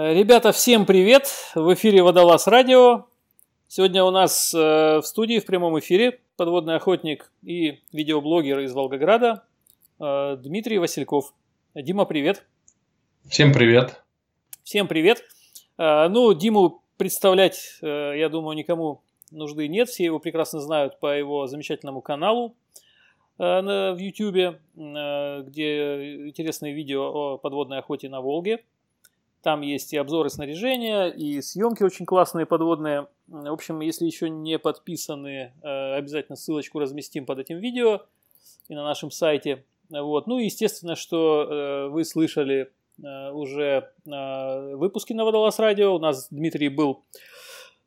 Э, ребята, всем привет! В эфире Водолаз Радио. Сегодня у нас э, в студии в прямом эфире подводный охотник и видеоблогер из Волгограда э, Дмитрий Васильков. Дима, привет! Всем привет! Всем привет! Ну, Диму представлять, я думаю, никому нужды нет. Все его прекрасно знают по его замечательному каналу в YouTube, где интересные видео о подводной охоте на Волге – там есть и обзоры снаряжения, и съемки очень классные подводные. В общем, если еще не подписаны, э, обязательно ссылочку разместим под этим видео и на нашем сайте. Вот. Ну и естественно, что э, вы слышали э, уже выпуски на Водолаз Радио. У нас Дмитрий был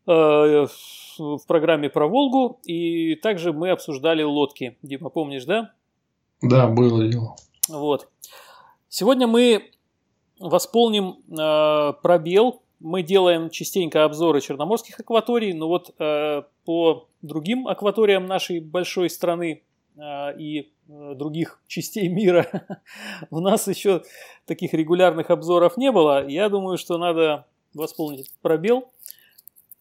в программе про Волгу, и также мы обсуждали лодки. Дима, помнишь, да? Да, было дело. Вот. Сегодня мы восполним э, пробел. Мы делаем частенько обзоры черноморских акваторий, но вот э, по другим акваториям нашей большой страны э, и э, других частей мира у нас еще таких регулярных обзоров не было. Я думаю, что надо восполнить пробел.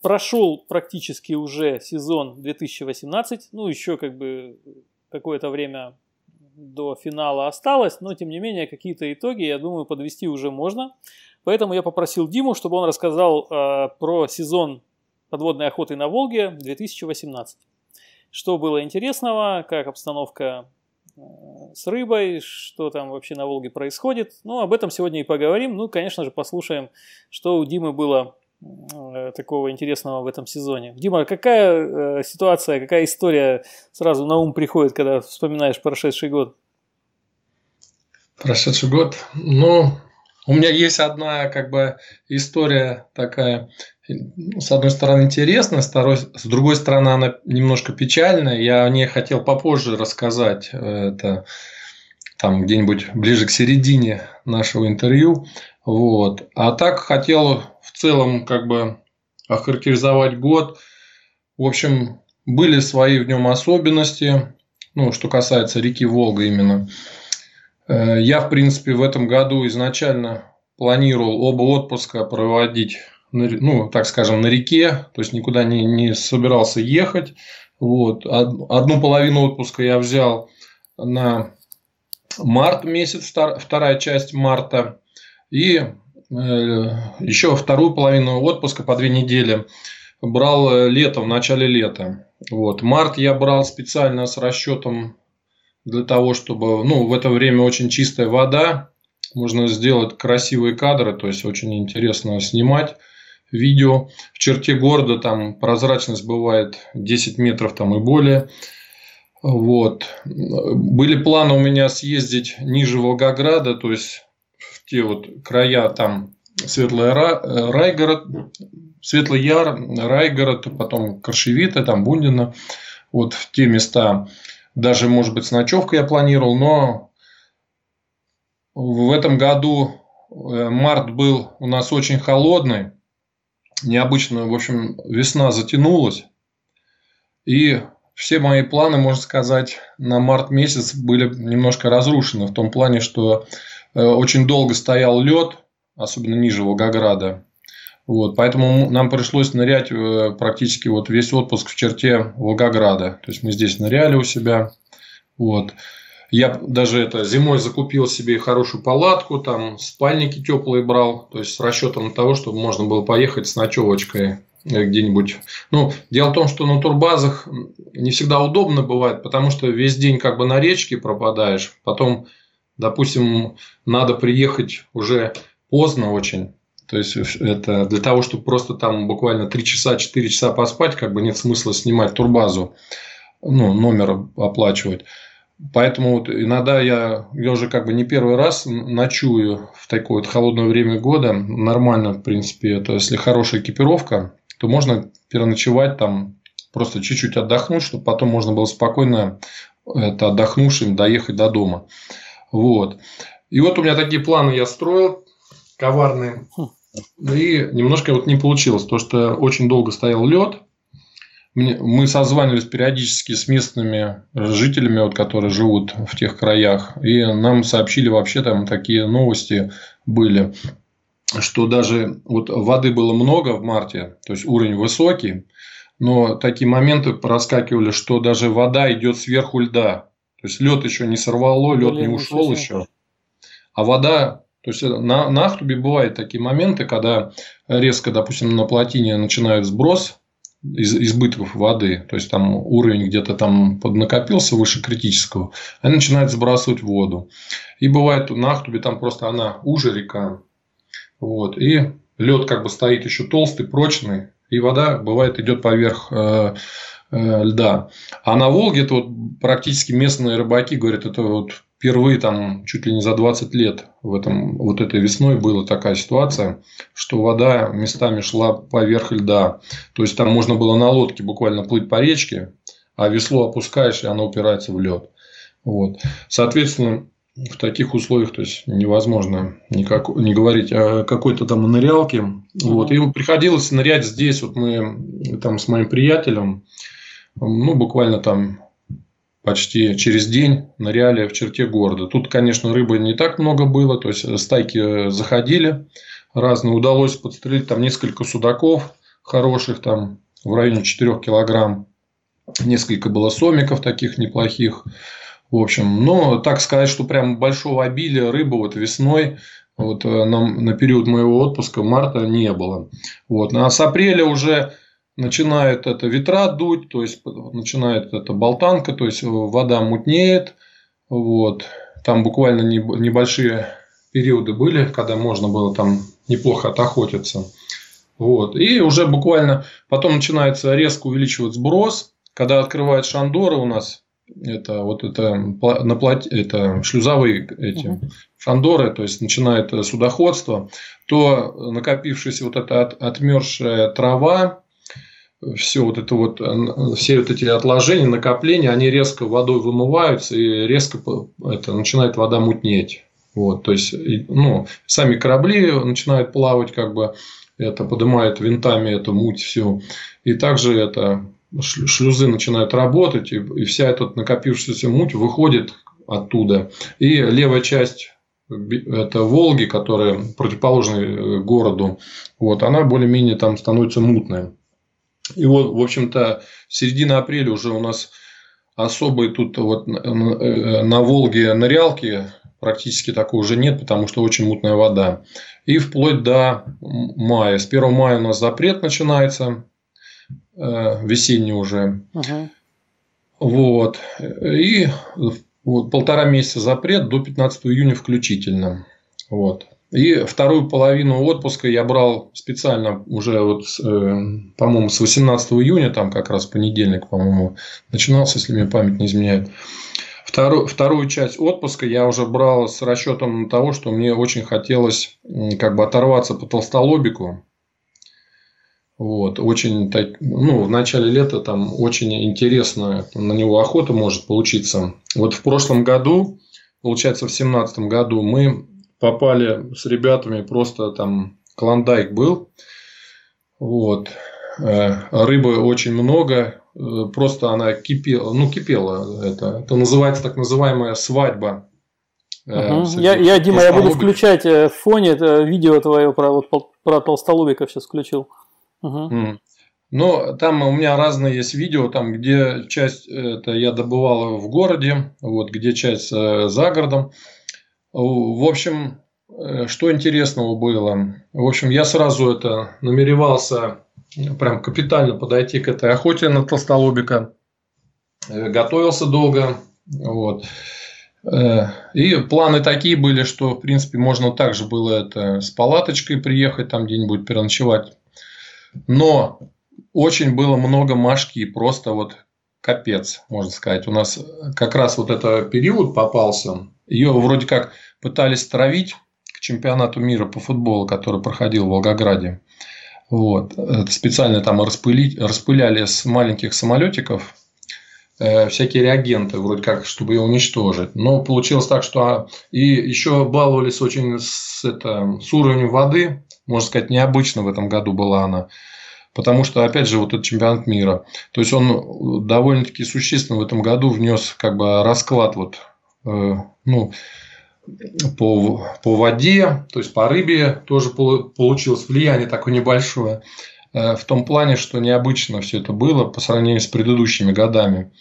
Прошел практически уже сезон 2018, ну еще как бы какое-то время до финала осталось, но тем не менее какие-то итоги, я думаю, подвести уже можно. Поэтому я попросил Диму, чтобы он рассказал э, про сезон подводной охоты на Волге 2018. Что было интересного, как обстановка э, с рыбой, что там вообще на Волге происходит. Ну, об этом сегодня и поговорим. Ну, конечно же, послушаем, что у Димы было такого интересного в этом сезоне. Дима, какая э, ситуация, какая история сразу на ум приходит, когда вспоминаешь прошедший год? Прошедший год? Ну, у меня есть одна как бы история такая, с одной стороны интересная, с, второй, с другой стороны она немножко печальная. Я о ней хотел попозже рассказать. Это там где-нибудь ближе к середине нашего интервью. Вот. А так хотел в целом как бы охарактеризовать год. В общем, были свои в нем особенности, ну, что касается реки Волга именно. Э, я, в принципе, в этом году изначально планировал оба отпуска проводить, ну, так скажем, на реке, то есть никуда не, не собирался ехать. Вот. Одну половину отпуска я взял на март месяц, вторая часть марта, и Э, еще вторую половину отпуска по две недели брал э, летом, в начале лета. Вот. Март я брал специально с расчетом для того, чтобы, ну, в это время очень чистая вода, можно сделать красивые кадры, то есть очень интересно снимать видео. В черте города там прозрачность бывает 10 метров там и более. Вот. Были планы у меня съездить ниже Волгограда, то есть те вот края там Светлый Райгород, Светлый Яр, Райгород, потом Коршевита, там Бундина, вот в те места. Даже, может быть, с ночевкой я планировал, но в этом году э, март был у нас очень холодный, необычно, в общем, весна затянулась, и все мои планы, можно сказать, на март месяц были немножко разрушены в том плане, что Э, очень долго стоял лед, особенно ниже Волгограда. Вот, поэтому нам пришлось нырять э, практически вот весь отпуск в черте Волгограда. То есть мы здесь ныряли у себя. Вот. Я даже это зимой закупил себе хорошую палатку, там спальники теплые брал, то есть с расчетом того, чтобы можно было поехать с ночевочкой э, где-нибудь. Ну, дело в том, что на турбазах не всегда удобно бывает, потому что весь день как бы на речке пропадаешь, потом допустим, надо приехать уже поздно очень, то есть это для того, чтобы просто там буквально 3 часа, 4 часа поспать, как бы нет смысла снимать турбазу, ну, номер оплачивать. Поэтому вот иногда я, я уже как бы не первый раз ночую в такое вот холодное время года. Нормально, в принципе, это если хорошая экипировка, то можно переночевать там, просто чуть-чуть отдохнуть, чтобы потом можно было спокойно это отдохнувшим доехать до дома. Вот. И вот у меня такие планы я строил, коварные. И немножко вот не получилось, то что очень долго стоял лед. Мы созванивались периодически с местными жителями, вот, которые живут в тех краях, и нам сообщили вообще там такие новости были. что даже вот воды было много в марте, то есть уровень высокий, но такие моменты проскакивали, что даже вода идет сверху льда. То есть лед еще не сорвало, лед не ушел еще. А вода, то есть на, на Ахтубе бывают такие моменты, когда резко, допустим, на плотине начинает сброс из, избытков воды, то есть там уровень где-то там поднакопился выше критического, они начинают сбрасывать воду. И бывает на Ахтубе там просто она уже река. Вот, и лед как бы стоит еще толстый, прочный, и вода бывает идет поверх э, э, льда. А на Волге это вот практически местные рыбаки говорят, это вот впервые там чуть ли не за 20 лет в этом, вот этой весной была такая ситуация, что вода местами шла поверх льда. То есть там можно было на лодке буквально плыть по речке, а весло опускаешь, и оно упирается в лед. Вот. Соответственно, в таких условиях то есть невозможно никак, не говорить о какой-то там нырялке. Mm-hmm. Вот. И приходилось нырять здесь. Вот мы там с моим приятелем, ну, буквально там почти через день ныряли в черте города. Тут, конечно, рыбы не так много было, то есть стайки заходили разные. Удалось подстрелить там несколько судаков хороших, там в районе 4 килограмм. Несколько было сомиков таких неплохих. В общем, но так сказать, что прям большого обилия рыбы вот весной вот э, на, на период моего отпуска марта не было. Вот. А с апреля уже начинает это ветра дуть, то есть начинает это болтанка, то есть вода мутнеет. Вот. Там буквально небольшие периоды были, когда можно было там неплохо отохотиться. Вот. И уже буквально потом начинается резко увеличивать сброс. Когда открывает Шандора у нас это вот это на плот, это шлюзовые эти угу. шандоры, то есть начинает судоходство, то накопившаяся вот эта от, отмерзшая трава, все вот это вот, все вот эти отложения, накопления, они резко водой вымываются и резко это, начинает вода мутнеть. Вот, то есть, ну, сами корабли начинают плавать, как бы, это поднимает винтами эту муть всю. И также это шлюзы начинают работать, и, и вся эта накопившаяся муть выходит оттуда. И левая часть это Волги, которая противоположна э, городу, вот, она более-менее там становится мутная. И вот, в общем-то, середина апреля уже у нас особые тут вот э, на Волге нырялки практически такой уже нет, потому что очень мутная вода. И вплоть до мая. С 1 мая у нас запрет начинается Э, весенний уже. Угу. Вот. И вот, полтора месяца запрет до 15 июня включительно. Вот. И вторую половину отпуска я брал специально уже, вот, э, по-моему, с 18 июня, там как раз понедельник, по-моему, начинался, если мне память не изменяет. Вторую, вторую часть отпуска я уже брал с расчетом на того, что мне очень хотелось как бы оторваться по толстолобику. Вот, очень, ну, в начале лета там очень интересно на него охота может получиться. Вот в прошлом году, получается, в семнадцатом году мы попали с ребятами, просто там клондайк был. Вот. Э, рыбы очень много, э, просто она кипела, ну, кипела. Это, это называется так называемая свадьба. Угу. Я, я, Дима, я буду включать в фоне это видео твое про, вот, про толстолобика сейчас включил. Угу. Но там у меня разные есть видео, там, где часть это я добывал в городе, вот, где часть э, за городом. В общем, э, что интересного было? В общем, я сразу это намеревался прям капитально подойти к этой охоте на толстолобика. Э, готовился долго. Вот. И планы такие были, что, в принципе, можно также было это с палаточкой приехать, там где-нибудь переночевать но очень было много машки, просто вот капец, можно сказать. У нас как раз вот этот период попался. Ее вроде как пытались травить к чемпионату мира по футболу, который проходил в Волгограде. Вот. Специально там распылить, распыляли с маленьких самолетиков э, всякие реагенты, вроде как, чтобы ее уничтожить. Но получилось так, что а, и еще баловались очень с, это, с уровнем воды можно сказать, необычно в этом году была она. Потому что, опять же, вот этот чемпионат мира. То есть, он довольно-таки существенно в этом году внес как бы расклад вот, э, ну, по, по воде, то есть по рыбе тоже получилось влияние такое небольшое. Э, в том плане, что необычно все это было по сравнению с предыдущими годами.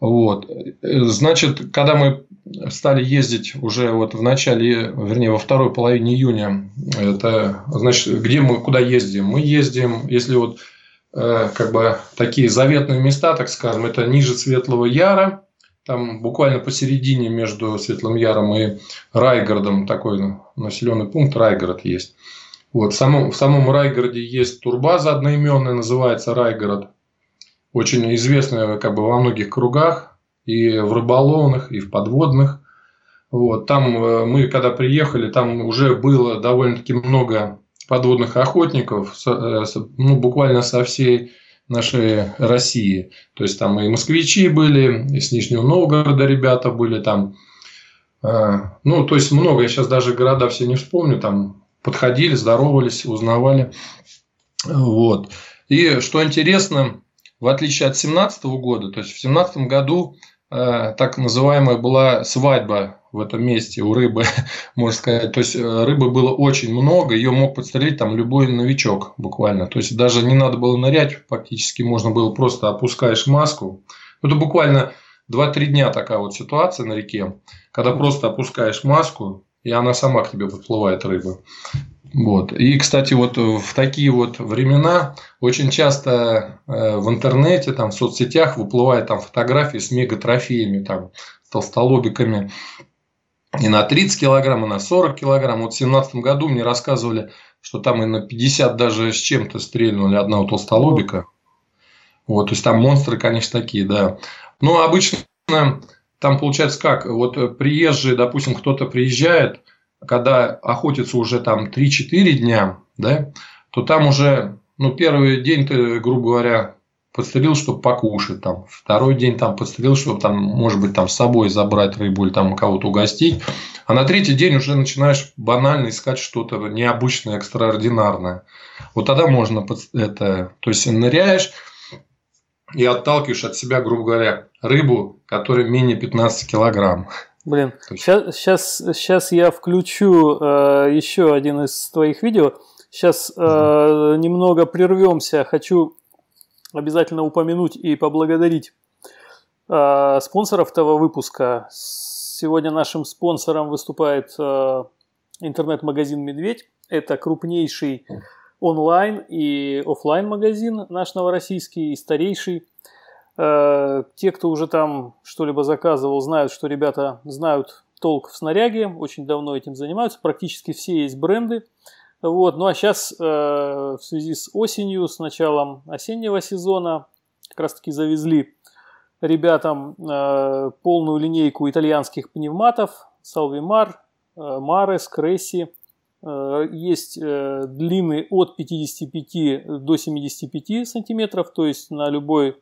Вот. Значит, когда мы стали ездить уже вот в начале, вернее, во второй половине июня, это значит, где мы, куда ездим? Мы ездим, если вот э, как бы такие заветные места, так скажем, это ниже Светлого Яра, там буквально посередине между Светлым Яром и Райгородом такой населенный пункт Райгород есть. Вот, в, самом, в самом Райгороде есть турбаза одноименная, называется Райгород. Очень известная как бы во многих кругах, и в рыболовных, и в подводных. Вот, там э, мы, когда приехали, там уже было довольно-таки много подводных охотников, э, ну, буквально со всей нашей России. То есть там и москвичи были, и с Нижнего Новгорода ребята были там. Э, ну, то есть много, я сейчас даже города все не вспомню, там подходили, здоровались, узнавали. Вот. И что интересно, в отличие от 2017 года, то есть в 2017 году э, так называемая была свадьба в этом месте у рыбы, можно сказать. То есть э, рыбы было очень много, ее мог подстрелить там любой новичок буквально. То есть даже не надо было нырять, фактически можно было просто опускаешь маску. Это буквально 2-3 дня такая вот ситуация на реке, когда просто опускаешь маску, и она сама к тебе подплывает, рыба. Вот. И, кстати, вот в такие вот времена очень часто э, в интернете, там, в соцсетях выплывают там фотографии с мегатрофеями, там, толстолобиками и на 30 килограмм, и на 40 килограмм. Вот в 2017 году мне рассказывали, что там и на 50 даже с чем-то стрельнули одного толстолобика. Вот, то есть там монстры, конечно, такие, да. Но обычно там получается как? Вот приезжие, допустим, кто-то приезжает, когда охотится уже там 3-4 дня, да, то там уже, ну, первый день ты, грубо говоря, подстрелил, чтобы покушать там. Второй день там подстрелил, чтобы там, может быть, там с собой забрать рыбу или там кого-то угостить. А на третий день уже начинаешь банально искать что-то необычное, экстраординарное. Вот тогда можно это, то есть ныряешь, и отталкиваешь от себя, грубо говоря, рыбу, которая менее 15 килограмм. Блин, сейчас, сейчас, сейчас я включу э, еще один из твоих видео. Сейчас э, немного прервемся. Хочу обязательно упомянуть и поблагодарить э, спонсоров этого выпуска. Сегодня нашим спонсором выступает э, интернет-магазин «Медведь». Это крупнейший онлайн и офлайн магазин наш новороссийский, и старейший. Э, те, кто уже там что-либо заказывал, знают, что ребята знают толк в снаряге, очень давно этим занимаются, практически все есть бренды. Вот. Ну а сейчас э, в связи с осенью, с началом осеннего сезона, как раз таки завезли ребятам э, полную линейку итальянских пневматов, Salvimar, Mares, Cressy, Э, есть э, длины от 55 до 75 сантиметров, то есть на любой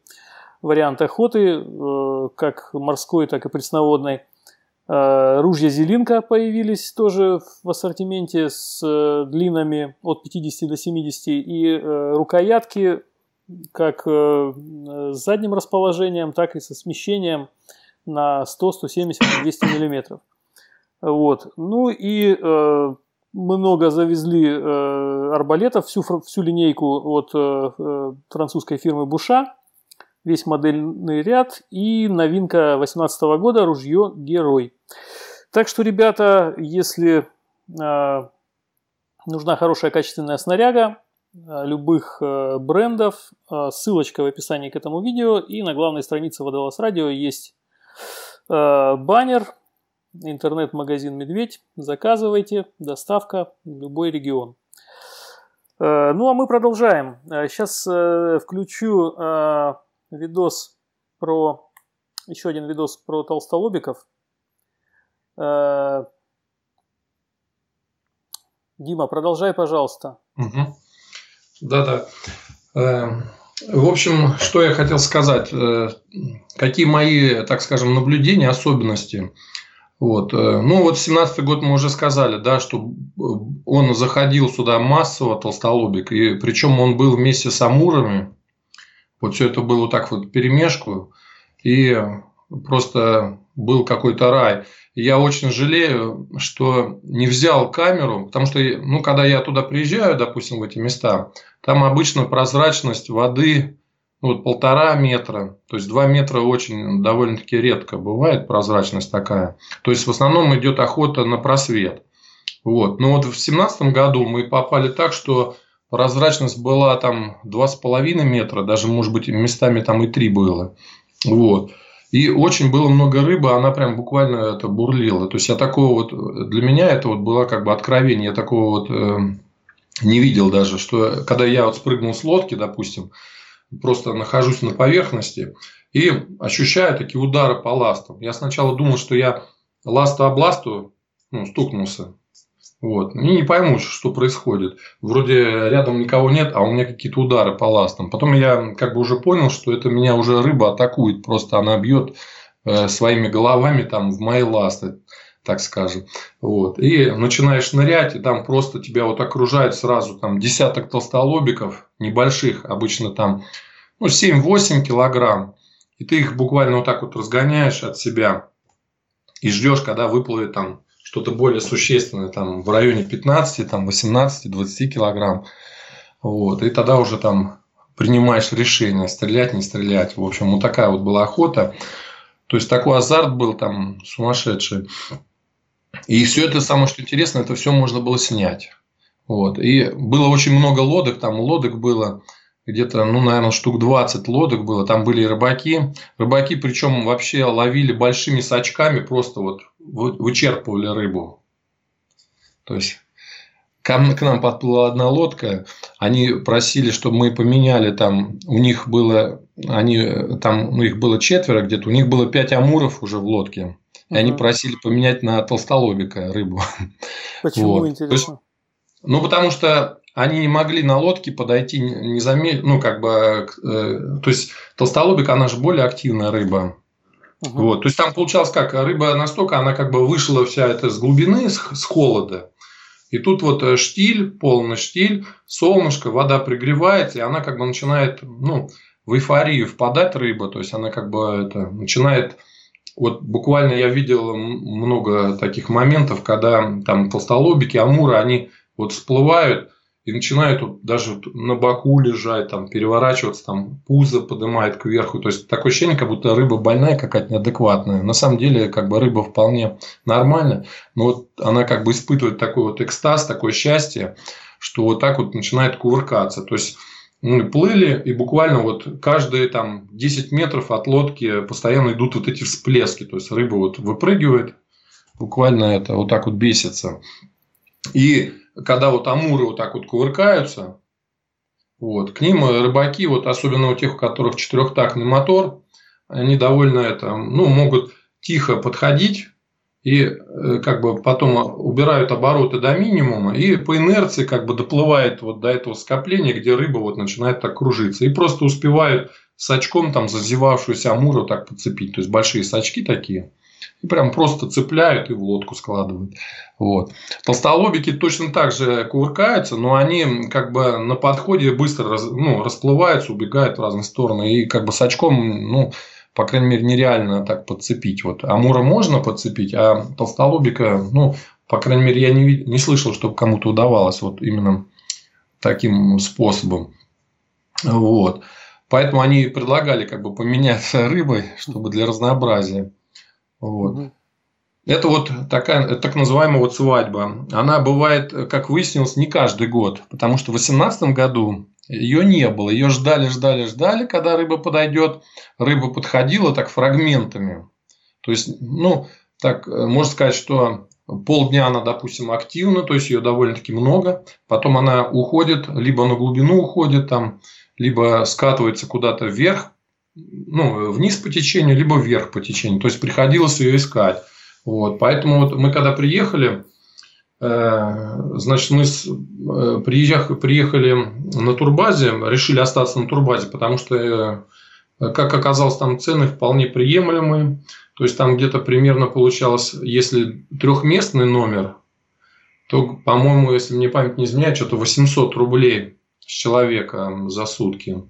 вариант охоты, э, как морской, так и пресноводной. Ружья Зелинка появились тоже в ассортименте с длинами от 50 до 70 и рукоятки как с задним расположением, так и со смещением на 100, 170, 200 миллиметров. Вот. Ну и много завезли э, арбалетов, всю, всю линейку от э, э французской фирмы Буша, весь модельный ряд и новинка 2018 года ружье Герой. Так что, ребята, если э, нужна хорошая качественная снаряга э, любых э, брендов, э, ссылочка в описании к этому видео и на главной странице Водолаз Радио есть э, баннер интернет-магазин «Медведь». Заказывайте, доставка в любой регион. Ну, а мы продолжаем. Сейчас э, включу видос про... Еще один видос про толстолобиков. Дима, продолжай, пожалуйста. Да-да. В общем, что я хотел сказать. Какие мои, так скажем, наблюдения, особенности – вот. Э, ну, вот 17 год мы уже сказали, да, что он заходил сюда массово, толстолобик, и причем он был вместе с амурами. Вот все это было так вот перемешку, и просто был какой-то рай. я очень жалею, что не взял камеру, потому что, ну, когда я туда приезжаю, допустим, в эти места, там обычно прозрачность воды ну, вот полтора метра, то есть два метра очень довольно-таки редко бывает прозрачность такая. То есть в основном идет охота на просвет. Вот. Но вот в семнадцатом году мы попали так, что прозрачность была там два с половиной метра, даже может быть местами там и три было. Вот. И очень было много рыбы, она прям буквально это бурлила. То есть я такого вот, для меня это вот было как бы откровение, я такого вот э, не видел даже, что когда я вот спрыгнул с лодки, допустим, просто нахожусь на поверхности и ощущаю такие удары по ластам. Я сначала думал, что я ласта об ласту ну, стукнулся. Вот. И не пойму, что происходит. Вроде рядом никого нет, а у меня какие-то удары по ластам. Потом я как бы уже понял, что это меня уже рыба атакует. Просто она бьет э, своими головами там в мои ласты, так скажем. Вот. И начинаешь нырять, и там просто тебя вот окружает сразу там десяток толстолобиков небольших, обычно там ну, 7-8 килограмм. И ты их буквально вот так вот разгоняешь от себя и ждешь, когда выплывет там что-то более существенное, там в районе 15, там 18, 20 килограмм. Вот. И тогда уже там принимаешь решение, стрелять, не стрелять. В общем, вот такая вот была охота. То есть такой азарт был там сумасшедший. И все это самое, что интересно, это все можно было снять. Вот. И было очень много лодок, там лодок было где-то, ну, наверное, штук 20 лодок было, там были и рыбаки. Рыбаки, причем вообще ловили большими сачками, просто вот вычерпывали рыбу. То есть, к нам подплыла одна лодка, они просили, чтобы мы поменяли там, у них было, они, там, ну, их было четверо где-то, у них было пять амуров уже в лодке, и они просили поменять на толстолобика рыбу. Почему, вот. интересно? есть, ну, потому что они не могли на лодке подойти незаметно, ну, как бы, э, то есть, толстолобик, она же более активная рыба. Угу. Вот, то есть, там получалось как, рыба настолько, она как бы вышла вся это с глубины, с, с холода. И тут вот э, штиль, полный штиль, солнышко, вода пригревается, и она как бы начинает, ну, в эйфорию впадать рыба, то есть, она как бы это, начинает вот буквально я видел много таких моментов, когда там толстолобики, амуры, они вот всплывают, и начинает вот даже на боку лежать, там, переворачиваться, там, пузо поднимает кверху. То есть, такое ощущение, как будто рыба больная какая-то неадекватная. На самом деле, как бы рыба вполне нормальная, но вот она как бы испытывает такой вот экстаз, такое счастье, что вот так вот начинает кувыркаться. То есть, мы плыли, и буквально вот каждые там 10 метров от лодки постоянно идут вот эти всплески. То есть, рыба вот выпрыгивает, буквально это вот так вот бесится. И когда вот амуры вот так вот кувыркаются, вот, к ним рыбаки, вот особенно у тех, у которых четырехтактный мотор, они довольно это, ну, могут тихо подходить и э, как бы потом убирают обороты до минимума и по инерции как бы доплывает вот до этого скопления, где рыба вот начинает так кружиться. И просто успевают с очком там зазевавшуюся амуру так подцепить, то есть большие сачки такие и прям просто цепляют и в лодку складывают. Вот. Толстолобики точно так же кувыркаются, но они как бы на подходе быстро раз, ну, расплываются, убегают в разные стороны. И как бы с очком, ну, по крайней мере, нереально так подцепить. Вот. Амура можно подцепить, а толстолобика, ну, по крайней мере, я не, не слышал, чтобы кому-то удавалось вот именно таким способом. Вот. Поэтому они предлагали как бы поменяться рыбой, чтобы для разнообразия. Вот. Угу. Это вот такая, так называемая вот свадьба. Она бывает, как выяснилось, не каждый год. Потому что в 2018 году ее не было. Ее ждали, ждали, ждали, когда рыба подойдет. Рыба подходила так фрагментами. То есть, ну, так можно сказать, что полдня она, допустим, активна, то есть ее довольно-таки много. Потом она уходит, либо на глубину уходит там, либо скатывается куда-то вверх ну, вниз по течению, либо вверх по течению. То есть приходилось ее искать. Вот. Поэтому вот мы когда приехали, э, значит, мы с, э, приехали, приехали на турбазе, решили остаться на турбазе, потому что, э, как оказалось, там цены вполне приемлемые. То есть там где-то примерно получалось, если трехместный номер, то, по-моему, если мне память не изменяет, что-то 800 рублей с человека за сутки.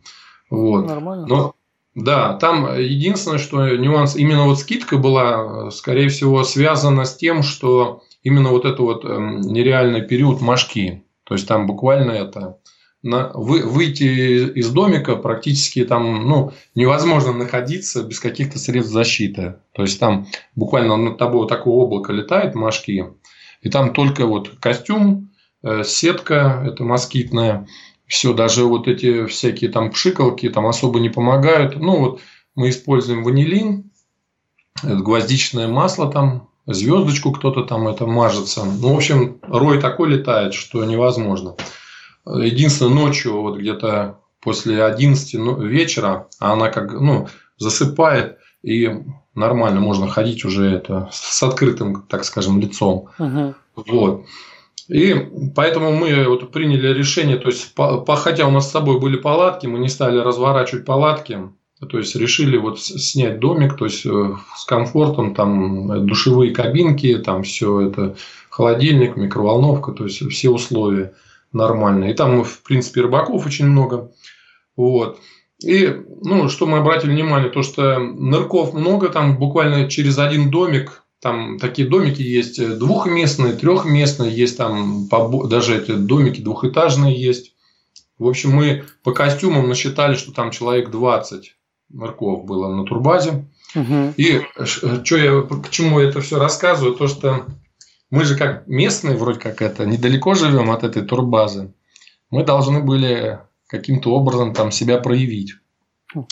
Вот. Нормально. Но Да, там единственное, что нюанс, именно вот скидка была, скорее всего, связана с тем, что именно вот это вот эм, нереальный период мошки. То есть там буквально это на, вы, выйти из домика практически там ну, невозможно находиться без каких-то средств защиты. То есть там буквально над тобой вот такое облако летает, мошки, и там только вот костюм, э, сетка, это москитная, все, даже вот эти всякие там пшикалки там особо не помогают. Ну, вот мы используем ванилин, гвоздичное масло там, звездочку кто-то там это мажется. Ну, в общем, рой такой летает, что невозможно. Единственное, ночью, вот где-то после 11 ну, вечера, она как, ну, засыпает, и нормально можно ходить уже это с открытым, так скажем, лицом. Угу. Вот. И поэтому мы вот приняли решение, то есть, по, хотя у нас с собой были палатки, мы не стали разворачивать палатки, то есть решили вот снять домик, то есть э, с комфортом, там э, душевые кабинки, там все это, холодильник, микроволновка, то есть все условия нормальные. И там, в принципе, рыбаков очень много. Вот. И, ну, что мы обратили внимание, то, что нырков много, там буквально через один домик там такие домики есть э, двухместные, трехместные, есть там даже эти домики двухэтажные есть. В общем, мы по костюмам насчитали, что там человек 20 морков было на турбазе. Угу. И что я, к чему я это все рассказываю, то что мы же как местные, вроде как это, недалеко живем от этой турбазы. Мы должны были каким-то образом там себя проявить.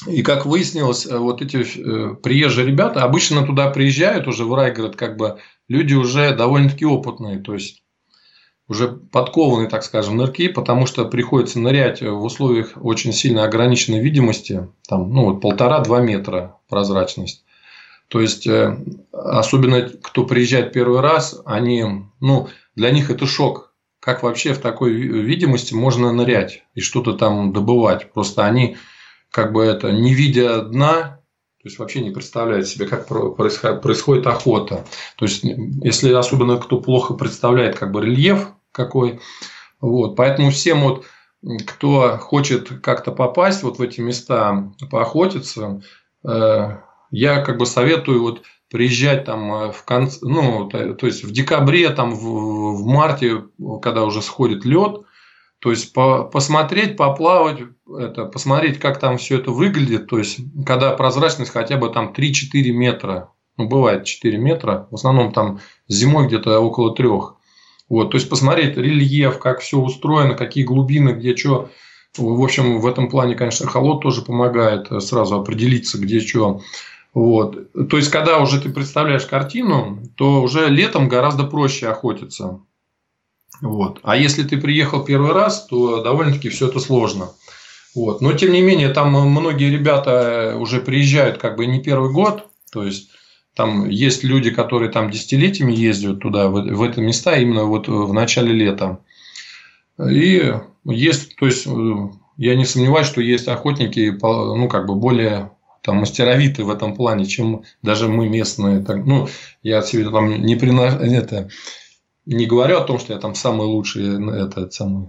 И как выяснилось, э, вот эти э, приезжие ребята обычно туда приезжают уже в Райгород, как бы люди уже довольно-таки опытные, то есть уже подкованные, так скажем, нырки, потому что приходится нырять в условиях очень сильно ограниченной видимости, там, ну, вот полтора-два метра прозрачность. То есть, э, особенно кто приезжает первый раз, они, ну, для них это шок, как вообще в такой видимости можно нырять и что-то там добывать. Просто они как бы это, не видя дна, то есть вообще не представляет себе, как происходит, охота. То есть, если особенно кто плохо представляет как бы рельеф какой, вот, поэтому всем вот, кто хочет как-то попасть вот в эти места, поохотиться, э, я как бы советую вот приезжать там э, в конце, ну, то есть в декабре, там в, в марте, когда уже сходит лед, то есть по, посмотреть, поплавать, это, посмотреть, как там все это выглядит. То есть, когда прозрачность хотя бы там 3-4 метра, ну, бывает 4 метра, в основном там зимой где-то около 3. Вот, то есть, посмотреть рельеф, как все устроено, какие глубины, где что. В общем, в этом плане, конечно, холод тоже помогает сразу определиться, где что. Вот. То есть, когда уже ты представляешь картину, то уже летом гораздо проще охотиться. Вот. А если ты приехал первый раз, то довольно-таки все это сложно. Вот. Но тем не менее, там многие ребята уже приезжают как бы не первый год. То есть там есть люди, которые там десятилетиями ездят туда, в, в эти места, именно вот в начале лета. И есть, то есть я не сомневаюсь, что есть охотники, ну, как бы более там мастеровитые в этом плане, чем даже мы местные. Так, ну, я себе там не приношу, это, не говорю о том, что я там самый лучший, это самый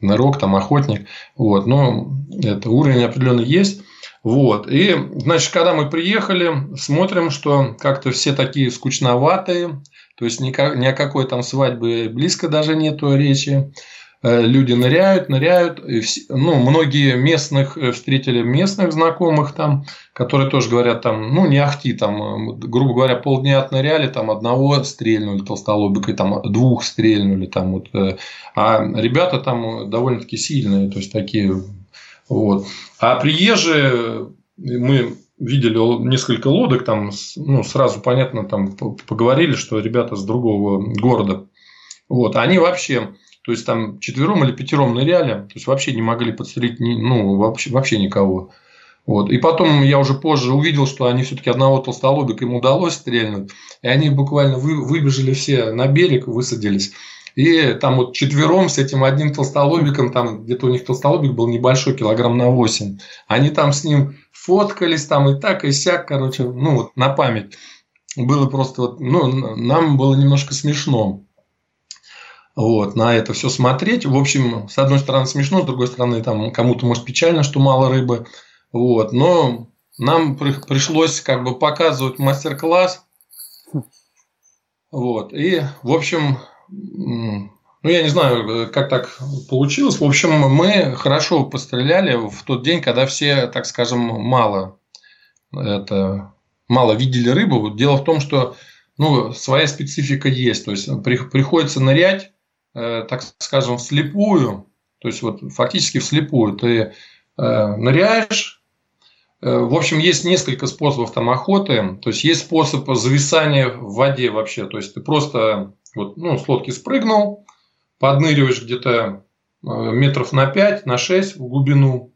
нырок, там охотник, вот, но это уровень определенный есть. Вот. И, значит, когда мы приехали, смотрим, что как-то все такие скучноватые, то есть ни о какой там свадьбе близко даже нету речи. Э, люди ныряют, ныряют. Ну, многие местных э, встретили местных знакомых там, которые тоже говорят там, ну, не ахти, там, э, грубо говоря, полдня отныряли, там, одного стрельнули толстолобикой, там, двух стрельнули, там, вот. А ребята там довольно-таки сильные, то есть, такие, вот. А приезжие, мы видели несколько лодок, там, ну, сразу понятно, там, поговорили, что ребята с другого города. Вот, они вообще то есть там четвером или пятером ныряли, то есть вообще не могли подстрелить ни, ну, вообще, вообще никого. Вот. И потом я уже позже увидел, что они все-таки одного толстолобика им удалось стрельнуть. И они буквально вы, выбежали все на берег, высадились. И там вот четвером с этим одним толстолобиком, там где-то у них толстолобик был небольшой, килограмм на 8. Они там с ним фоткались там и так, и сяк, короче, ну вот на память. Было просто вот, ну, нам было немножко смешно вот, на это все смотреть. В общем, с одной стороны смешно, с другой стороны, там кому-то может печально, что мало рыбы. Вот, но нам при, пришлось как бы показывать мастер-класс. Вот, и, в общем, ну, я не знаю, как так получилось. В общем, мы хорошо постреляли в тот день, когда все, так скажем, мало это мало видели рыбу. Дело в том, что ну, своя специфика есть. То есть при, приходится нырять, э, так скажем, вслепую. То есть вот фактически вслепую. Ты э, ныряешь. Э, в общем, есть несколько способов там охоты. То есть есть способ зависания в воде вообще. То есть ты просто вот, ну, с лодки спрыгнул, подныриваешь где-то э, метров на 5, на 6 в глубину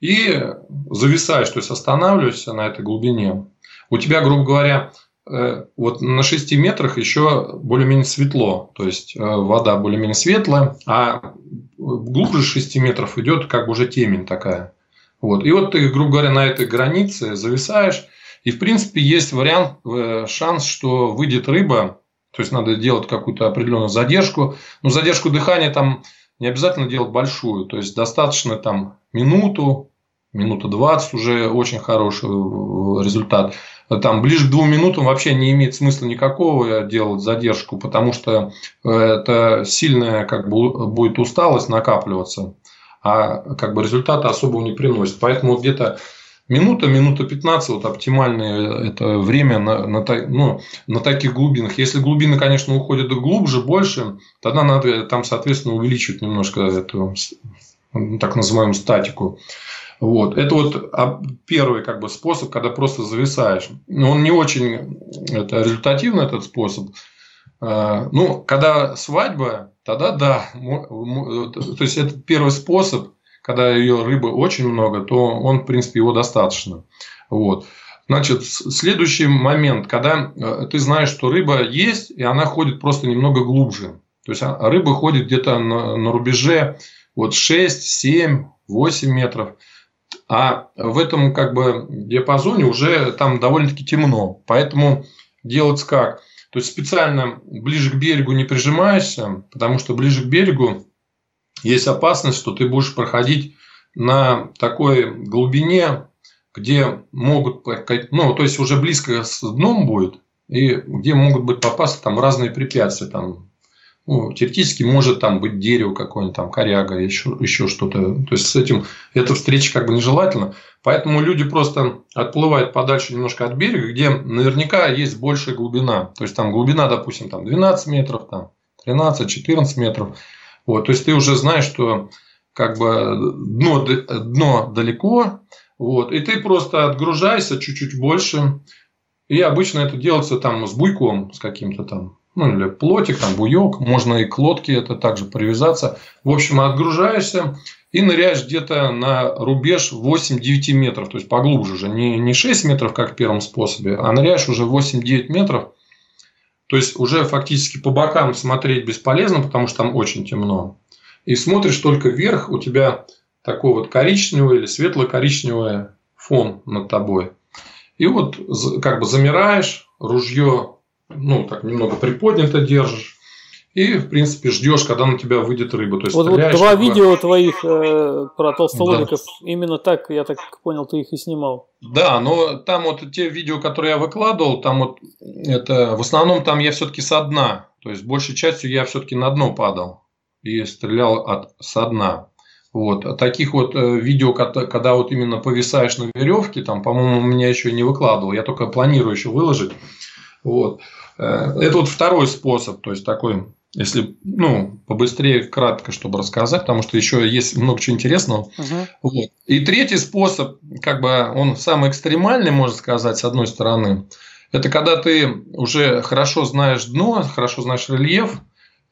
и зависаешь, то есть останавливаешься на этой глубине. У тебя, грубо говоря, э, вот на 6 метрах еще более-менее светло, то есть э, вода более-менее светлая, а глубже 6 метров идет как бы уже темень такая. Вот. И вот ты, грубо говоря, на этой границе зависаешь, и в принципе есть вариант, э, шанс, что выйдет рыба, то есть надо делать какую-то определенную задержку, но задержку дыхания там не обязательно делать большую, то есть достаточно там минуту, минута 20 уже очень хороший результат. Там ближе к двум минутам вообще не имеет смысла никакого делать задержку, потому что э, это сильная как бы будет усталость накапливаться, а как бы результата особого не приносит. Поэтому где-то минута, минута 15 вот оптимальное это время на, на, ну, на таких глубинах. Если глубины, конечно, уходят глубже, больше, тогда надо там, соответственно, увеличивать немножко эту так называемую статику. Вот. Это вот а, первый как бы, способ, когда просто зависаешь. Он не очень это, результативный, этот способ. А, ну, когда свадьба, тогда да. То есть, это первый способ, когда ее рыбы очень много, то он, в принципе, его достаточно. Вот. Значит, следующий момент, когда э, ты знаешь, что рыба есть, и она ходит просто немного глубже. То есть, а, рыба ходит где-то на, на рубеже вот 6, 7, 8 метров. А в этом как бы диапазоне уже там довольно-таки темно. Поэтому делать как? То есть специально ближе к берегу не прижимаешься, потому что ближе к берегу есть опасность, что ты будешь проходить на такой глубине, где могут, ну, то есть уже близко с дном будет, и где могут быть попасться там разные препятствия, там ну, теоретически может там быть дерево какое-нибудь, там коряга, еще, еще что-то. То есть с этим эта встреча как бы нежелательна. Поэтому люди просто отплывают подальше немножко от берега, где наверняка есть большая глубина. То есть там глубина, допустим, там 12 метров, там 13-14 метров. Вот, то есть ты уже знаешь, что как бы дно, дно далеко, вот, и ты просто отгружаешься чуть-чуть больше. И обычно это делается там с буйком, с каким-то там ну или плотик, там буек, можно и к лодке это также привязаться. В общем, отгружаешься и ныряешь где-то на рубеж 8-9 метров, то есть поглубже уже, не, не 6 метров, как в первом способе, а ныряешь уже 8-9 метров, то есть уже фактически по бокам смотреть бесполезно, потому что там очень темно. И смотришь только вверх, у тебя такой вот коричневый или светло-коричневый фон над тобой. И вот как бы замираешь, ружье ну, так немного приподнято держишь. И, в принципе, ждешь, когда на тебя выйдет рыба. То есть вот, вот два как... видео твоих э, про толстолобиков, да. именно так, я так понял, ты их и снимал. Да, но там вот те видео, которые я выкладывал, там вот это в основном там я все-таки со дна. То есть большей частью я все-таки на дно падал и стрелял от со дна. Вот. А таких вот э, видео, когда вот именно повисаешь на веревке, там, по-моему, у меня еще не выкладывал. Я только планирую еще выложить. Вот. Э, это вот второй способ, то есть такой, если ну, побыстрее, кратко, чтобы рассказать, потому что еще есть много чего интересного. Угу. Вот. И третий способ, как бы он самый экстремальный, можно сказать, с одной стороны, это когда ты уже хорошо знаешь дно, хорошо знаешь рельеф,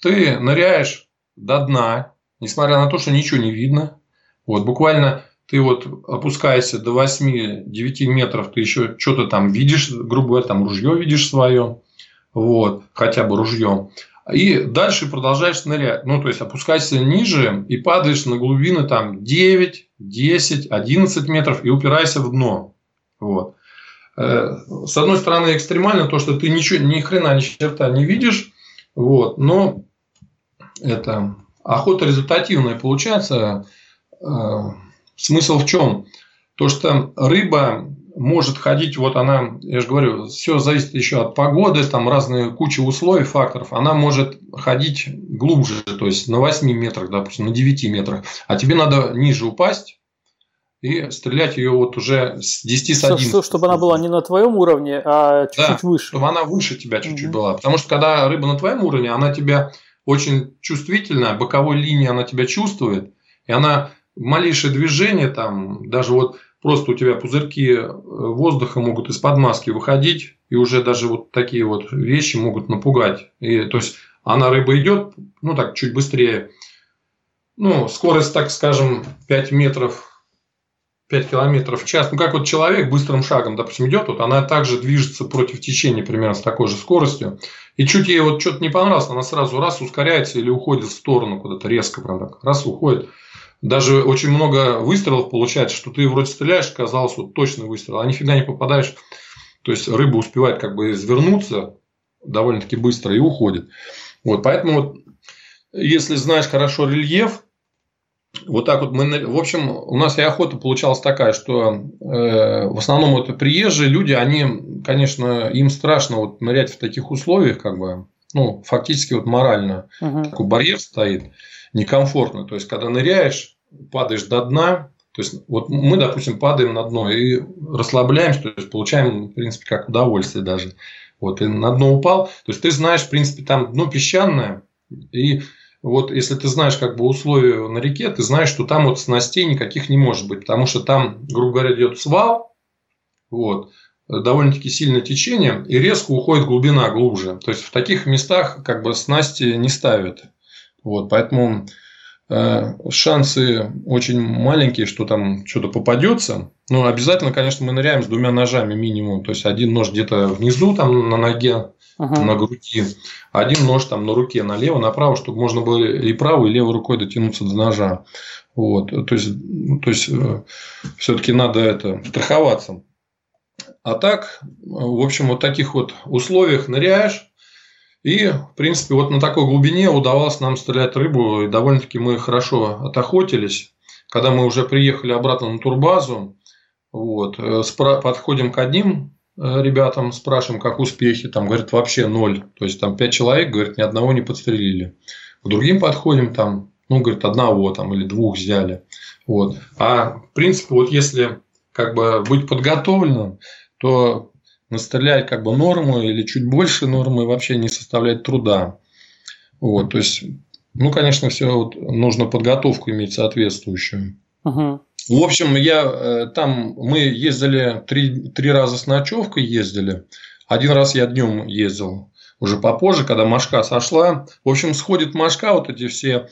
ты ныряешь до дна, несмотря на то, что ничего не видно. Вот, буквально ты вот опускаешься до 8-9 метров, ты еще что-то там видишь, грубо говоря, там ружье видишь свое, вот, хотя бы ружье. И дальше продолжаешь нырять. Ну, то есть, опускаешься ниже и падаешь на глубины там 9, 10, 11 метров и упираешься в дно. Вот. Э, с одной стороны, экстремально то, что ты ничего, ни хрена, ни черта не видишь. Вот. Но это охота результативная получается. Смысл в чем? То, что рыба может ходить, вот она, я же говорю, все зависит еще от погоды, там разные куча условий, факторов. Она может ходить глубже, то есть на 8 метрах, допустим, на 9 метрах. А тебе надо ниже упасть и стрелять ее вот уже с 10 с 11. Все, чтобы она была не на твоем уровне, а чуть-чуть да, выше. чтобы она выше тебя чуть-чуть угу. была. Потому что когда рыба на твоем уровне, она тебя очень чувствительная, боковой линии она тебя чувствует, и она малейшее движение там, даже вот просто у тебя пузырьки э, воздуха могут из-под маски выходить, и уже даже вот такие вот вещи могут напугать. И, то есть, она рыба идет, ну так, чуть быстрее. Ну, скорость, так скажем, 5 метров 5 километров в час. Ну, как вот человек быстрым шагом, допустим, идет, вот она также движется против течения примерно с такой же скоростью. И чуть ей вот что-то не понравилось, она сразу раз ускоряется или уходит в сторону куда-то резко, прям так, раз уходит даже очень много выстрелов получается, что ты вроде стреляешь, казалось, вот точно выстрел, а нифига не попадаешь. То есть рыба успевает как бы извернуться довольно-таки быстро и уходит. Вот, поэтому вот, если знаешь хорошо рельеф, вот так вот мы, в общем, у нас и охота получалась такая, что э, в основном это приезжие люди, они, конечно, им страшно вот нырять в таких условиях, как бы, ну, фактически вот морально uh-huh. такой барьер стоит, некомфортно. То есть, когда ныряешь, падаешь до дна, то есть, вот мы, допустим, падаем на дно и расслабляемся, то есть, получаем, в принципе, как удовольствие даже. Вот, и на дно упал. То есть, ты знаешь, в принципе, там дно песчаное, и вот если ты знаешь как бы условия на реке, ты знаешь, что там вот снастей никаких не может быть, потому что там, грубо говоря, идет свал, вот, довольно-таки сильное течение, и резко уходит глубина глубже. То есть, в таких местах как бы снасти не ставят. Вот, поэтому Э, шансы очень маленькие, что там что-то попадется. Но обязательно, конечно, мы ныряем с двумя ножами минимум. То есть один нож где-то внизу, там на ноге, ага. на груди, один нож там на руке, налево, направо, чтобы можно было и правой, и левой рукой дотянуться до ножа. Вот. То есть, ну, то есть э, все-таки надо это страховаться. А так, в общем, вот таких вот условиях ныряешь, и, в принципе, вот на такой глубине удавалось нам стрелять рыбу, и довольно-таки мы хорошо отохотились. Когда мы уже приехали обратно на турбазу, вот, э, подходим к одним э, ребятам, спрашиваем, как успехи, там, говорят, вообще ноль. То есть, там, пять человек, говорят, ни одного не подстрелили. К другим подходим, там, ну, говорит, одного там или двух взяли. Вот. А, в принципе, вот если как бы быть подготовленным, то настрелять как бы норму или чуть больше нормы вообще не составляет труда. Вот, то есть, ну, конечно, все вот нужно подготовку иметь соответствующую. Угу. В общем, я э, там мы ездили три, три раза с ночевкой ездили. Один раз я днем ездил уже попозже, когда мошка сошла. В общем, сходит мошка, вот эти все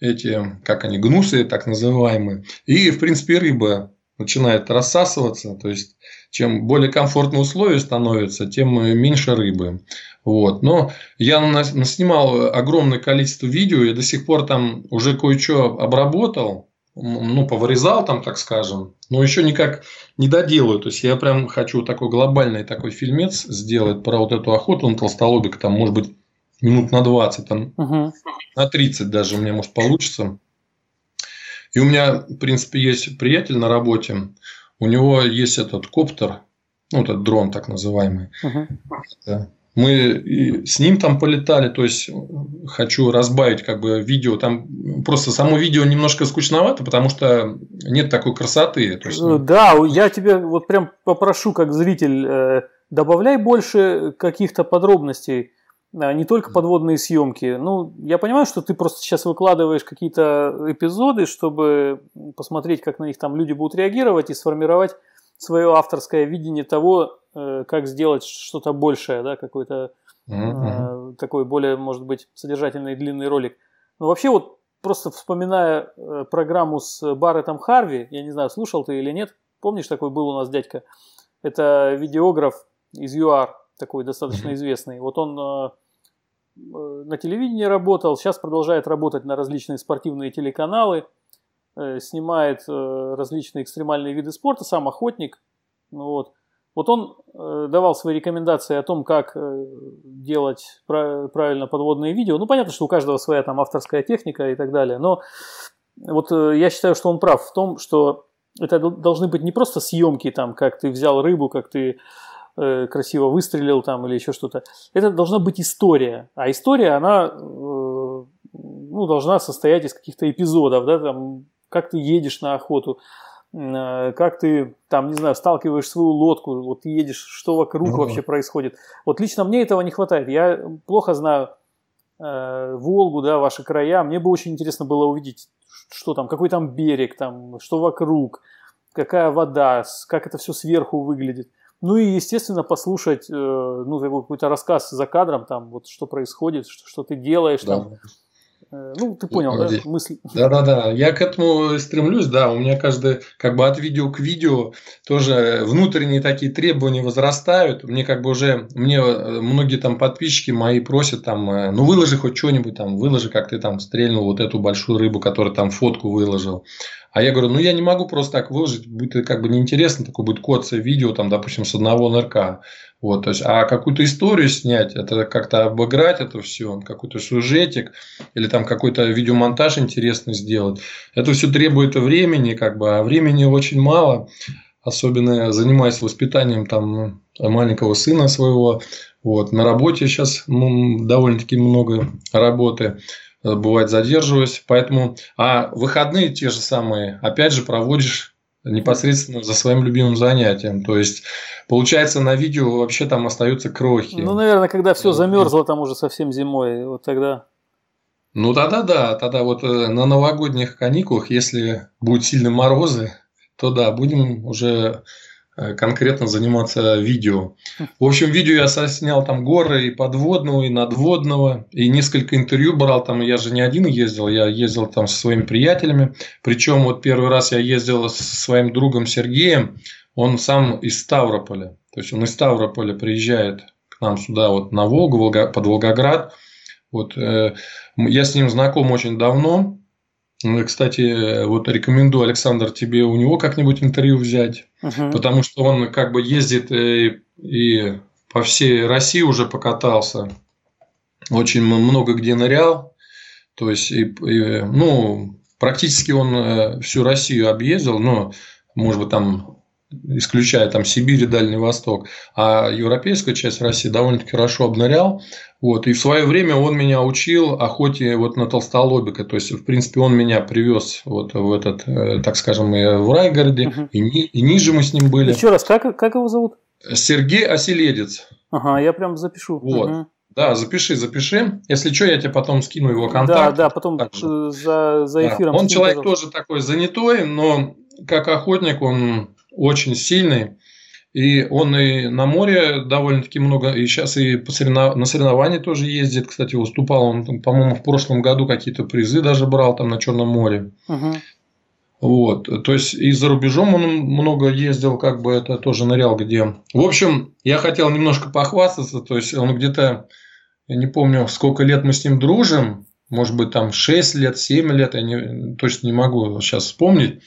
эти, как они, гнусы так называемые. И, в принципе, рыба начинает рассасываться. То есть, чем более комфортные условия становятся, тем меньше рыбы. Вот. Но я снимал огромное количество видео, и до сих пор там уже кое-что обработал, ну, повырезал там, так скажем, но еще никак не доделаю. То есть, я прям хочу такой глобальный такой фильмец сделать про вот эту охоту на толстолобика, там, может быть, минут на 20, там, угу. на 30 даже у меня, может, получится. И у меня, в принципе, есть приятель на работе, у него есть этот коптер, ну, этот дрон так называемый. Угу. Да. Мы с ним там полетали, то есть хочу разбавить как бы видео. Там просто само видео немножко скучновато, потому что нет такой красоты. То есть... Э, да, я тебе вот прям попрошу, как зритель, э, добавляй больше каких-то подробностей не только подводные съемки. Ну, я понимаю, что ты просто сейчас выкладываешь какие-то эпизоды, чтобы посмотреть, как на них там люди будут реагировать и сформировать свое авторское видение того, э, как сделать что-то большее, да, какой-то mm-hmm. такой более, может быть, содержательный длинный ролик. Но вообще вот просто вспоминая э, программу с Барреттом Харви, я не знаю, слушал ты или нет, помнишь, такой был у нас дядька, это видеограф из ЮАР, такой достаточно известный. Вот он Э, на телевидении работал, сейчас продолжает работать на различные спортивные телеканалы, э, снимает э, различные экстремальные виды спорта, сам охотник. Вот. Вот он давал свои рекомендации о том, как делать правильно подводные видео. Ну, понятно, что у каждого своя там авторская техника и так далее, но вот я считаю, что он прав в том, что это должны быть не просто съемки, там, как ты взял рыбу, как ты э, красиво выстрелил там или еще что-то. Это должна быть история. А история, она э, ну, должна состоять из каких-то эпизодов, да, там, как ты едешь на охоту, э, как ты там, не знаю, сталкиваешь свою лодку, вот ты едешь, что вокруг ну, вообще происходит. Вот лично мне этого не хватает. Я плохо знаю э, Волгу, да, ваши края. Мне бы очень интересно было увидеть, что там, какой там берег, там, что вокруг, какая вода, как это все сверху выглядит. Ну и, естественно, послушать э, ну, какой-то рассказ за кадром, там, вот что происходит, что, что ты делаешь, да. там, ну, ты понял, да, мысль? Да-да-да, я к этому стремлюсь, да, у меня каждый, как бы от видео к видео тоже внутренние такие требования возрастают, мне как бы уже, мне э, многие там подписчики мои просят там, э, ну, выложи хоть что-нибудь там, выложи, как ты там стрельнул вот эту большую рыбу, которая там фотку выложил, а я говорю, ну я не могу просто так выложить, будет как бы неинтересно, такое будет коция видео, там, допустим, с одного нырка. Вот, то есть, а какую-то историю снять, это как-то обыграть это все, какой-то сюжетик, или там какой-то видеомонтаж интересный сделать. Это все требует времени, как бы, а времени очень мало, особенно занимаясь воспитанием там маленького сына своего. Вот, на работе сейчас довольно-таки много работы. Э, бывает задерживаюсь. Поэтому, а выходные те же самые, опять же, проводишь непосредственно за своим любимым занятием. То есть, получается, на видео вообще там остаются крохи. Ну, наверное, когда все замерзло там уже совсем зимой, вот тогда. Ну, тогда да, тогда вот э, на новогодних каникулах, если будут сильные морозы, то да, будем уже конкретно заниматься видео. В общем, видео я снял там горы и подводного, и надводного, и несколько интервью брал там. Я же не один ездил, я ездил там со своими приятелями. Причем вот первый раз я ездил со своим другом Сергеем, он сам из Ставрополя. То есть он из Ставрополя приезжает к нам сюда вот на Волгу, под Волгоград. Вот, э, я с ним знаком очень давно. Ну, кстати, вот рекомендую, Александр, тебе у него как-нибудь интервью взять, uh-huh. потому что он как бы ездит и, э, и по всей России уже покатался, очень много где нырял, то есть, и, и, ну, практически он э, всю Россию объездил, но, может быть, там исключая там Сибирь и Дальний Восток, а европейская часть России довольно-таки хорошо обнырял. Вот. И в свое время он меня учил охоте вот на толстолобика. То есть, в принципе, он меня привез вот в этот, э, так скажем, и в Райгороде, угу. и, ни, и ниже мы с ним были. Еще раз, как, как его зовут? Сергей Оселедец. Ага, я прям запишу. Вот. Угу. Да, запиши, запиши. Если что, я тебе потом скину его контакт. Да, да, потом Также. за, за эфиром. Да. Он человек пожалуйста. тоже такой занятой, но как охотник он очень сильный. И он и на море довольно-таки много, и сейчас и по соревнов... на соревнования тоже ездит. Кстати, выступал он, по-моему, в прошлом году какие-то призы даже брал там на Черном море. Угу. Вот, то есть и за рубежом он много ездил, как бы это тоже нырял где. В общем, я хотел немножко похвастаться, то есть он где-то, я не помню, сколько лет мы с ним дружим, может быть, там 6 лет, 7 лет, я не, точно не могу сейчас вспомнить.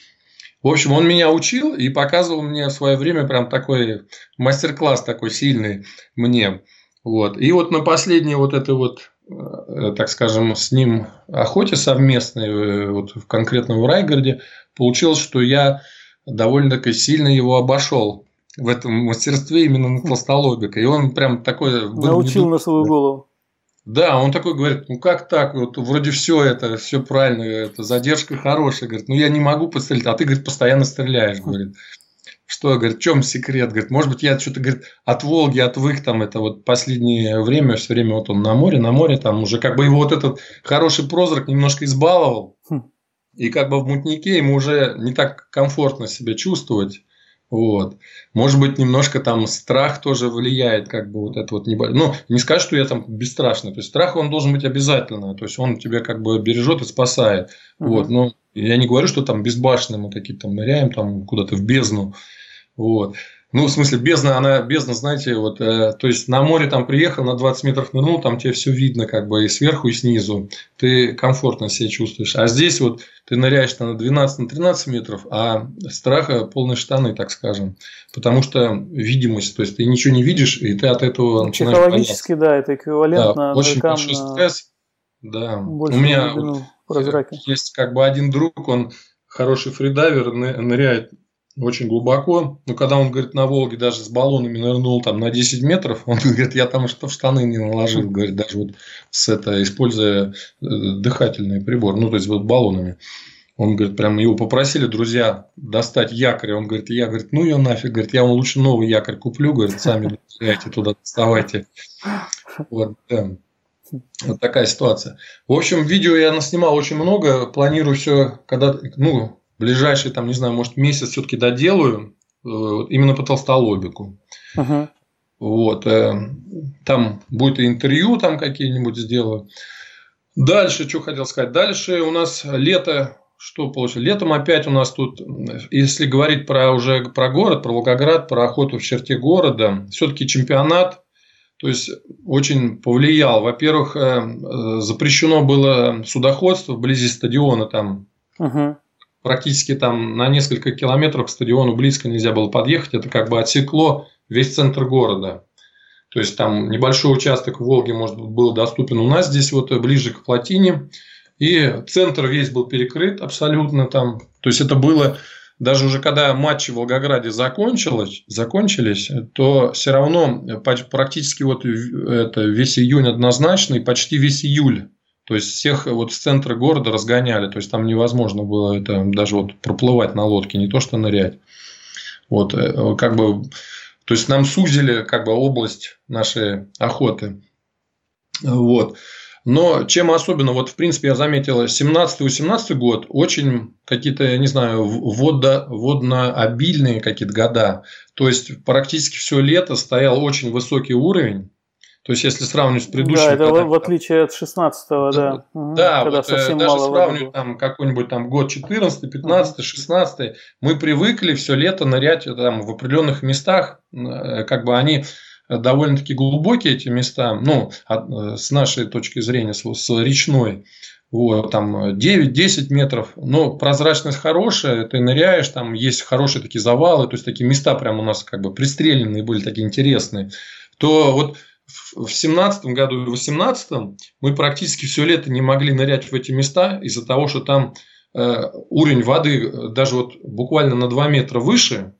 В общем, он меня учил и показывал мне в свое время прям такой мастер-класс такой сильный мне. Вот. И вот на последней вот этой вот, э, так скажем, с ним охоте совместной, э, вот в конкретном в Райгороде, получилось, что я довольно-таки сильно его обошел в этом мастерстве именно на толстолобика. И он прям такой... Научил на свою голову. Да, он такой говорит, ну как так, вот вроде все это, все правильно, это задержка хорошая, говорит, ну я не могу пострелять, а ты, говорит, постоянно стреляешь, говорит. Что, говорит, в чем секрет? Говорит, может быть, я что-то, говорит, от Волги отвык, там, это вот последнее время, все время вот он на море, на море, там уже как бы его вот этот хороший прозрак немножко избаловал. Хм. И как бы в мутнике ему уже не так комфортно себя чувствовать. Вот. Может быть, немножко там страх тоже влияет, как бы вот это вот не... Ну, не скажу, что я там бесстрашный. То есть, страх, он должен быть обязательно. То есть, он тебя как бы бережет и спасает. Uh-huh. Вот. Но я не говорю, что там безбашенные мы такие там ныряем там куда-то в бездну. Вот. Ну, в смысле, бездна, она, бездна, знаете, вот, э, то есть, на море там приехал, на 20 метров нырнул, там тебе все видно, как бы, и сверху, и снизу. Ты комфортно себя чувствуешь. А здесь вот ты ныряешь на 12-13 на метров, а страха полные штаны, так скажем. Потому что видимость, то есть, ты ничего не видишь, и ты от этого начинаешь Психологически, бояться. да, это эквивалентно да, очень большой на... стресс. Да. У меня вот, есть как бы один друг, он хороший фридайвер, ныряет очень глубоко. Но когда он, говорит, на Волге даже с баллонами нырнул там на 10 метров, он говорит, я там что в штаны не наложил, говорит, даже вот с это, используя э, дыхательный прибор, ну, то есть вот баллонами. Он говорит, прям его попросили друзья достать якорь. Он говорит, я, говорит, ну ее нафиг, говорит, я вам лучше новый якорь куплю, говорит, сами доставайте туда, доставайте. Вот, да. вот такая ситуация. В общем, видео я наснимал очень много, планирую все, когда, ну, ближайший, там, не знаю, может, месяц все-таки доделаю, э, именно по толстолобику. Uh-huh. Вот, э, там будет и интервью там какие-нибудь сделаю. Дальше, что хотел сказать. Дальше у нас лето что получилось? Летом опять у нас тут, если говорить про уже про город, про Волгоград, про охоту в черте города, все-таки чемпионат, то есть очень повлиял. Во-первых, э, запрещено было судоходство вблизи стадиона, там угу. Практически там на несколько километров к стадиону близко нельзя было подъехать, это как бы отсекло весь центр города. То есть там небольшой участок в Волге, может быть, был доступен у нас здесь вот ближе к плотине. И центр весь был перекрыт абсолютно там. То есть это было даже уже когда матчи в Волгограде закончились, закончились, то все равно практически вот это весь июнь однозначно и почти весь июль. То есть всех вот с центра города разгоняли, то есть там невозможно было это даже вот проплывать на лодке, не то что нырять. Вот э, как бы, то есть нам сузили как бы область нашей охоты. Вот. Но чем особенно, вот в принципе я заметил, 17-18 год очень какие-то, я не знаю, водно, водно-обильные какие-то года. То есть практически все лето стоял очень высокий уровень. То есть, если сравнивать с предыдущим... Да, это в отличие от 16-го, да. Да, когда вот, э, совсем даже мало сравнивать там какой-нибудь там год 14 15 16 мы привыкли все лето нырять там в определенных местах, э, как бы они довольно-таки глубокие эти места, ну, э, с нашей точки зрения, с, с речной, вот, там 9-10 метров, но прозрачность хорошая, ты ныряешь, там есть хорошие такие завалы, то есть такие места прям у нас как бы пристреленные были, такие интересные, то вот в семнадцатом году и в восемнадцатом мы практически все лето не могли нырять в эти места из-за того, что там э, уровень воды э, даже вот буквально на 2 метра выше,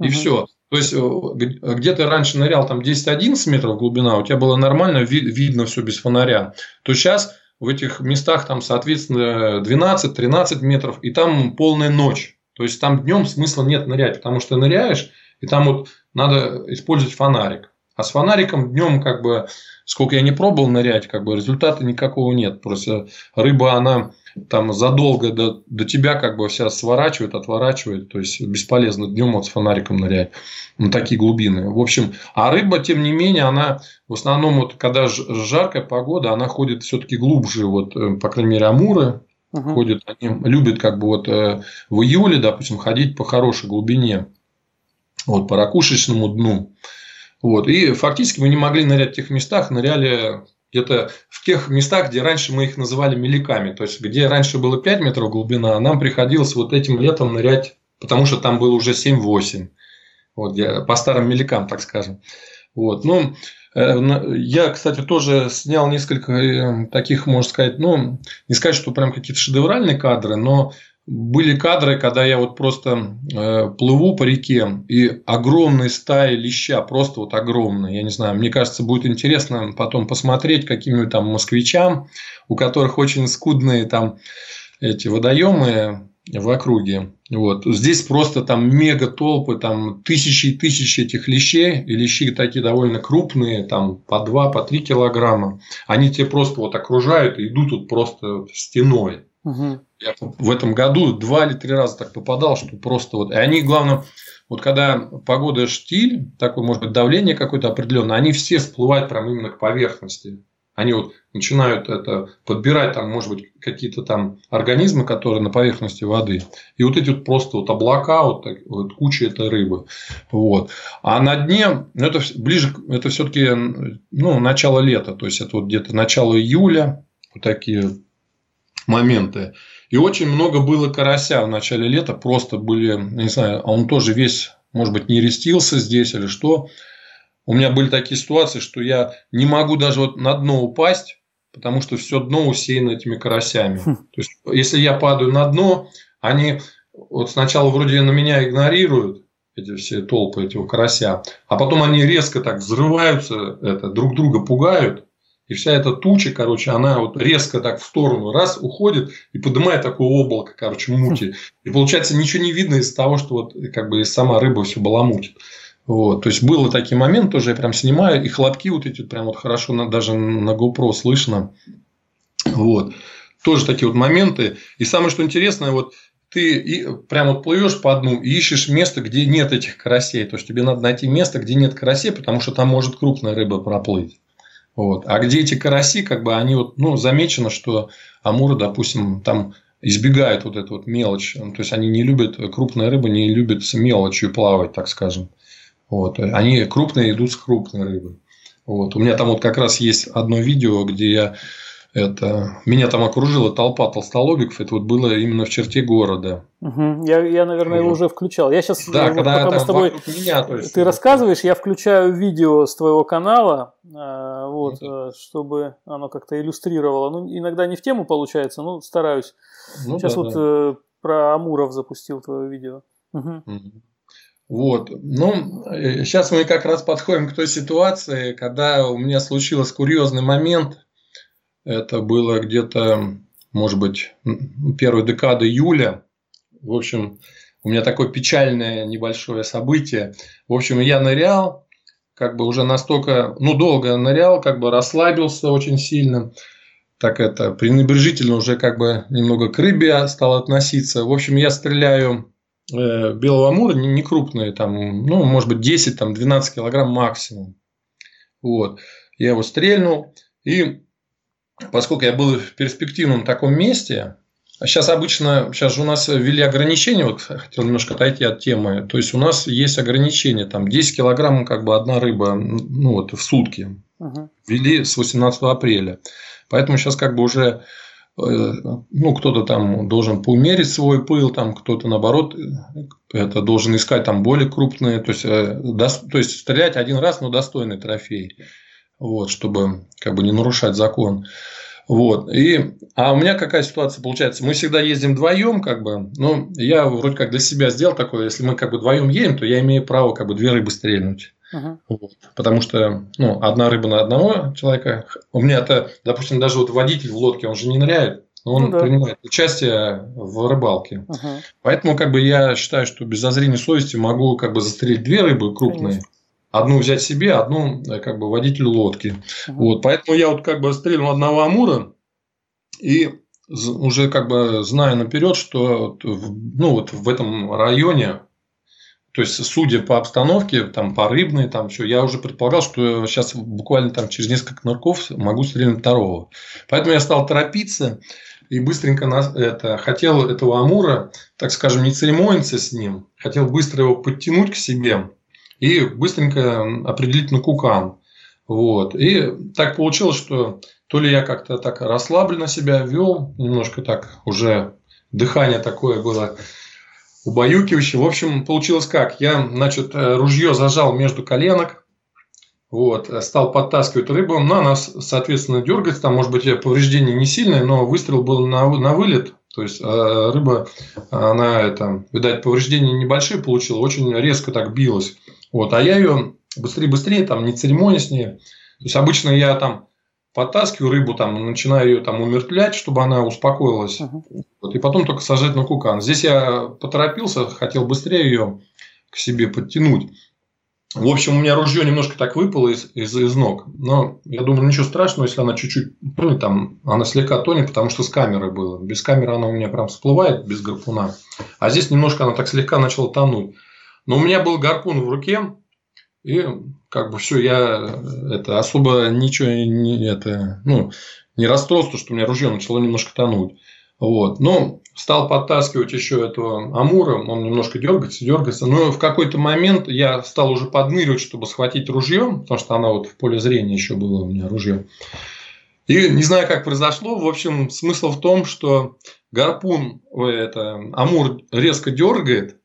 и угу. все. То есть, э, где ты раньше нырял там 10-11 метров глубина, у тебя было нормально, ви- видно все без фонаря. То сейчас в этих местах там, соответственно, 12-13 метров, и там полная ночь. То есть, там днем смысла нет нырять, потому что ныряешь, и там вот надо использовать фонарик. А с фонариком днем, как бы, сколько я не пробовал нырять, как бы результата никакого нет. Просто рыба, она там задолго до, до тебя как бы вся сворачивает, отворачивает, то есть бесполезно днем вот с фонариком нырять на такие глубины. В общем, а рыба, тем не менее, она в основном вот когда жаркая погода, она ходит все-таки глубже, вот, э, по крайней мере, амуры угу. ходят, они любят как бы вот э, в июле, допустим, ходить по хорошей глубине, вот по ракушечному дну. Вот. И фактически мы не могли нырять в тех местах, ныряли где-то в тех местах, где раньше мы их называли меликами, то есть где раньше было 5 метров глубина, нам приходилось вот этим летом нырять, потому что там было уже 7-8, вот, по старым меликам, так скажем. Вот. Ну, э, я, кстати, тоже снял несколько э, таких, можно сказать, ну, не сказать, что прям какие-то шедевральные кадры, но были кадры, когда я вот просто э, плыву по реке, и огромные стаи леща, просто вот огромные, я не знаю, мне кажется, будет интересно потом посмотреть каким-нибудь там москвичам, у которых очень скудные там эти водоемы в округе. Вот. Здесь просто там мега толпы, там тысячи и тысячи этих лещей, и лещи такие довольно крупные, там по 2, по 3 килограмма. Они тебе просто вот окружают и идут тут просто стеной. Угу. Я в этом году два или три раза так попадал, что просто вот. И они, главное, вот когда погода штиль, такое, может быть, давление какое-то определенное, они все всплывают прям именно к поверхности. Они вот начинают это подбирать, там, может быть, какие-то там организмы, которые на поверхности воды. И вот эти вот просто вот облака, вот, так, вот куча этой рыбы. Вот. А на дне, ну, это ближе, это все-таки ну, начало лета, то есть это вот где-то начало июля, вот такие моменты. И очень много было карася в начале лета. Просто были, не знаю, а он тоже весь, может быть, не рестился здесь или что. У меня были такие ситуации, что я не могу даже вот на дно упасть, потому что все дно усеяно этими карасями. Хм. То есть, если я падаю на дно, они вот сначала вроде на меня игнорируют, эти все толпы этого карася, а потом они резко так взрываются, это, друг друга пугают, и вся эта туча, короче, она вот резко так в сторону раз уходит и поднимает такое облако, короче, мути. И получается ничего не видно из того, что вот как бы сама рыба все баламутит. Вот, то есть было такие моменты, тоже я прям снимаю, и хлопки вот эти прям вот хорошо на, даже на GoPro слышно. Вот. Тоже такие вот моменты. И самое, что интересное, вот ты и прям вот плывешь по дну и ищешь место, где нет этих карасей. То есть тебе надо найти место, где нет карасей, потому что там может крупная рыба проплыть. Вот. А где эти караси, как бы они вот, ну, замечено, что амуры, допустим, там избегают вот эту вот мелочь. То есть они не любят, крупная рыба не любит с мелочью плавать, так скажем. Вот. Они крупные идут с крупной рыбой. Вот. У меня там вот как раз есть одно видео, где я это, меня там окружила толпа толстолобиков. Это вот было именно в черте города. Угу. Я, я, наверное, его уже включал. Я сейчас, да, вот, когда пока мы с тобой, меня, то есть, ты рассказываешь, я включаю видео с твоего канала, э, вот, ну, чтобы оно как-то иллюстрировало. Ну, иногда не в тему получается, но стараюсь. Ну, сейчас да, вот да. Э, про Амуров запустил твое видео. Угу. Вот. Ну, сейчас мы как раз подходим к той ситуации, когда у меня случился курьезный момент – это было где-то, может быть, первая декада июля. В общем, у меня такое печальное небольшое событие. В общем, я нырял, как бы уже настолько, ну, долго нырял, как бы расслабился очень сильно. Так это, пренебрежительно уже как бы немного к рыбе стал относиться. В общем, я стреляю э, белого амура, не, не крупные, там, ну, может быть, 10-12 килограмм максимум. Вот. Я его стрельнул, и поскольку я был в перспективном таком месте, Сейчас обычно, сейчас же у нас ввели ограничения, вот хотел немножко отойти от темы, то есть у нас есть ограничения, там 10 килограмм как бы одна рыба ну, вот, в сутки, угу. ввели с 18 апреля. Поэтому сейчас как бы уже э, ну, кто-то там должен поумерить свой пыл, там кто-то наоборот это должен искать там более крупные, то есть, э, то есть стрелять один раз, но достойный трофей вот, чтобы как бы не нарушать закон. Вот. И, а у меня какая ситуация получается? Мы всегда ездим вдвоем, как бы, ну, я вроде как для себя сделал такое, если мы как бы вдвоем едем, то я имею право как бы две рыбы стрельнуть. Uh-huh. Вот. Потому что, ну, одна рыба на одного человека. У меня это, допустим, даже вот водитель в лодке, он же не ныряет, но он ну, да. принимает участие в рыбалке. Uh-huh. Поэтому, как бы, я считаю, что без зазрения совести могу как бы застрелить две рыбы крупные. Конечно одну взять себе, одну э, как бы водителю лодки. Угу. Вот, поэтому я вот как бы стрельнул одного амура и уже как бы знаю наперед, что ну вот в этом районе, то есть судя по обстановке, там по рыбной, там все, я уже предполагал, что сейчас буквально там через несколько нырков могу стрельнуть второго. Поэтому я стал торопиться и быстренько нас, это, хотел этого амура, так скажем, не церемониться с ним, хотел быстро его подтянуть к себе, и быстренько определить на кукан. Вот. И так получилось, что то ли я как-то так расслабленно себя вел, немножко так уже дыхание такое было убаюкивающее. В общем, получилось как? Я, значит, ружье зажал между коленок, вот, стал подтаскивать рыбу, но она, соответственно, дергается, там, может быть, повреждение не сильное, но выстрел был на, на вылет, то есть а рыба, она, это, видать, повреждения небольшие получила, очень резко так билась. Вот, а я ее быстрее-быстрее, там, не церемония с ней. То есть, обычно я там подтаскиваю рыбу, там, начинаю ее там умертвлять, чтобы она успокоилась. Uh-huh. Вот, и потом только сажать на кукан. Здесь я поторопился, хотел быстрее ее к себе подтянуть. В общем, у меня ружье немножко так выпало из, из, из ног. Но я думаю, ничего страшного, если она чуть-чуть тонет, там, она слегка тонет, потому что с камерой было. Без камеры она у меня прям всплывает, без гарпуна. А здесь немножко она так слегка начала тонуть. Но у меня был гарпун в руке, и как бы все, я это особо ничего не, это, ну, не расстроился, что у меня ружье начало немножко тонуть. Вот. Но стал подтаскивать еще этого амура, он немножко дергается, дергается. Но в какой-то момент я стал уже подныривать, чтобы схватить ружье, потому что она вот в поле зрения еще было у меня ружье. И не знаю, как произошло. В общем, смысл в том, что гарпун, это, амур резко дергает,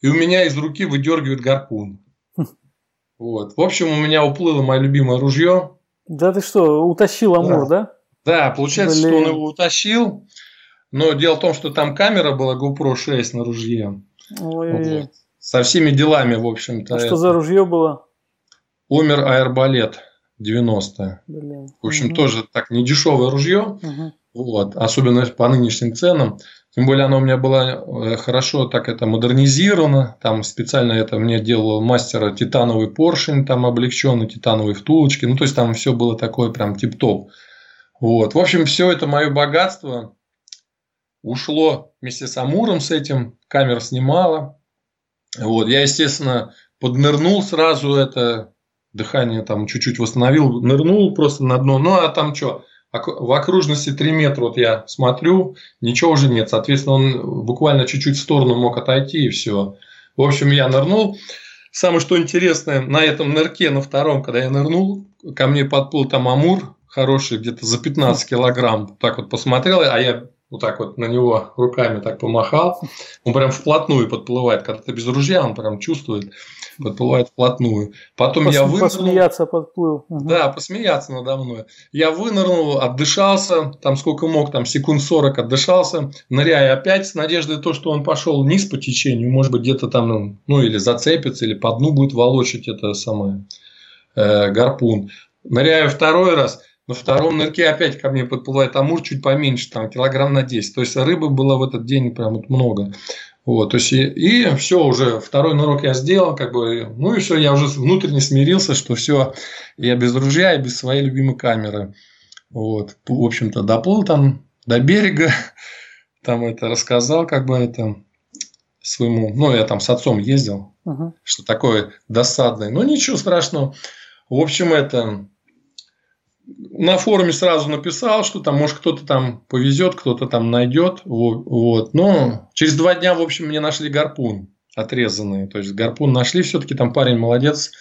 и у меня из руки выдергивает гарпун. Вот. В общем, у меня уплыло мое любимое ружье. Да ты что, утащил Амур, да? Да, да получается, Блин. что он его утащил. Но дело в том, что там камера была GoPro 6 на ружье. Ой. Вот. Со всеми делами, в общем-то. А что за ружье было? Умер аэрбалет 90 Блин. В общем, угу. тоже так недешевое ружье. Угу. Вот, особенно по нынешним ценам. Тем более оно у меня было э, хорошо так это модернизировано. Там специально это мне делал мастер титановый поршень, там облегченный титановые втулочки. Ну, то есть там все было такое прям тип-топ. Вот. В общем, все это мое богатство ушло вместе с Амуром с этим. Камера снимала. Вот. Я, естественно, поднырнул сразу это дыхание там чуть-чуть восстановил, нырнул просто на дно. Ну, а там что? В окружности 3 метра вот я смотрю, ничего уже нет. Соответственно, он буквально чуть-чуть в сторону мог отойти и все. В общем, я нырнул. Самое что интересное, на этом нырке, на втором, когда я нырнул, ко мне подплыл там амур хороший, где-то за 15 килограмм. Так вот посмотрел, а я вот так вот на него руками так помахал. Он прям вплотную подплывает. Когда ты без ружья, он прям чувствует подплывает вплотную. Потом Пос, я вынырнул. Посмеяться подплыл. Угу. Да, посмеяться надо мной. Я вынырнул, отдышался, там сколько мог, там секунд 40 отдышался, ныряя опять с надеждой то, что он пошел вниз по течению, может быть, где-то там, ну, или зацепится, или по дну будет волочить это самое э, гарпун. Ныряю второй раз, на втором нырке опять ко мне подплывает амур чуть поменьше, там килограмм на 10. То есть рыбы было в этот день прям вот много. Вот, то есть, и, и все, уже второй нырок я сделал, как бы, ну и все, я уже внутренне смирился, что все, я без ружья и без своей любимой камеры. Вот, в общем-то, доплыл там до берега, там это рассказал, как бы это своему, ну, я там с отцом ездил, uh-huh. что такое досадное, но ничего страшного. В общем, это на форуме сразу написал, что там, может, кто-то там повезет, кто-то там найдет. Вот. Но через два дня, в общем, мне нашли гарпун отрезанный. То есть, гарпун нашли все-таки, там парень молодец.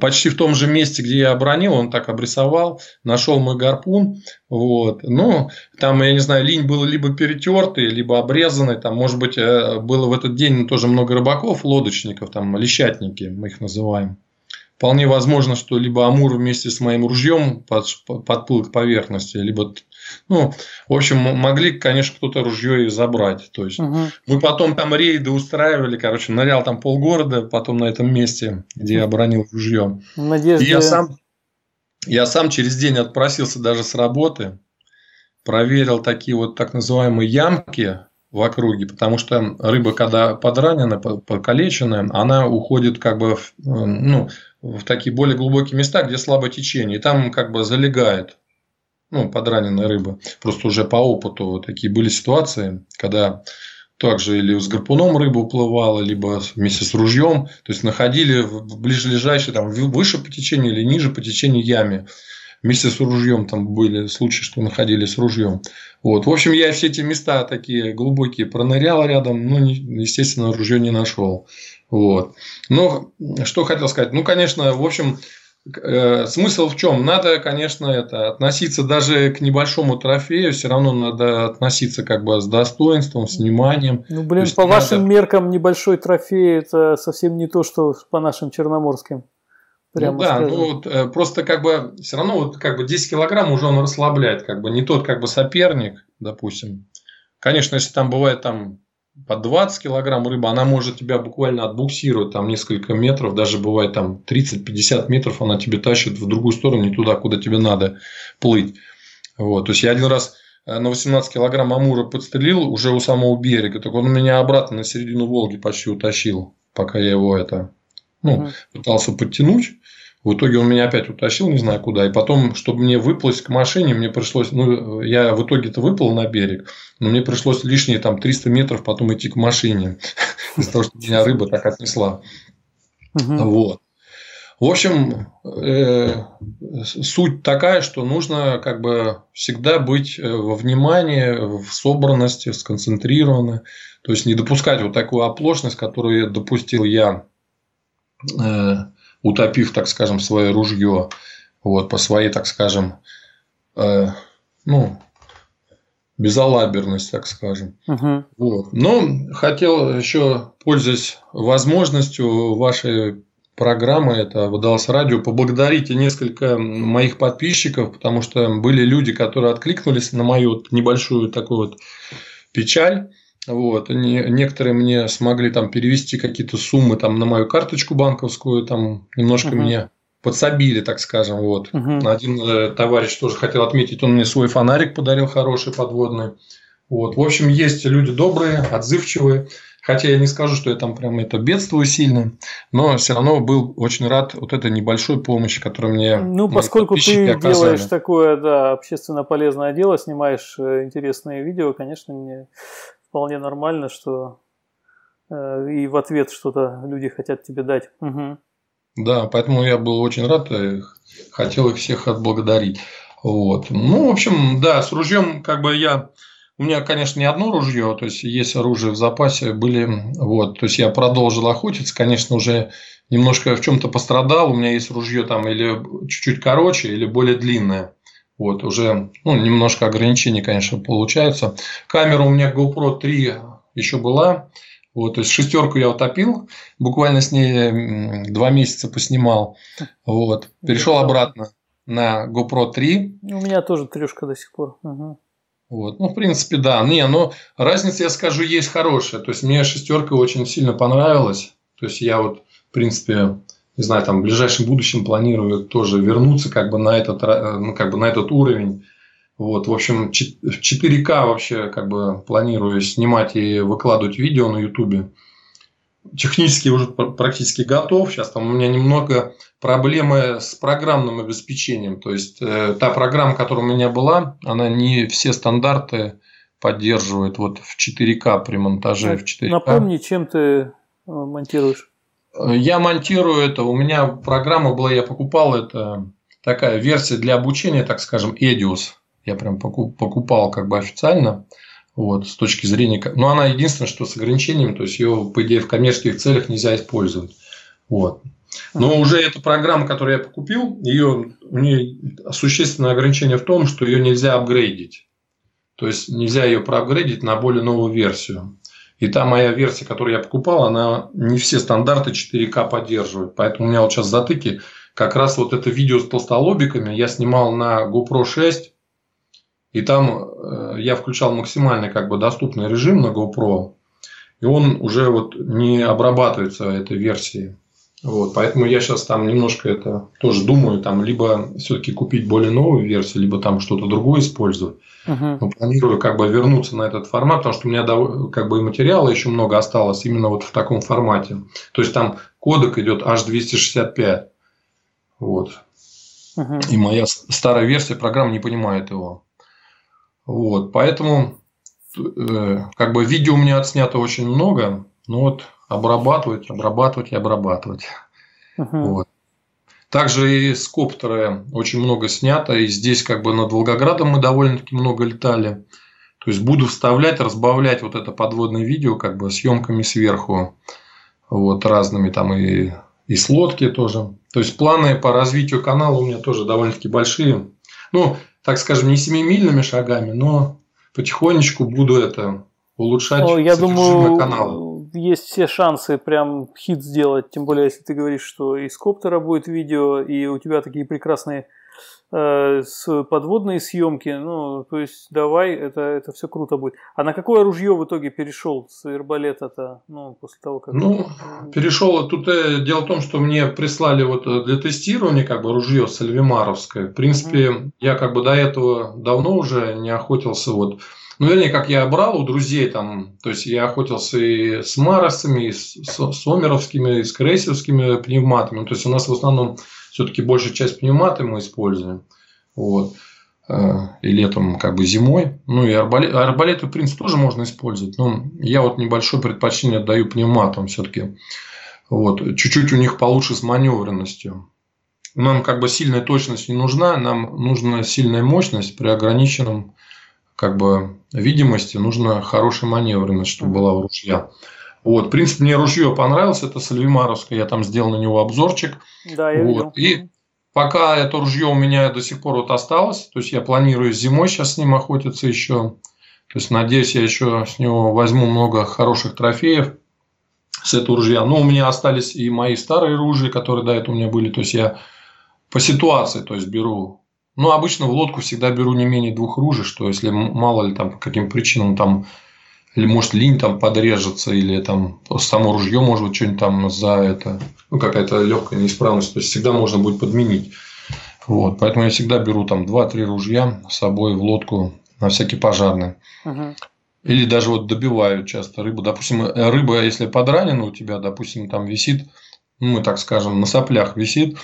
Почти в том же месте, где я обронил, он так обрисовал, нашел мой гарпун. Вот. Ну, там, я не знаю, линь был либо перетертый, либо обрезанный. Там, может быть, э, было в этот день тоже много рыбаков, лодочников, там, лещатники, мы их называем. Вполне возможно, что либо Амур вместе с моим ружьем под, подплыл к поверхности, либо, ну, в общем, могли, конечно, кто-то ружье и забрать. То есть, угу. мы потом там рейды устраивали, короче, нырял там полгорода, потом на этом месте, где я оборонил ружье. Надежда... И я сам, я сам через день отпросился даже с работы, проверил такие вот так называемые ямки в округе, потому что рыба, когда подранена, покалеченная, она уходит как бы в, ну, в такие более глубокие места, где слабое течение, и там как бы залегает ну, подраненная рыба. Просто уже по опыту такие были ситуации, когда также или с гарпуном рыба уплывала, либо вместе с ружьем. То есть находили в ближайшей, там, выше по течению или ниже по течению яме вместе с ружьем там были случаи, что находили с ружьем. Вот. В общем, я все эти места такие глубокие пронырял рядом, но, естественно, ружье не нашел. Вот. Но что хотел сказать? Ну, конечно, в общем, э, смысл в чем? Надо, конечно, это относиться даже к небольшому трофею, все равно надо относиться как бы с достоинством, с вниманием. Ну, блин, по надо... вашим меркам небольшой трофей это совсем не то, что по нашим черноморским. Прямо ну да, скажем. ну вот э, просто как бы все равно вот как бы 10 килограмм уже он расслабляет, как бы не тот как бы соперник, допустим. Конечно, если там бывает там по 20 килограмм рыба, она может тебя буквально отбуксировать там несколько метров, даже бывает там 30-50 метров она тебе тащит в другую сторону, не туда, куда тебе надо плыть. Вот. То есть я один раз э, на 18 килограмм амура подстрелил уже у самого берега, так он меня обратно на середину Волги почти утащил, пока я его это ну, угу. пытался подтянуть. В итоге он меня опять утащил, не знаю куда. И потом, чтобы мне выплыть к машине, мне пришлось, ну, я в итоге-то выплыл на берег, но мне пришлось лишние там 300 метров потом идти к машине. Из-за того, что меня рыба так отнесла. Вот. В общем, э, суть такая, что нужно как бы всегда быть э, во внимании, в собранности, сконцентрированно. То есть не допускать вот такую оплошность, которую допустил я э, утопив, так скажем, свое ружье, вот, по своей, так скажем, э, ну, безалаберность, так скажем. Угу. Вот. Но хотел еще, пользуясь возможностью вашей программы, это выдалось радио, поблагодарить несколько моих подписчиков, потому что были люди, которые откликнулись на мою небольшую такую вот печаль. Вот. Не, некоторые мне смогли там перевести какие-то суммы там на мою карточку банковскую, там немножко uh-huh. мне подсобили, так скажем. Вот. Uh-huh. Один э, товарищ тоже хотел отметить, он мне свой фонарик подарил хороший подводный. Вот. В общем, есть люди добрые, отзывчивые. Хотя я не скажу, что я там прям это бедствую сильно, но все равно был очень рад вот этой небольшой помощи, которую мне Ну, поскольку ты оказали. делаешь такое, да, общественно полезное дело, снимаешь э, интересные видео, конечно, мне вполне нормально, что э, и в ответ что-то люди хотят тебе дать. Угу. Да, поэтому я был очень рад и хотел их всех отблагодарить. Вот. Ну, в общем, да, с ружьем как бы я у меня, конечно, не одно ружье, то есть есть оружие в запасе, были, вот, то есть я продолжил охотиться, конечно, уже немножко в чем-то пострадал, у меня есть ружье там или чуть-чуть короче, или более длинное. Вот, уже ну, немножко ограничений, конечно, получается. Камера у меня GoPro 3 еще была. Вот, то есть шестерку я утопил, буквально с ней два месяца поснимал. Вот, перешел обратно на GoPro 3. У меня тоже трешка до сих пор. Угу. Вот. Ну, в принципе, да. Не, но разница, я скажу, есть хорошая. То есть, мне шестерка очень сильно понравилась. То есть, я вот, в принципе, не знаю, там в ближайшем будущем планирую тоже вернуться как бы на этот, ну, как бы на этот уровень. Вот, в общем, 4К вообще как бы планирую снимать и выкладывать видео на YouTube технически уже практически готов. Сейчас там у меня немного проблемы с программным обеспечением. То есть э, та программа, которая у меня была, она не все стандарты поддерживает вот в 4К при монтаже в 4К. Напомни, чем ты э, монтируешь? Я монтирую это. У меня программа была, я покупал это такая версия для обучения, так скажем, Edius. Я прям покупал как бы официально. Вот, с точки зрения... Но она единственное, что с ограничением, то есть ее, по идее, в коммерческих целях нельзя использовать. Вот. Но уже эта программа, которую я покупил, ее, у нее существенное ограничение в том, что ее нельзя апгрейдить. То есть нельзя ее проапгрейдить на более новую версию. И та моя версия, которую я покупал, она не все стандарты 4К поддерживает. Поэтому у меня вот сейчас затыки. Как раз вот это видео с толстолобиками я снимал на GoPro 6 и там э, я включал максимальный как бы доступный режим на GoPro, и он уже вот не обрабатывается этой версией. Вот, поэтому я сейчас там немножко это тоже думаю, там либо все-таки купить более новую версию, либо там что-то другое использовать. Uh-huh. Но планирую как бы вернуться на этот формат, потому что у меня как бы и материала еще много осталось именно вот в таком формате. То есть там кодек идет H265. Вот. Uh-huh. И моя старая версия программы не понимает его. Вот, поэтому э, как бы видео у меня отснято очень много, но вот обрабатывать, обрабатывать и обрабатывать. Uh-huh. Вот. Также и с коптера очень много снято, и здесь как бы над Волгоградом мы довольно-таки много летали. То есть буду вставлять, разбавлять вот это подводное видео как бы съемками сверху, вот разными там и и с лодки тоже. То есть планы по развитию канала у меня тоже довольно-таки большие. Ну, так скажем, не семимильными шагами, но потихонечку буду это улучшать ну, я думаю, канала. Есть все шансы прям хит сделать, тем более, если ты говоришь, что из коптера будет видео, и у тебя такие прекрасные Э, с подводные съемки, ну, то есть давай, это, это все круто будет. А на какое ружье в итоге перешел с арбалета-то, ну, после того, как... Ну, перешел, тут э, дело в том, что мне прислали вот э, для тестирования как бы ружье сальвимаровское. В принципе, mm я как бы до этого давно уже не охотился вот ну, вернее, как я брал у друзей там, то есть я охотился и с Маросами, и с, Сомеровскими, и с Крейсерскими пневматами. То есть у нас в основном все-таки большая часть пневматы мы используем. Вот. Э, и летом, как бы зимой. Ну и арбалет, арбалеты, в принципе, тоже можно использовать. Но я вот небольшое предпочтение отдаю пневматам все-таки. Вот. Чуть-чуть у них получше с маневренностью. Нам как бы сильная точность не нужна, нам нужна сильная мощность при ограниченном как бы видимости, нужна хорошая маневренность, чтобы была у ружья. Вот, в принципе, мне ружье понравилось, это Сальвимаровское, я там сделал на него обзорчик. Да, я вот. И пока это ружье у меня до сих пор вот осталось, то есть я планирую зимой сейчас с ним охотиться еще. То есть, надеюсь, я еще с него возьму много хороших трофеев с этого ружья. Но у меня остались и мои старые ружья, которые до этого у меня были. То есть, я по ситуации то есть, беру. Ну, обычно в лодку всегда беру не менее двух ружей, что если мало ли там по каким причинам там или может линь там подрежется, или там само ружье может быть что-нибудь там за это, ну какая-то легкая неисправность, то есть всегда можно будет подменить. Вот, поэтому я всегда беру там 2-3 ружья с собой в лодку на всякий пожарный. Угу. Или даже вот добивают часто рыбу. Допустим, рыба, если подранена у тебя, допустим, там висит, ну, мы так скажем, на соплях висит,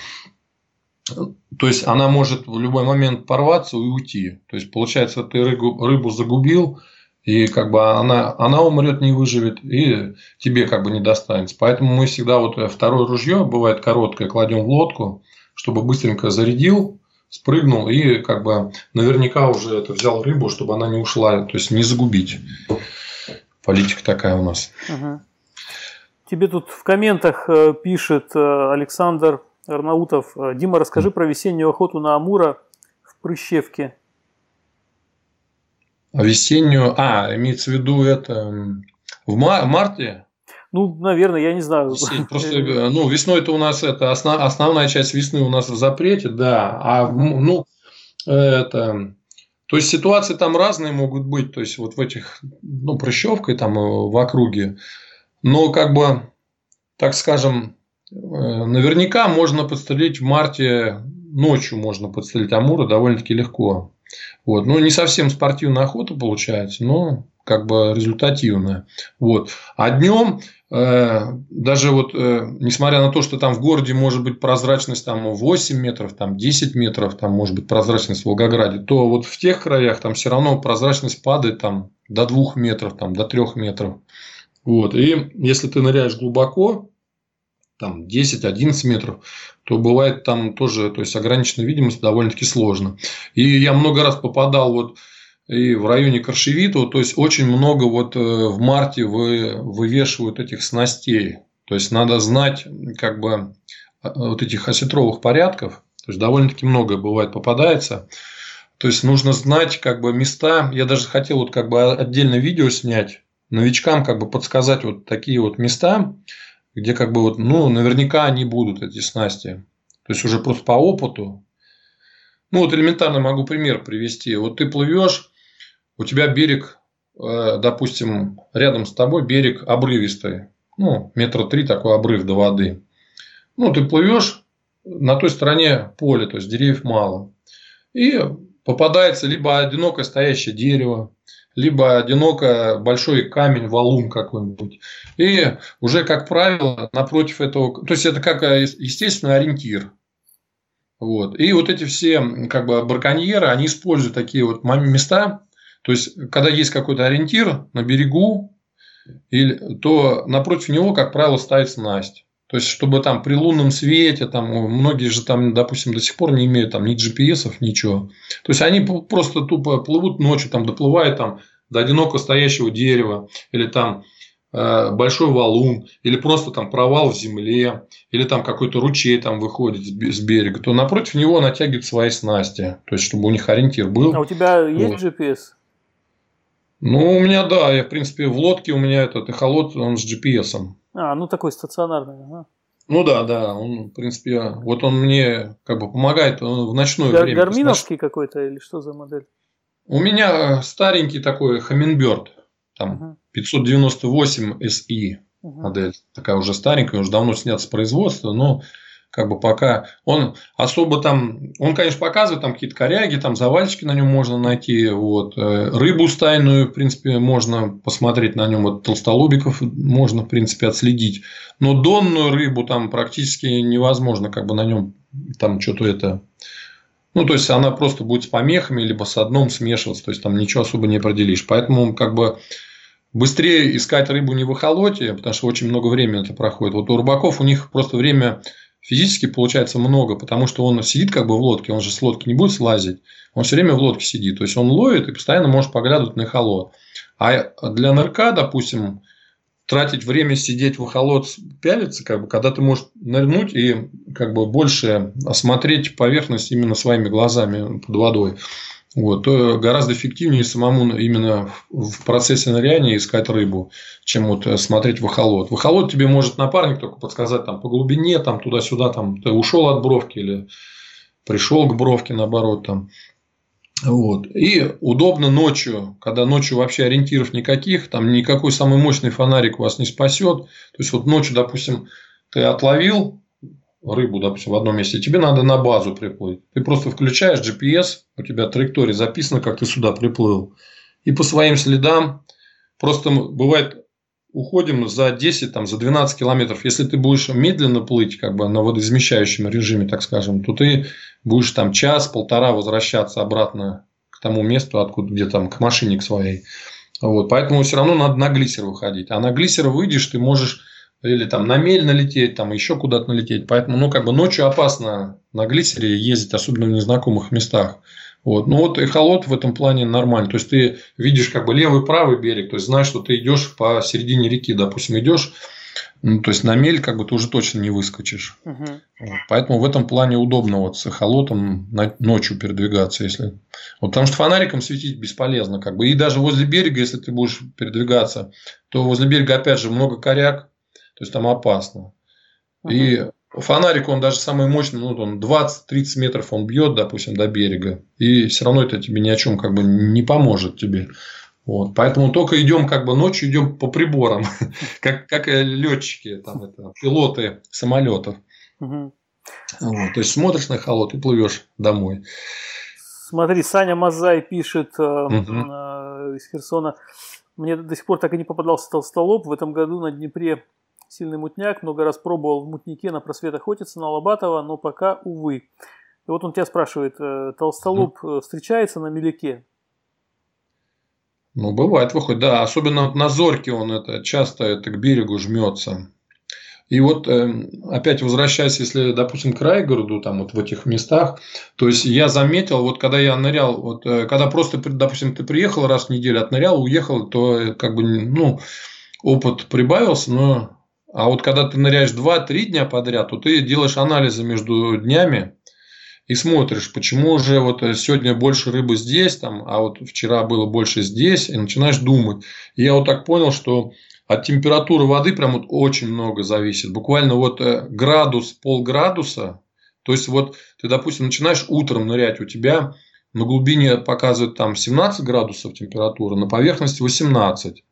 то есть она может в любой момент порваться и уйти. То есть получается, ты рыбу, рыбу загубил, и как бы она, она умрет, не выживет, и тебе как бы не достанется. Поэтому мы всегда вот второе ружье, бывает короткое, кладем в лодку, чтобы быстренько зарядил, спрыгнул и как бы наверняка уже это взял рыбу, чтобы она не ушла, то есть не загубить. Политика такая у нас. Угу. Тебе тут в комментах э, пишет э, Александр Арнаутов. Э, Дима, расскажи про весеннюю охоту на Амура в Прыщевке. А весеннюю, а, имеется в виду это в марте? Ну, наверное, я не знаю. Просто, ну, весной это у нас это основ, основная часть весны у нас в запрете, да. А ну, это то есть ситуации там разные могут быть, то есть вот в этих, ну, прыщевкой там в округе. Но как бы, так скажем, Э, наверняка можно подстрелить в марте, ночью можно подстрелить амура довольно-таки легко. Вот. Ну, не совсем спортивная охота получается, но как бы результативная. Вот. А днем, э, даже вот, э, несмотря на то, что там в городе может быть прозрачность там 8 метров, там 10 метров, там может быть прозрачность в Волгограде, то вот в тех краях там все равно прозрачность падает там до 2 метров, там, до 3 метров. Вот. И если ты ныряешь глубоко, там 10-11 метров, то бывает там тоже, то есть ограниченная видимость довольно-таки сложно. И я много раз попадал вот и в районе Коршевитова, то есть очень много вот э, в марте вы, вывешивают этих снастей. То есть надо знать как бы э, вот этих осетровых порядков, то есть довольно-таки много бывает попадается. То есть нужно знать как бы места. Я даже хотел вот как бы отдельно видео снять, новичкам как бы подсказать вот такие вот места, где как бы вот, ну, наверняка они будут, эти снасти. То есть уже просто по опыту. Ну, вот элементарно могу пример привести. Вот ты плывешь, у тебя берег, э, допустим, рядом с тобой берег обрывистый. Ну, метра три такой обрыв до воды. Ну, ты плывешь, на той стороне поле, то есть деревьев мало. И попадается либо одинокое стоящее дерево, либо одиноко большой камень, валун какой-нибудь. И уже, как правило, напротив этого... То есть, это как э, естественный ориентир. Вот. И вот эти все как бы браконьеры, они используют такие вот места. То есть, когда есть какой-то ориентир на берегу, то напротив него, как правило, ставится снасть. То есть, чтобы там при лунном свете, там, многие же там, допустим, до сих пор не имеют там ни GPS, ничего. То есть, они просто тупо плывут ночью, там, доплывают там, до одиноко стоящего дерева, или там э, большой валун, или просто там провал в земле, или там какой-то ручей там выходит с берега, то напротив него натягивают свои снасти, то есть, чтобы у них ориентир был. А у тебя есть вот. GPS? Ну, у меня, да, я, в принципе, в лодке у меня этот эхолот, он с GPS. А, ну такой стационарный, ага. Ну да, да, он, в принципе, вот он мне как бы помогает он в ночное Гар- время. Гарминовский наш... какой-то или что за модель? У меня старенький такой Humminbird, там uh-huh. 598 SI uh-huh. модель, такая уже старенькая, уже давно снят с производства, но как бы пока он особо там, он, конечно, показывает там какие-то коряги, там завальчики на нем можно найти, вот, э, рыбу стайную, в принципе, можно посмотреть на нем, вот, толстолобиков можно, в принципе, отследить, но донную рыбу там практически невозможно, как бы на нем там что-то это ну, то есть, она просто будет с помехами, либо с одном смешиваться, то есть, там ничего особо не определишь. Поэтому, как бы, быстрее искать рыбу не в эхолоте, потому что очень много времени это проходит. Вот у рыбаков у них просто время физически получается много, потому что он сидит как бы в лодке, он же с лодки не будет слазить, он все время в лодке сидит, то есть он ловит и постоянно может поглядывать на холод. А для нырка, допустим, тратить время сидеть в холод пялиться, как бы, когда ты можешь нырнуть и как бы больше осмотреть поверхность именно своими глазами под водой вот, гораздо эффективнее самому именно в процессе ныряния искать рыбу, чем вот э, смотреть в эхолот. В эхолот тебе может напарник только подсказать там, по глубине, там, туда-сюда, там, ты ушел от бровки или пришел к бровке, наоборот. Там. Вот. И удобно ночью, когда ночью вообще ориентиров никаких, там никакой самый мощный фонарик вас не спасет. То есть вот ночью, допустим, ты отловил рыбу, допустим, в одном месте, тебе надо на базу приплыть. Ты просто включаешь GPS, у тебя траектория записана, как ты сюда приплыл. И по своим следам просто бывает уходим за 10, там, за 12 километров. Если ты будешь медленно плыть, как бы на водоизмещающем режиме, так скажем, то ты будешь там час-полтора возвращаться обратно к тому месту, откуда, где там, к машине к своей. Вот, поэтому все равно надо на глиссер выходить. А на глиссер выйдешь, ты можешь или там на мель налететь, там еще куда-то налететь. Поэтому, ну, как бы ночью опасно на глиссере ездить, особенно в незнакомых местах. Вот. Ну вот эхолот в этом плане нормально. То есть ты видишь как бы левый правый берег, то есть знаешь, что ты идешь по середине реки, допустим, идешь, ну, то есть на мель как бы ты уже точно не выскочишь. Угу. Вот. Поэтому в этом плане удобно вот с эхолотом ночью передвигаться, если. Вот, потому что фонариком светить бесполезно, как бы. И даже возле берега, если ты будешь передвигаться, то возле берега опять же много коряк, то есть там опасно. Угу. И Фонарик, он даже самый мощный, ну, он 20-30 метров он бьет, допустим, до берега. И все равно это тебе ни о чем как бы не поможет тебе. Вот. Поэтому только идем как бы ночью идем по приборам, как, как летчики, там, это, пилоты самолетов. Угу. Вот. То есть смотришь на холод и плывешь домой. Смотри, Саня Мазай пишет э, э, из Херсона. Мне до сих пор так и не попадался толстолоб. В этом году на Днепре Сильный мутняк, много раз пробовал в мутнике на просвет охотиться на Лобатова, но пока, увы. И вот он тебя спрашивает, э, толстолоб mm. встречается на меляке? Ну, бывает, выходит, да. Особенно на зорке он это часто это к берегу жмется. И вот э, опять возвращаясь, если, допустим, к Райгороду, там вот в этих местах, то есть я заметил, вот когда я нырял, вот когда просто, допустим, ты приехал раз в неделю, отнырял, уехал, то как бы, ну, опыт прибавился, но а вот когда ты ныряешь 2-3 дня подряд, то ты делаешь анализы между днями и смотришь, почему же вот сегодня больше рыбы здесь, там, а вот вчера было больше здесь, и начинаешь думать. И я вот так понял, что от температуры воды прям вот очень много зависит. Буквально вот э, градус, полградуса. То есть вот ты, допустим, начинаешь утром нырять, у тебя на глубине показывает там 17 градусов температура, на поверхности 18.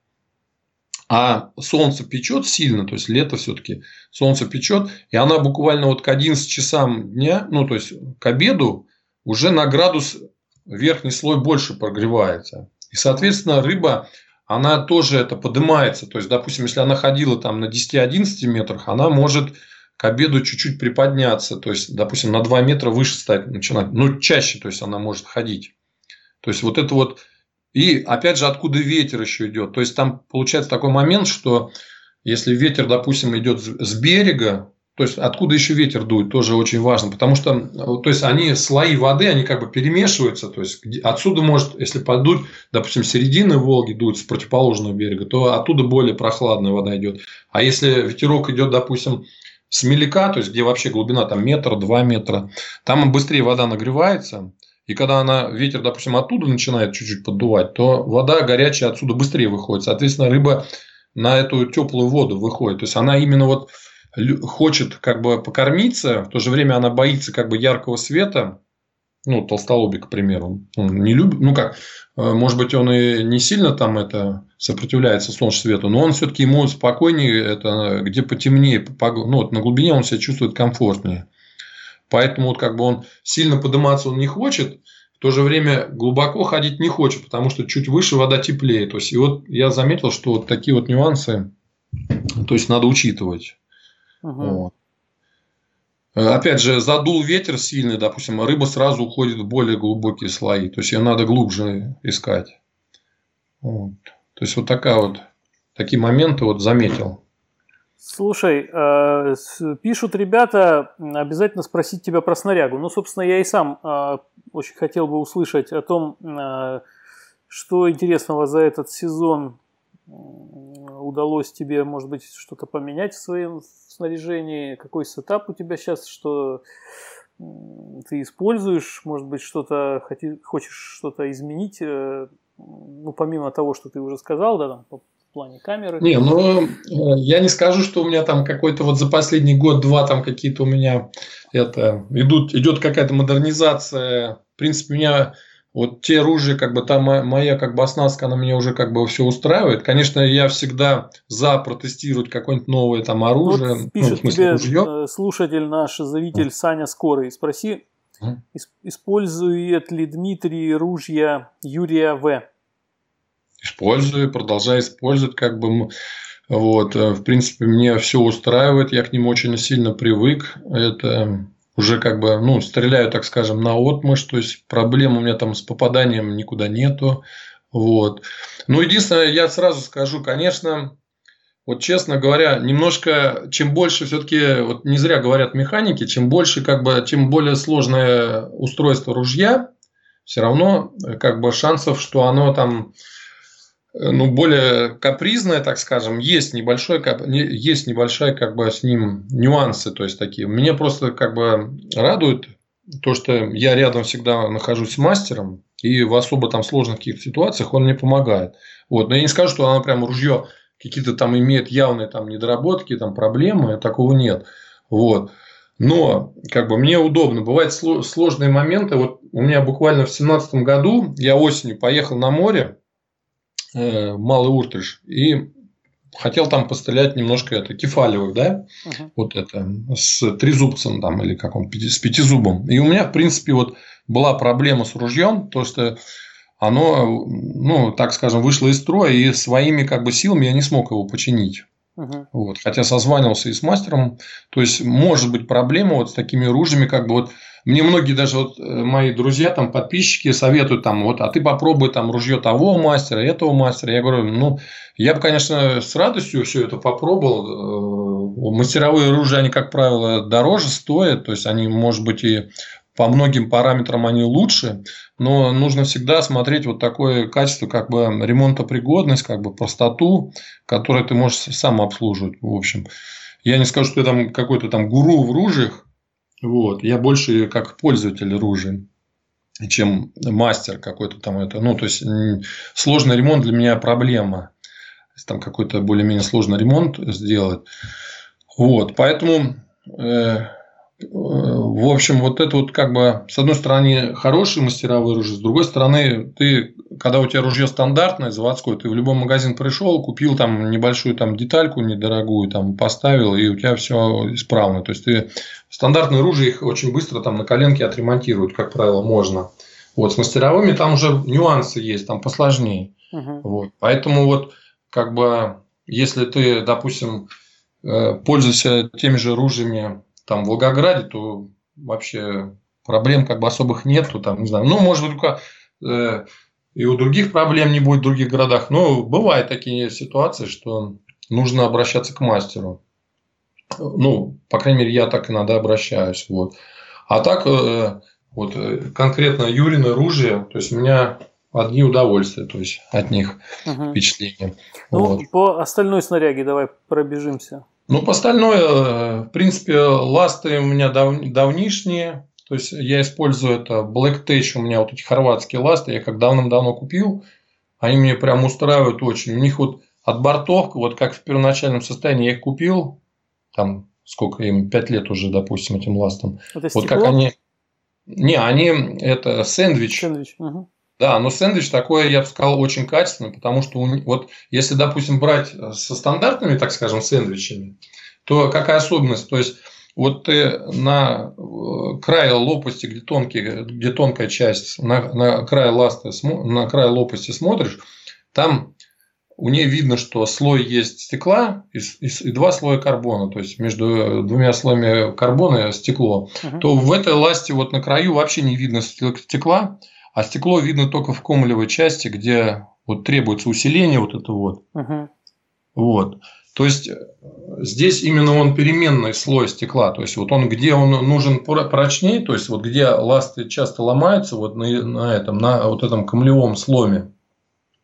А солнце печет сильно, то есть лето все-таки солнце печет, и она буквально вот к 11 часам дня, ну то есть к обеду, уже на градус верхний слой больше прогревается. И, соответственно, рыба, она тоже это поднимается. То есть, допустим, если она ходила там на 10-11 метрах, она может к обеду чуть-чуть приподняться. То есть, допустим, на 2 метра выше стать начинать. Ну, чаще, то есть, она может ходить. То есть, вот это вот и опять же, откуда ветер еще идет. То есть там получается такой момент, что если ветер, допустим, идет с берега, то есть откуда еще ветер дует, тоже очень важно, потому что то есть они слои воды, они как бы перемешиваются, то есть отсюда может, если подуть, допустим, середины Волги дует с противоположного берега, то оттуда более прохладная вода идет. А если ветерок идет, допустим, с мелика, то есть где вообще глубина там метр, два метра, там быстрее вода нагревается, и когда она, ветер, допустим, оттуда начинает чуть-чуть поддувать, то вода горячая отсюда быстрее выходит. Соответственно, рыба на эту теплую воду выходит. То есть она именно вот хочет как бы покормиться, в то же время она боится как бы яркого света, ну, толстолобик, к примеру, он не любит, ну как, э, может быть, он и не сильно там это сопротивляется солнечному свету, но он все-таки ему спокойнее, это где потемнее, ну, вот на глубине он себя чувствует комфортнее. Поэтому вот как бы он сильно подниматься он не хочет, в то же время глубоко ходить не хочет, потому что чуть выше вода теплее. То есть, и вот я заметил, что вот такие вот нюансы, то есть, надо учитывать. Угу. Вот. Опять же, задул ветер сильный, допустим, рыба сразу уходит в более глубокие слои. То есть, ее надо глубже искать. Вот. То есть, вот такая вот, такие моменты вот заметил. Слушай, э, пишут ребята, обязательно спросить тебя про снарягу. Ну, собственно, я и сам э, очень хотел бы услышать о том, э, что интересного за этот сезон удалось тебе, может быть, что-то поменять в своем снаряжении, какой сетап у тебя сейчас, что ты используешь, может быть, что-то хочешь что-то изменить, ну, помимо того, что ты уже сказал, да, там, плане камеры? Не, ну, э, я не скажу, что у меня там какой-то вот за последний год-два там какие-то у меня это идут, идет какая-то модернизация. В принципе, у меня вот те ружья, как бы там моя как бы оснастка, она меня уже как бы все устраивает. Конечно, я всегда за протестировать какое-нибудь новое там оружие. Вот пишет ну, в смысле, тебе ружье. Э, слушатель наш, зритель Саня Скорый. Спроси, использует ли Дмитрий ружья Юрия В? Использую, продолжаю использовать, как бы вот, э, в принципе, мне все устраивает, я к ним очень сильно привык. Это уже как бы, ну, стреляю, так скажем, на отмышь, то есть проблем у меня там с попаданием никуда нету. Вот. Ну, единственное, я сразу скажу, конечно, вот честно говоря, немножко, чем больше все-таки, вот не зря говорят механики, чем больше, как бы, чем более сложное устройство ружья, все равно, как бы, шансов, что оно там, ну, более капризное, так скажем, есть небольшой, есть небольшая, как бы, с ним нюансы, то есть такие. Мне просто, как бы, радует то, что я рядом всегда нахожусь с мастером, и в особо там сложных каких-то ситуациях он мне помогает. Вот. Но я не скажу, что она прям ружье какие-то там имеет явные там недоработки, там проблемы, такого нет. Вот. Но как бы мне удобно. Бывают сложные моменты. Вот у меня буквально в семнадцатом году я осенью поехал на море, э, Малый Уртыш, и хотел там пострелять немножко это кефалевых, да, uh-huh. вот это с трезубцем там или как он с пятизубом. И у меня в принципе вот была проблема с ружьем, то что оно, ну так скажем, вышло из строя и своими как бы силами я не смог его починить. Uh-huh. Вот, хотя созванивался и с мастером, то есть может быть проблема вот с такими ружьями, как бы вот мне многие даже вот э, мои друзья, там, подписчики советуют там, вот, а ты попробуй там ружье того мастера, этого мастера. Я говорю, ну, я бы, конечно, с радостью все это попробовал. Э, мастеровые оружия, они, как правило, дороже стоят, то есть они, может быть, и по многим параметрам они лучше, но нужно всегда смотреть вот такое качество, как бы ремонтопригодность, как бы простоту, которую ты можешь сам обслуживать, в общем. Я не скажу, что я там какой-то там гуру в ружьях, вот. Я больше как пользователь ружей чем мастер какой-то там это. Ну, то есть сложный ремонт для меня проблема. Если там какой-то более-менее сложный ремонт сделать. Вот. Поэтому э, в общем, вот это вот как бы, с одной стороны, хорошие мастеровые ружья, с другой стороны, ты, когда у тебя ружье стандартное, заводское, ты в любой магазин пришел, купил там небольшую там детальку недорогую, там поставил, и у тебя все исправно. То есть, ты стандартные ружья их очень быстро там на коленке отремонтируют, как правило, можно. Вот, с мастеровыми там уже нюансы есть, там посложнее. Угу. Вот. Поэтому вот, как бы, если ты, допустим, э, пользуешься теми же ружьями, там в Волгограде, то вообще проблем как бы особых нету, там, не знаю, ну, может быть, только э, и у других проблем не будет в других городах, но бывают такие ситуации, что нужно обращаться к мастеру. Ну, по крайней мере, я так иногда обращаюсь, вот. А так, э, вот э, конкретно Юрины ружья, то есть у меня одни удовольствия, то есть от них угу. впечатления. Ну, вот. по остальной снаряге давай пробежимся. Ну, по остальное, в принципе, ласты у меня дав, давнишние. То есть я использую это Black Tech, у меня вот эти хорватские ласты, я как давным-давно купил. Они мне прям устраивают очень. У них вот от бортов, вот как в первоначальном состоянии я их купил, там сколько им, 5 лет уже, допустим, этим ластам. Это вот как они... Не, они это сэндвич. Сэндвич. Угу. Да, но сэндвич такой, я бы сказал, очень качественный, потому что вот если, допустим, брать э, со стандартными, так скажем, сэндвичами, то какая особенность? То есть вот ты на э, крае лопасти, где, тонкий, где тонкая часть, на, на край ласты, на край лопасти смотришь, там у нее видно, что слой есть стекла и, и, и два слоя карбона, то есть между двумя слоями карбона стекло, uh-huh. то в этой ласте вот на краю вообще не видно стекла, а стекло видно только в комлевой части, где вот требуется усиление вот это вот. Угу. Вот. То есть э, здесь именно он переменный слой стекла. То есть вот он где он нужен прочнее, то есть вот где ласты часто ломаются, вот на, на этом, на вот этом камлевом сломе.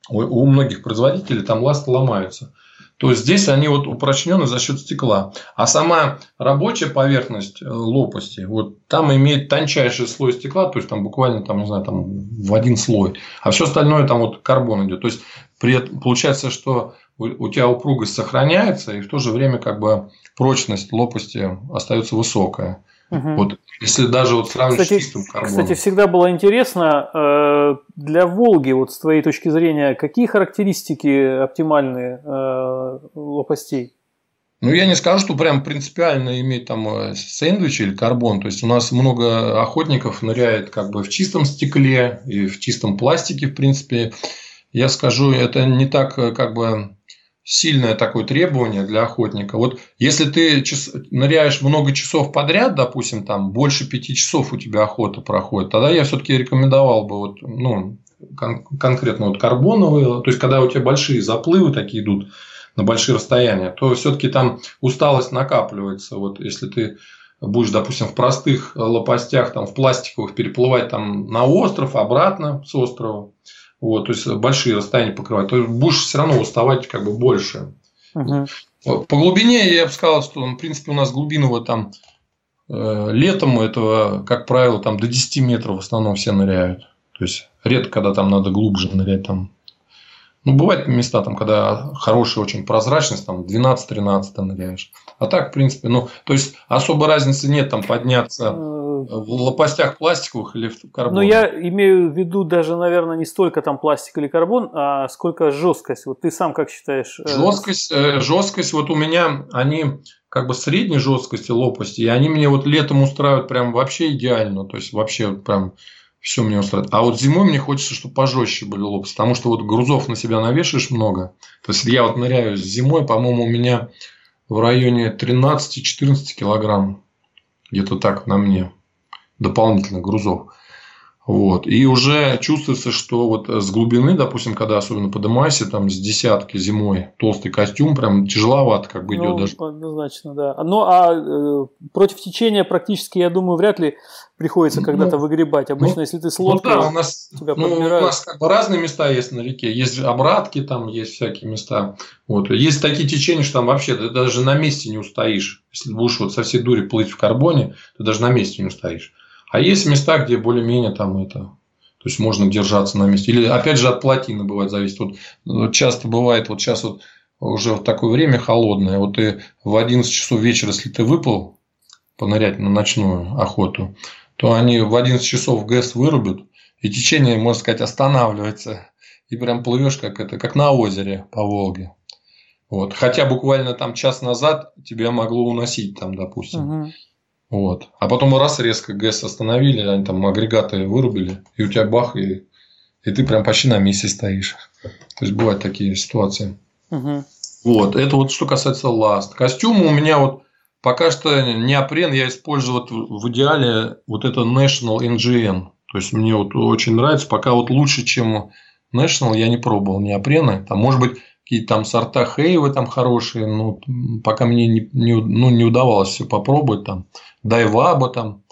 У, у многих производителей там ласты ломаются. То есть здесь они вот упрочнены за счет стекла. А сама рабочая поверхность э, лопасти, вот там имеет тончайший слой стекла, то есть там буквально там, не знаю, там в один слой. А все остальное там вот карбон идет. То есть при этом получается, что у тебя упругость сохраняется, и в то же время как бы прочность лопасти остается высокая. Угу. Вот если даже вот сравнивать кстати, с чистым карбоном. Кстати, всегда было интересно э, для Волги, вот с твоей точки зрения, какие характеристики оптимальные э, лопастей? Ну, я не скажу, что прям принципиально иметь там э, сэндвич или карбон. То есть, у нас много охотников ныряет как бы в чистом стекле и в чистом пластике, в принципе. Я скажу, это не так как бы сильное такое требование для охотника. Вот если ты час, ныряешь много часов подряд, допустим, там больше пяти часов у тебя охота проходит, тогда я все-таки рекомендовал бы вот, ну, кон- конкретно вот карбоновые, то есть когда у тебя большие заплывы такие идут на большие расстояния, то все-таки там усталость накапливается. Вот если ты будешь, допустим, в простых лопастях, там, в пластиковых переплывать там на остров, обратно с острова, вот, то есть большие расстояния покрывать, то будешь все равно уставать как бы больше. Угу. По глубине я бы сказал, что в принципе у нас глубинного там э, летом этого, как правило, там до 10 метров в основном все ныряют. То есть редко, когда там надо глубже нырять, там ну, бывают места, там, когда хорошая очень прозрачность, там 12-13 ныряешь. А так, в принципе, ну, то есть особой разницы нет там подняться э, в лопастях пластиковых или в карбон. Ну, я имею в виду даже, наверное, не столько там пластик или карбон, а сколько жесткость. Вот ты сам как считаешь? Э, жесткость, э, жесткость, вот у меня они как бы средней жесткости лопасти, и они мне вот летом устраивают прям вообще идеально. То есть вообще прям все мне устраивает. А вот зимой мне хочется, чтобы пожестче были лопасти, потому что вот грузов на себя навешаешь много. То есть я вот ныряю зимой, по-моему, у меня в районе 13-14 килограмм. Где-то так на мне дополнительных грузов. Вот. И уже чувствуется, что вот с глубины, допустим, когда особенно поднимаешься, там с десятки зимой, толстый костюм, прям тяжеловато как бы ну, идет даже. Однозначно, да. Ну, а э, против течения практически, я думаю, вряд ли приходится ну, когда-то выгребать. Обычно, ну, если ты с лодкой, ну, да, у нас, тебя ну, у нас как бы разные места есть на реке. Есть обратки, там есть всякие места. Вот. Есть такие течения, что там вообще ты даже на месте не устоишь. Если будешь вот со всей дури плыть в карбоне, ты даже на месте не устоишь. А есть места, где более-менее там это то есть можно держаться на месте. Или опять же от плотины бывает зависит. Вот, вот часто бывает, вот сейчас вот уже в такое время холодное, вот ты в 11 часов вечера, если ты выплыл понырять на ночную охоту, то они в 11 часов ГЭС вырубят, и течение, можно сказать, останавливается. И прям плывешь как это, как на озере по Волге. Вот. Хотя буквально там час назад тебя могло уносить там, допустим. Угу. Вот. А потом раз резко ГЭС остановили, они там агрегаты вырубили, и у тебя бах, и, и ты прям почти на месте стоишь. То есть бывают такие ситуации. Угу. Вот. Это вот что касается ласт. Костюмы у меня вот пока что неопрен я использую вот в идеале вот это National NGN. То есть мне вот очень нравится. Пока вот лучше, чем National, я не пробовал неопрены. Там, может быть, какие-то там сорта Хейвы там хорошие, но пока мне не, не, ну, не удавалось все попробовать. Там Дайваба там,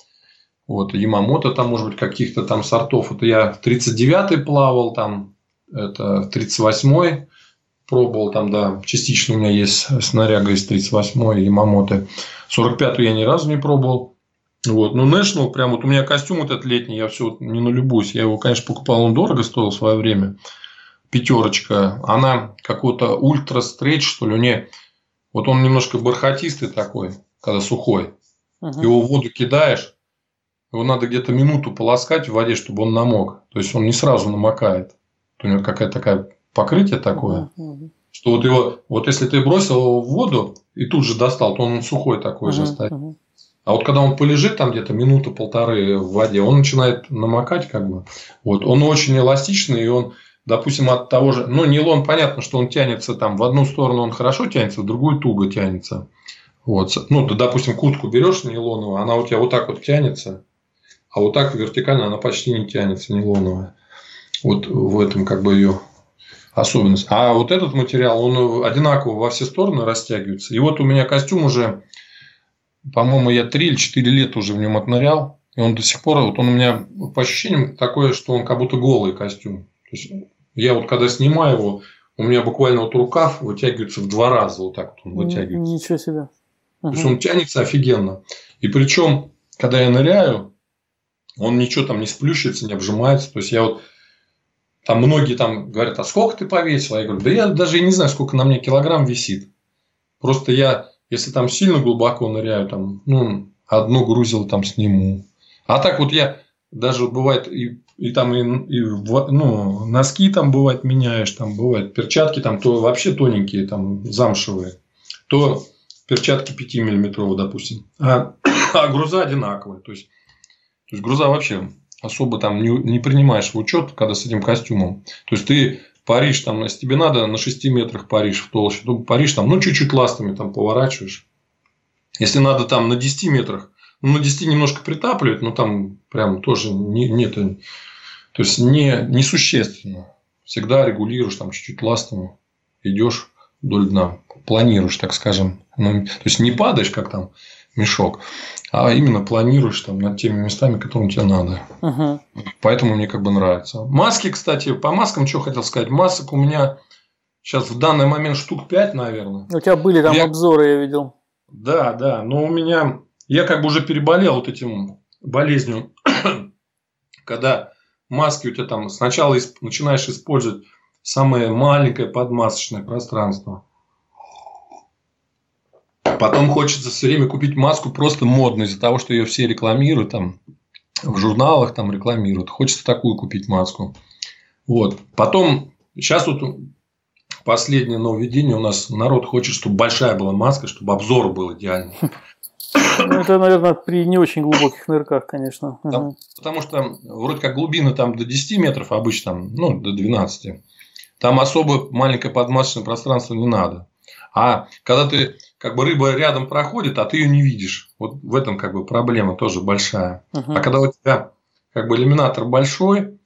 вот, Ямамото там, может быть, каких-то там сортов. Это я в 39-й плавал, там, это в 38-й пробовал, там, да, частично у меня есть снаряга из 38-й Ямамото. 45-ю я ни разу не пробовал. Вот. Ну, National, прям вот у меня костюм вот этот летний, я все не налюбуюсь. Я его, конечно, покупал, он дорого стоил в свое время пятерочка, она какой-то ультра стрейч, что ли, у нее, вот он немножко бархатистый такой, когда сухой. Угу. Его в воду кидаешь, его надо где-то минуту полоскать в воде, чтобы он намок. То есть он не сразу намокает. У него какая-то такая покрытие такое, угу. что вот его, вот если ты бросил его в воду и тут же достал, то он сухой такой угу. же стоит. Угу. А вот когда он полежит там где-то минуту полторы в воде, он начинает намокать как бы. Вот он очень эластичный и он допустим, от того же, ну, нейлон, понятно, что он тянется там в одну сторону, он хорошо тянется, в другую туго тянется. Вот. Ну, ты, допустим, куртку берешь нейлоновую, она у тебя вот так вот тянется, а вот так вертикально она почти не тянется, нейлоновая. Вот в этом как бы ее особенность. А вот этот материал, он одинаково во все стороны растягивается. И вот у меня костюм уже, по-моему, я 3 или 4 лета уже в нем отнырял. И он до сих пор, вот он у меня по ощущениям такое, что он как будто голый костюм. То есть я вот когда снимаю его, у меня буквально вот рукав вытягивается в два раза, вот так вот он вытягивается. Ничего себе. Ага. То есть он тянется офигенно. И причем, когда я ныряю, он ничего там не сплющится, не обжимается. То есть я вот там многие там говорят, а сколько ты повесил? А я говорю, да я даже и не знаю, сколько на мне килограмм висит. Просто я, если там сильно глубоко ныряю, там, ну, одну грузил там сниму. А так вот я даже бывает и, и там и, и ну, носки там бывает меняешь, там бывает перчатки там то вообще тоненькие, там замшевые, то перчатки 5 миллиметровые, допустим, а, а груза одинаковые. То есть, то есть груза вообще особо там не, не принимаешь в учет, когда с этим костюмом. То есть ты Париж там, если тебе надо на 6 метрах Париж в толще, то Париж там, ну, чуть-чуть ластами там поворачиваешь. Если надо там на 10 метрах, ну, на 10 немножко притапливать, но там прям тоже не, нет, то есть не, несущественно. Всегда регулируешь там чуть-чуть ластами, идешь вдоль дна, планируешь, так скажем. Ну, то есть не падаешь, как там мешок, а именно планируешь там над теми местами, которым тебе надо. Угу. Поэтому мне как бы нравится. Маски, кстати, по маскам, что хотел сказать, масок у меня сейчас в данный момент штук 5, наверное. У тебя были там я... обзоры, я видел. Да, да, но у меня, я как бы уже переболел вот этим болезнью, когда маски у тебя там сначала начинаешь использовать самое маленькое подмасочное пространство, Потом хочется все время купить маску просто модную из-за того, что ее все рекламируют, там, в журналах там рекламируют. Хочется такую купить маску. Вот. Потом, сейчас вот последнее нововведение у нас народ хочет, чтобы большая была маска, чтобы обзор был идеальный. Ну, это, наверное, при не очень глубоких нырках, конечно. Потому, потому что вроде как глубина там до 10 метров, обычно там, ну, до 12. Там особо маленькое подмасочное пространство не надо. А когда ты как бы рыба рядом проходит, а ты ее не видишь. Вот в этом как бы проблема тоже большая. Uh-huh. А когда у тебя как бы иллюминатор большой,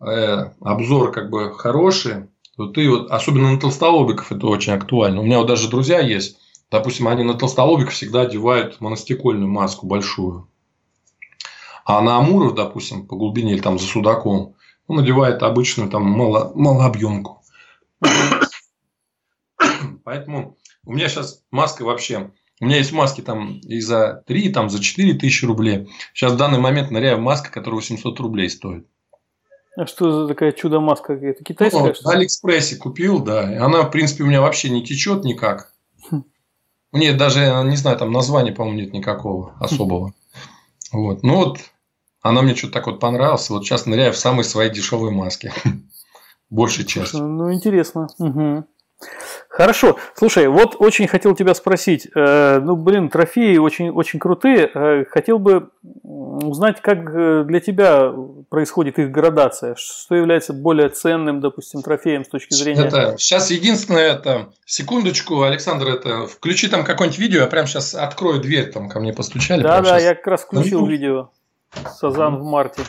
э, обзор как бы хороший, то ты вот, особенно на толстолобиков это очень актуально. У меня вот даже друзья есть, допустим, они на толстолобиков всегда одевают моностекольную маску большую. А на амуров, допустим, по глубине или там за судаком, он надевает обычную там мало, малообъемку. Поэтому у меня сейчас маска вообще. У меня есть маски там и за 3, там за 4 тысячи рублей. Сейчас в данный момент ныряю маска, которая 800 рублей стоит. А что за такая чудо-маска? Это китайская? Ну, на Алиэкспрессе купил, да. И она, в принципе, у меня вообще не течет никак. Мне даже, не знаю, там названия, по-моему, нет никакого особого. Вот. Ну вот, она мне что-то так вот понравилась. Вот сейчас ныряю в самые свои дешевые маски. Большей части. Ну, интересно. Угу. Хорошо. Слушай, вот очень хотел тебя спросить. Э, ну, блин, трофеи очень, очень крутые. Э, хотел бы узнать, как э, для тебя происходит их градация. Что является более ценным, допустим, трофеем с точки зрения... Это, сейчас единственное, это... Секундочку, Александр, это... Включи там какое-нибудь видео, я прям сейчас открою дверь, там ко мне постучали. Да, да, сейчас... я как раз включил ну, видео. Сазан в марте.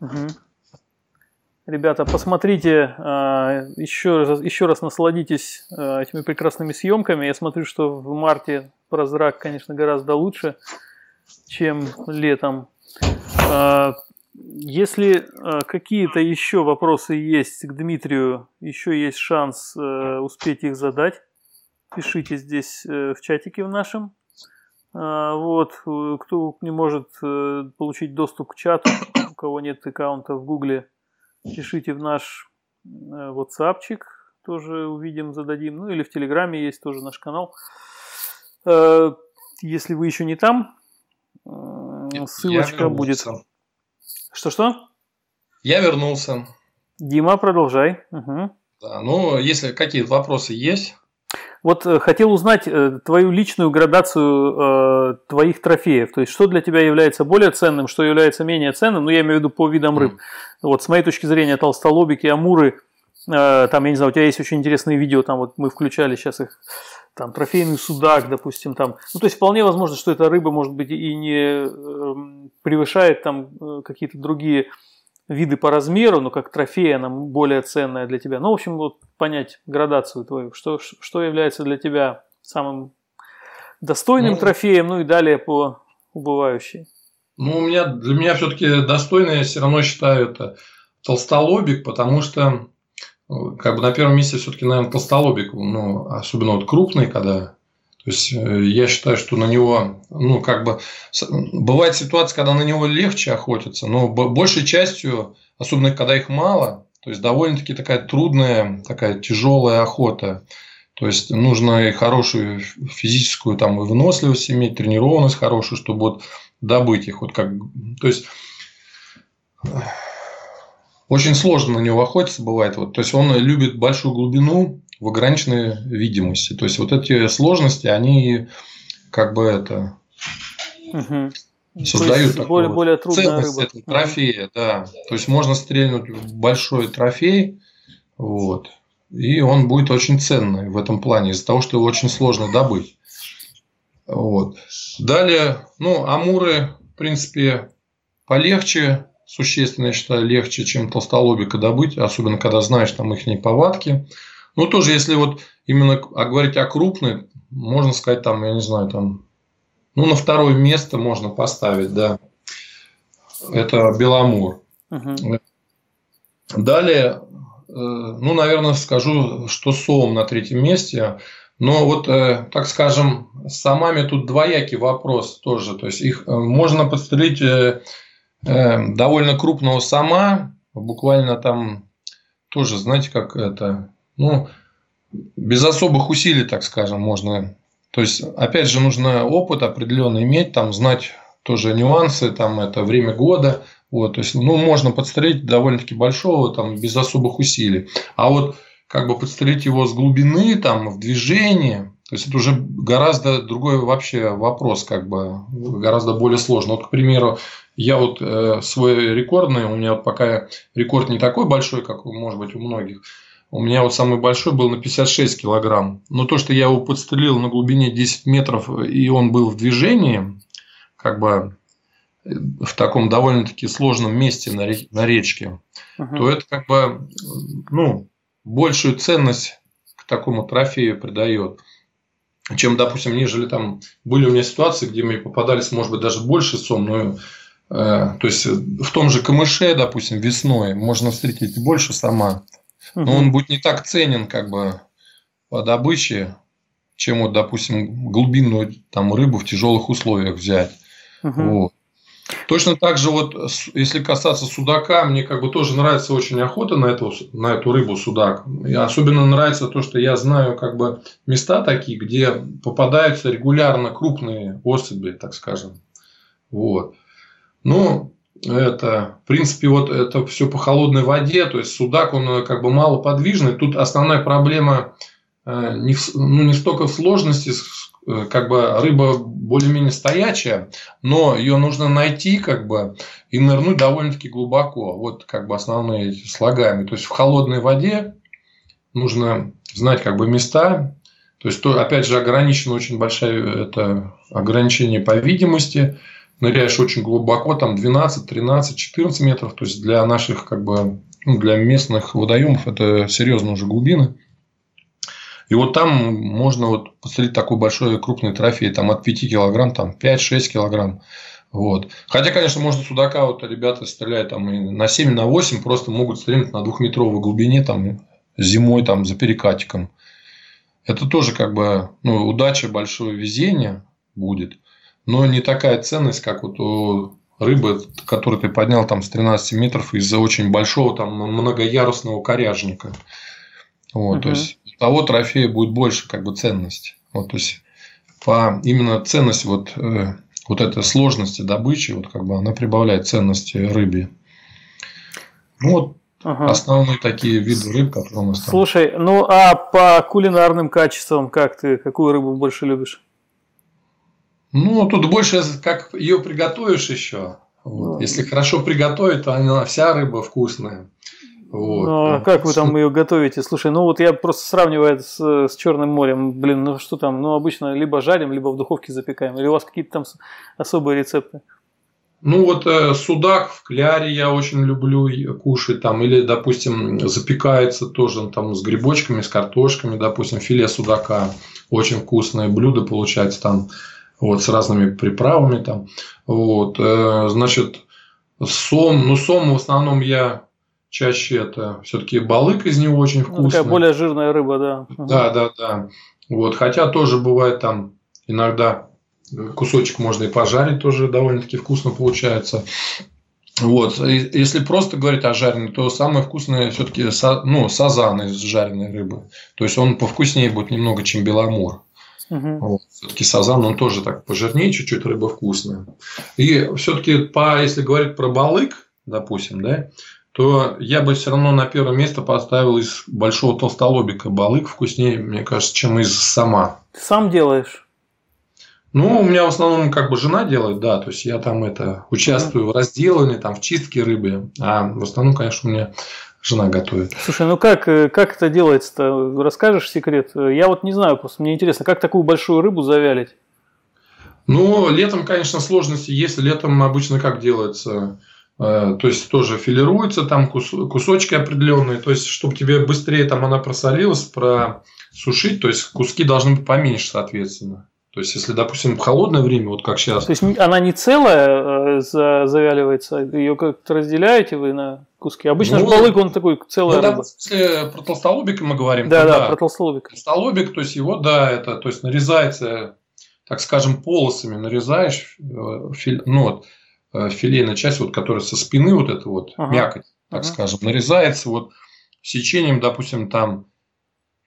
Угу. Ребята, посмотрите, а, еще раз, еще раз насладитесь а, этими прекрасными съемками. Я смотрю, что в марте прозрак, конечно, гораздо лучше, чем летом. А, если какие-то еще вопросы есть к Дмитрию, еще есть шанс успеть их задать. Пишите здесь э, в чатике в нашем. Вот, кто не может э, получить доступ к чату, у кого нет аккаунта в Гугле, Пишите в наш э, WhatsAppчик, тоже увидим, зададим. Ну или в Телеграме есть тоже наш канал. Э, если вы еще не там, э, ссылочка будет. Что-что? Я вернулся. Дима, продолжай. Угу. Да, ну, если какие-то вопросы есть. Вот э, хотел узнать э, твою личную градацию э, твоих трофеев. То есть, что для тебя является более ценным, что является менее ценным, ну, я имею в виду по видам рыб. Mm. Вот, с моей точки зрения, толстолобики, амуры, э, там, я не знаю, у тебя есть очень интересные видео, там вот мы включали сейчас их, там, трофейный судак, допустим, там. Ну, то есть, вполне возможно, что эта рыба, может быть, и не э, превышает там э, какие-то другие виды по размеру, но как трофей она более ценная для тебя. Ну, в общем, вот понять градацию твою, что, что является для тебя самым достойным ну, трофеем, ну и далее по убывающей. Ну, у меня, для меня все-таки достойное, я все равно считаю это толстолобик, потому что как бы на первом месте все-таки, наверное, толстолобик, ну, особенно вот крупный, когда то есть э, я считаю, что на него, ну, как бы, бывает ситуация, когда на него легче охотиться, но большей частью, особенно когда их мало, то есть довольно-таки такая трудная, такая тяжелая охота. То есть нужно и хорошую физическую там и выносливость иметь, тренированность хорошую, чтобы вот добыть их. Вот как, то есть очень сложно на него охотиться бывает. Вот, то есть он любит большую глубину в ограниченной видимости. То есть вот эти сложности, они как бы это угу. создают такую более, более ценность рыба. этой трофея. Да. То есть можно стрельнуть в большой трофей, вот, и он будет очень ценный в этом плане из-за того, что его очень сложно добыть. Вот. Далее, ну, амуры, в принципе, полегче, существенно, я считаю, легче, чем толстолобика добыть, особенно когда знаешь там их повадки. Ну, тоже, если вот именно говорить о крупной, можно сказать, там, я не знаю, там, ну, на второе место можно поставить, да. Это Беломор. Угу. Далее, э, ну, наверное, скажу, что Сом на третьем месте. Но вот, э, так скажем, с самами тут двоякий вопрос тоже. То есть их э, можно подстрелить довольно крупного сама, буквально там тоже, знаете, как это, ну, без особых усилий, так скажем, можно. То есть, опять же, нужно опыт определенный иметь, там, знать тоже нюансы, там, это время года, вот, то есть, ну, можно подстрелить довольно-таки большого, там, без особых усилий. А вот как бы подстрелить его с глубины, там, в движении, то есть это уже гораздо другой вообще вопрос, как бы гораздо более сложно. Вот, к примеру, я вот э, свой рекордный, у меня вот пока рекорд не такой большой, как может быть у многих, у меня вот самый большой был на 56 килограмм. Но то, что я его подстрелил на глубине 10 метров, и он был в движении, как бы в таком довольно-таки сложном месте на, на речке, uh-huh. то это как бы ну, большую ценность к такому трофею придает чем, допустим, нежели там были у меня ситуации, где мне попадались, может быть, даже больше сом, но э, то есть в том же камыше, допустим, весной можно встретить больше сама, но он будет не так ценен, как бы по добыче, чем вот, допустим, глубинную там рыбу в тяжелых условиях взять. Угу. Вот. Точно так же вот, если касаться судака, мне как бы тоже нравится очень охота на эту, на эту рыбу судак. И особенно нравится то, что я знаю как бы места такие, где попадаются регулярно крупные особи, так скажем. Вот. Ну, это, в принципе, вот это все по холодной воде, то есть судак, он э, как бы малоподвижный. Тут основная проблема э, не, в, ну, не столько в сложности Э, как бы рыба более-менее стоячая, но ее нужно найти как бы и нырнуть довольно-таки глубоко. Вот как бы основные слагаемые. То есть в холодной воде нужно знать как бы места. То есть, то, опять же, ограничено очень большое это ограничение по видимости. Ныряешь очень глубоко, там 12, 13, 14 метров. То есть для наших как бы ну, для местных водоемов это серьезно уже глубины. И вот там можно вот посмотреть такой большой крупный трофей, там от 5 килограмм, там 5-6 килограмм. Вот. Хотя, конечно, можно судака, вот ребята стреляют там и на 7, на 8, просто могут стрелять на двухметровой глубине, там, зимой там, за перекатиком. Это тоже как бы ну, удача, большое везение будет, но не такая ценность, как вот у рыбы, которую ты поднял там с 13 метров из-за очень большого там многоярусного коряжника. Вот, угу. То есть того трофея будет больше как бы ценность. Вот, то есть по именно ценность вот, э, вот этой сложности добычи, вот как бы она прибавляет ценности рыбе. Ну вот ага. основные такие виды рыб, которые у нас там. Слушай, ну а по кулинарным качествам как ты, какую рыбу больше любишь? Ну, тут больше как ее приготовишь еще. Вот. Если хорошо приготовить, то она вся рыба вкусная. Вот. Ну, а как вы там ее готовите? Слушай, ну вот я просто сравниваю с, с Черным морем. Блин, ну что там? Ну, обычно либо жарим, либо в духовке запекаем. Или у вас какие-то там особые рецепты? Ну, вот э, судак в кляре я очень люблю кушать. Там, или, допустим, запекается тоже там с грибочками, с картошками. Допустим, филе судака. Очень вкусное блюдо получается там. Вот, с разными приправами там. Вот, э, значит, сом. Ну, сом в основном я чаще это все-таки балык из него очень вкусный. Ну, такая более жирная рыба, да. Да, да, да. Вот, хотя тоже бывает там иногда кусочек можно и пожарить, тоже довольно-таки вкусно получается. Вот, если просто говорить о жареной, то самое вкусное все-таки ну, сазан из жареной рыбы. То есть он повкуснее будет немного, чем беломор. Угу. Вот. Все-таки сазан, он тоже так пожирнее, чуть-чуть рыба вкусная. И все-таки, по, если говорить про балык, допустим, да, то я бы все равно на первое место поставил из большого толстолобика. Балык вкуснее, мне кажется, чем из сама. Ты сам делаешь? Ну, у меня в основном как бы жена делает, да, то есть я там это участвую mm-hmm. в разделывании, там в чистке рыбы, а в основном, конечно, у меня жена готовит. Слушай, ну как, э, как это делается-то? Расскажешь секрет? Я вот не знаю, просто мне интересно, как такую большую рыбу завялить? Ну, летом, конечно, сложности есть. Летом обычно как делается? Э, то есть тоже филируется там кусочки определенные, то есть чтобы тебе быстрее там она просолилась, просушить, то есть куски должны быть поменьше, соответственно. То есть, если, допустим, в холодное время, вот как сейчас. То есть она не целая э, завяливается, ее как-то разделяете вы на куски. Обычно ну, же балык, он такой целый. Ну, да, если про толстолобик мы говорим. Да, да, да, про толстолобик. Толстолобик, то есть его, да, это, то есть нарезается, так скажем, полосами нарезаешь, э, филе, ну вот, э, филейная часть, вот, которая со спины, вот эта вот ага. мякоть, так ага. скажем, нарезается вот сечением, допустим, там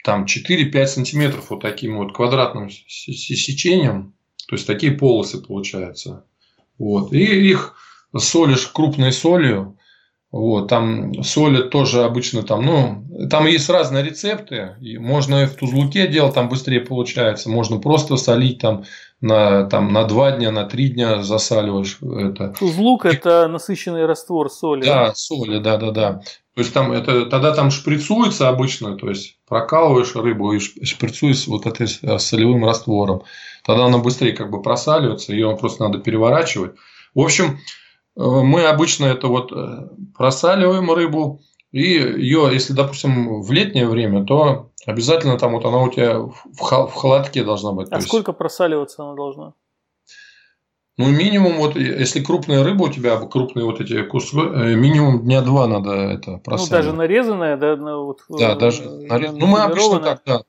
там 4-5 сантиметров вот таким вот квадратным сечением, то есть такие полосы получаются. Вот. И их солишь крупной солью. Вот, там соли тоже обычно там, ну, там есть разные рецепты. И можно и в тузлуке делать, там быстрее получается. Можно просто солить там на, там, на два дня, на три дня засаливаешь это. Тузлук – это насыщенный раствор соли. Да, соли, да, да, да. То есть там это тогда там шприцуется обычно, то есть прокалываешь рыбу и шприцуешь вот этим э, солевым раствором. Тогда она быстрее как бы просаливается, ее просто надо переворачивать. В общем, э, мы обычно это вот э, просаливаем рыбу, и ее, если, допустим, в летнее время, то обязательно там вот она у тебя в холодке должна быть. А сколько просаливаться она должна? Ну, минимум, вот если крупная рыба у тебя, крупные вот эти куски, э, минимум дня два надо это просадить. Ну, даже нарезанная, да? Вот, да, э, даже нарезанная. Ну, мы обычно так, да.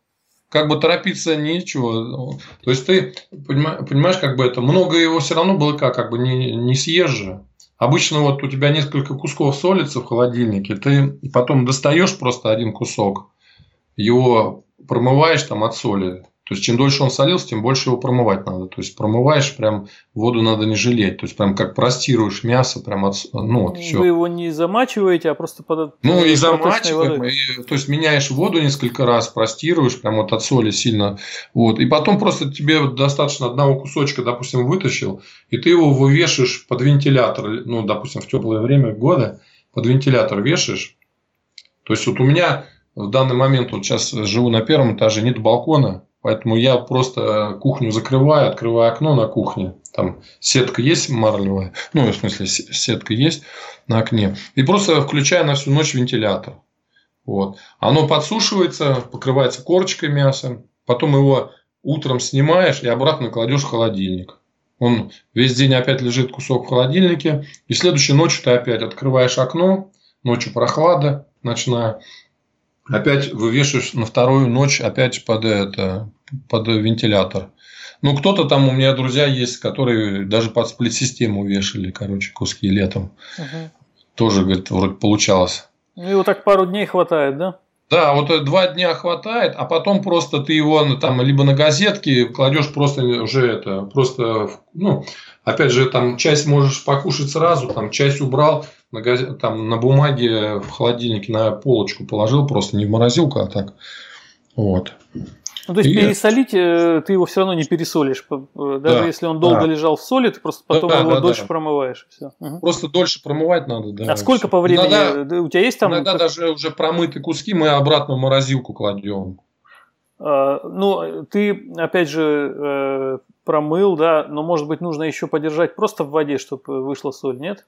Как бы торопиться нечего. То есть, ты понимаешь, как бы это, много его все равно было как, как бы не, не съешь же. Обычно вот у тебя несколько кусков солится в холодильнике, ты потом достаешь просто один кусок, его промываешь там от соли, то есть, чем дольше он солился, тем больше его промывать надо. То есть, промываешь, прям воду надо не жалеть. То есть, прям как простируешь мясо, прям от, ну, вот, все. Вы его не замачиваете, а просто под Ну, и замачиваем, и, то есть, меняешь воду несколько раз, простируешь, прям вот от соли сильно. Вот. И потом просто тебе достаточно одного кусочка, допустим, вытащил, и ты его вывешиваешь под вентилятор, ну, допустим, в теплое время года, под вентилятор вешаешь. То есть, вот у меня в данный момент, вот сейчас живу на первом этаже, нет балкона, Поэтому я просто кухню закрываю, открываю окно на кухне. Там сетка есть марлевая, ну, в смысле, сетка есть на окне. И просто включаю на всю ночь вентилятор. Вот. Оно подсушивается, покрывается корочкой мяса. Потом его утром снимаешь и обратно кладешь в холодильник. Он весь день опять лежит кусок в холодильнике. И следующей ночью ты опять открываешь окно. Ночью прохлада ночная опять вывешиваешь на вторую ночь опять под, это, под вентилятор. Ну, кто-то там, у меня друзья есть, которые даже под сплит-систему вешали, короче, куски летом. Угу. Тоже, говорит, вроде получалось. Ну, его так пару дней хватает, да? Да, вот два дня хватает, а потом просто ты его там либо на газетке кладешь просто уже это, просто, ну, опять же, там часть можешь покушать сразу, там часть убрал, на, газет, там, на бумаге в холодильнике на полочку положил, просто не в морозилку, а так. Вот. Ну, то есть, и... пересолить э, ты его все равно не пересолишь. Э, даже да, если он долго да. лежал в соли, ты просто потом да, его да, дольше да. промываешь. Все. Угу. Просто дольше промывать надо, да. А сколько все. по времени? Иногда, у тебя есть там. Иногда даже уже промытые куски мы обратно в морозилку кладем. А, ну, ты, опять же, э, промыл, да, но, может быть, нужно еще подержать просто в воде, чтобы вышла соль, нет?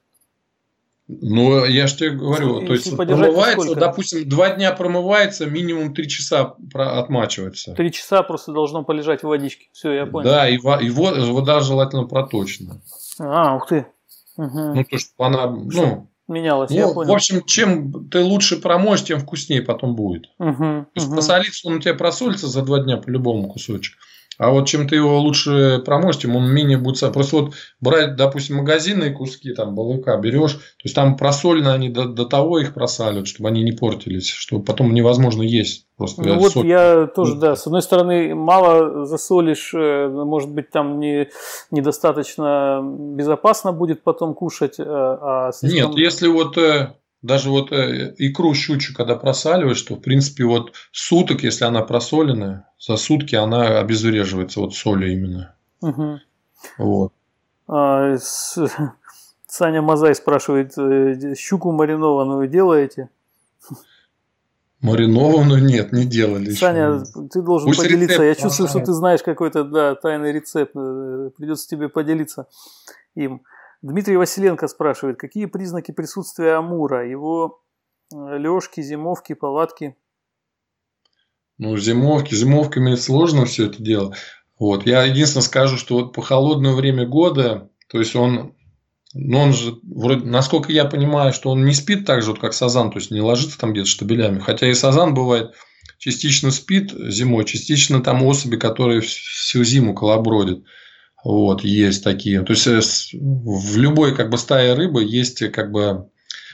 Ну, я же тебе говорю, то есть промывается, сколько? допустим, два дня промывается, минимум три часа отмачивается. Три часа просто должно полежать в водичке. Все, я понял. Да, и, и вода желательно проточная. А, ух ты. Угу. Ну, то, что она, ну, менялось, ну, я понял. В общем, чем ты лучше промоешь, тем вкуснее потом будет. Угу, то есть, угу. посолиться, он у тебя просолится за два дня по-любому кусочек. А вот чем ты его лучше промоешь, тем он менее будет... Просто вот брать, допустим, магазинные куски, там, балыка берешь, то есть там просольно они до, до того их просаливают, чтобы они не портились, что потом невозможно есть. Просто ну вот соль... я тоже, да, с одной стороны, мало засолишь, э, может быть, там не, недостаточно безопасно будет потом кушать, э, а слишком... Нет, если вот э, даже вот икру щучью, когда просаливаешь, то, в принципе, вот суток, если она просоленная, за сутки она обезвреживается вот солью именно. Угу. Вот. А, с... Саня Мазай спрашивает, щуку маринованную делаете? Маринованную нет, не делали. Саня, еще. ты должен Пусть поделиться. Я чувствую, что ты знаешь какой-то да, тайный рецепт. Э, Придется тебе поделиться им. Дмитрий Василенко спрашивает, какие признаки присутствия Амура? Его э, лёжки, зимовки, повадки? Ну, зимовки, зимовками сложно все это дело. Вот. Я единственное скажу, что вот по холодное время года, то есть он но он же, вроде, насколько я понимаю, что он не спит так же, вот, как сазан, то есть не ложится там где-то штабелями. Хотя и сазан бывает частично спит зимой, частично там особи, которые всю зиму колобродят. Вот, есть такие. То есть э, в любой как бы стае рыбы есть как бы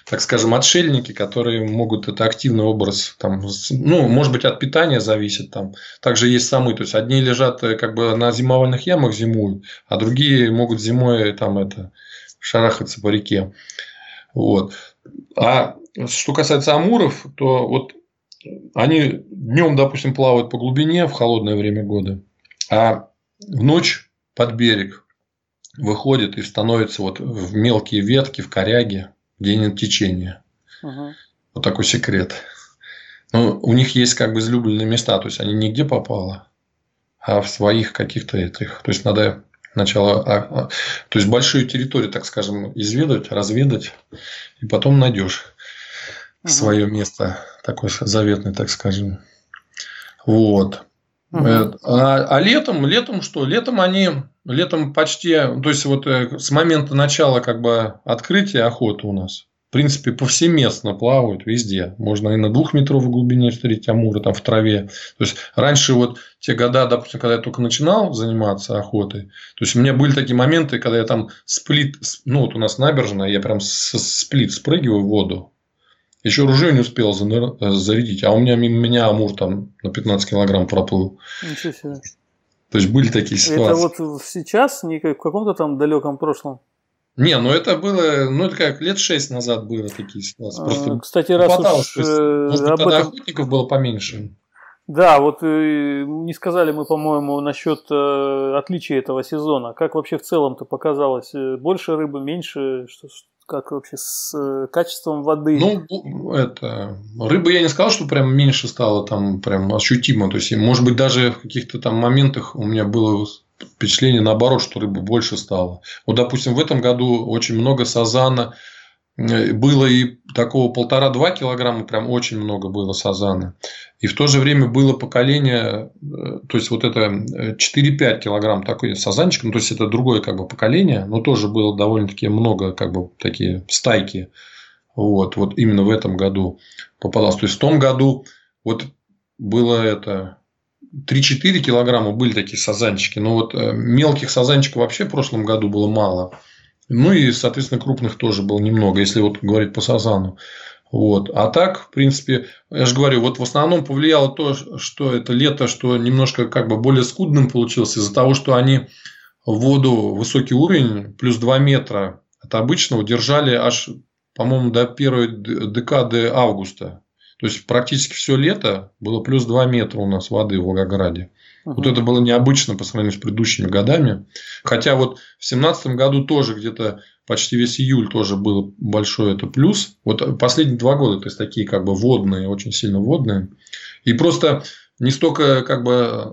так скажем, отшельники, которые могут это активный образ, там, ну, может быть, от питания зависит. Там. Также есть самы, то есть одни лежат э, как бы на зимовальных ямах зимуют, а другие могут зимой там это шарахаться по реке. Вот. А что касается амуров, то вот они днем, допустим, плавают по глубине в холодное время года, а в ночь под берег выходит и становится вот в мелкие ветки, в коряге, где нет течения. Угу. Вот такой секрет. Но у них есть как бы излюбленные места, то есть они нигде попало, а в своих каких-то этих. То есть надо Сначала, а, а, то есть большую территорию, так скажем, изведать, разведать, и потом найдешь угу. свое место, такое заветное, так скажем. Вот. А, а летом, летом что? Летом они, летом почти, то есть вот э, с момента начала как бы открытия охоты у нас, в принципе, повсеместно плавают везде. Можно и на двухметровой глубине встретить амура там в траве. То есть раньше вот те года, допустим, когда я только начинал заниматься охотой, то есть у меня были такие моменты, когда я там сплит, ну вот у нас набережная, я прям с сплит спрыгиваю в воду, еще ружье не успел э, зарядить, а у меня мимо меня амур там на 15 килограмм проплыл. Ничего себе. То есть были такие ситуации. Это вот сейчас, не в каком-то там далеком прошлом? Не, ну это было, ну это как лет шесть назад было такие ситуации. Просто а, Кстати, раз уж есть, э, может, об этом... охотников было поменьше. Да, вот э, не сказали мы, по-моему, насчет отличия этого сезона. Как вообще в целом-то показалось? Больше рыбы, меньше? Что, как вообще с качеством воды? Ну, это рыбы я не сказал, что прям меньше стало там прям ощутимо. То есть, может быть, даже в каких-то там моментах у меня было впечатление наоборот, что рыбы больше стало. Вот, допустим, в этом году очень много сазана э, было и такого полтора-два килограмма, прям очень много было сазана. И в то же время было поколение, э, то есть вот это 4-5 э, килограмм такой сазанчик, ну, то есть это другое как бы поколение, но тоже было довольно-таки много как бы такие стайки. Вот, вот именно в этом году попалось. То есть в том году вот было это 3-4 килограмма были такие сазанчики. Но вот э, мелких сазанчиков вообще в прошлом году было мало. Ну и, соответственно, крупных тоже было немного, если вот говорить по сазану. Вот. А так, в принципе, я же говорю, вот в основном повлияло то, что это лето, что немножко как бы более скудным получилось из-за того, что они воду высокий уровень, плюс 2 метра от обычного, держали аж, по-моему, до первой декады августа. То есть практически все лето было плюс 2 метра у нас воды в Волгограде. Вот это было необычно по сравнению с предыдущими годами. Хотя вот в 2017 году тоже где-то почти весь июль тоже был большой это плюс. Вот последние два года, то есть такие как бы водные, очень сильно водные. И просто не столько как бы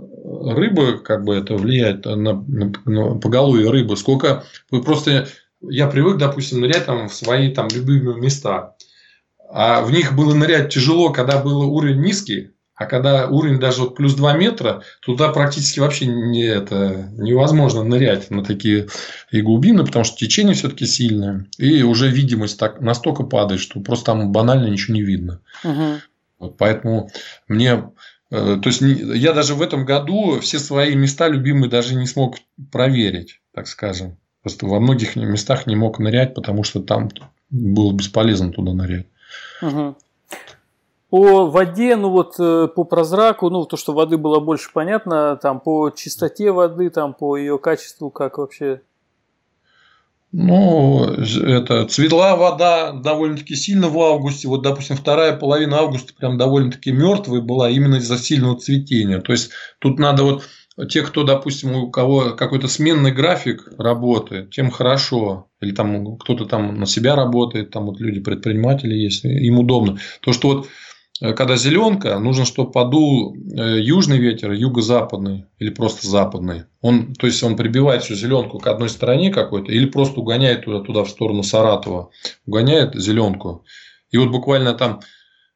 рыбы как бы это влияет на, на, на поголовье рыбы, сколько просто я привык, допустим, нырять там в свои там любимые места а в них было нырять тяжело, когда был уровень низкий, а когда уровень даже вот плюс 2 метра, туда практически вообще не, это, невозможно нырять на такие глубины, потому что течение все-таки сильное. И уже видимость так, настолько падает, что просто там банально ничего не видно. Угу. Вот, поэтому мне то есть я даже в этом году все свои места любимые даже не смог проверить, так скажем. Просто во многих местах не мог нырять, потому что там было бесполезно туда нырять. Угу. По воде, ну вот э, по прозраку, ну то, что воды было больше понятно, там по чистоте воды, там по ее качеству, как вообще? Ну, это цвела вода довольно-таки сильно в августе. Вот, допустим, вторая половина августа прям довольно-таки мертвой была именно из-за сильного цветения. То есть тут надо вот те, кто, допустим, у кого какой-то сменный график работы, тем хорошо. Или там кто-то там на себя работает, там вот люди предприниматели есть, им удобно. То, что вот когда зеленка, нужно, чтобы подул э, южный ветер, юго-западный или просто западный. Он, то есть он прибивает всю зеленку к одной стороне какой-то или просто угоняет туда, туда в сторону Саратова, угоняет зеленку. И вот буквально там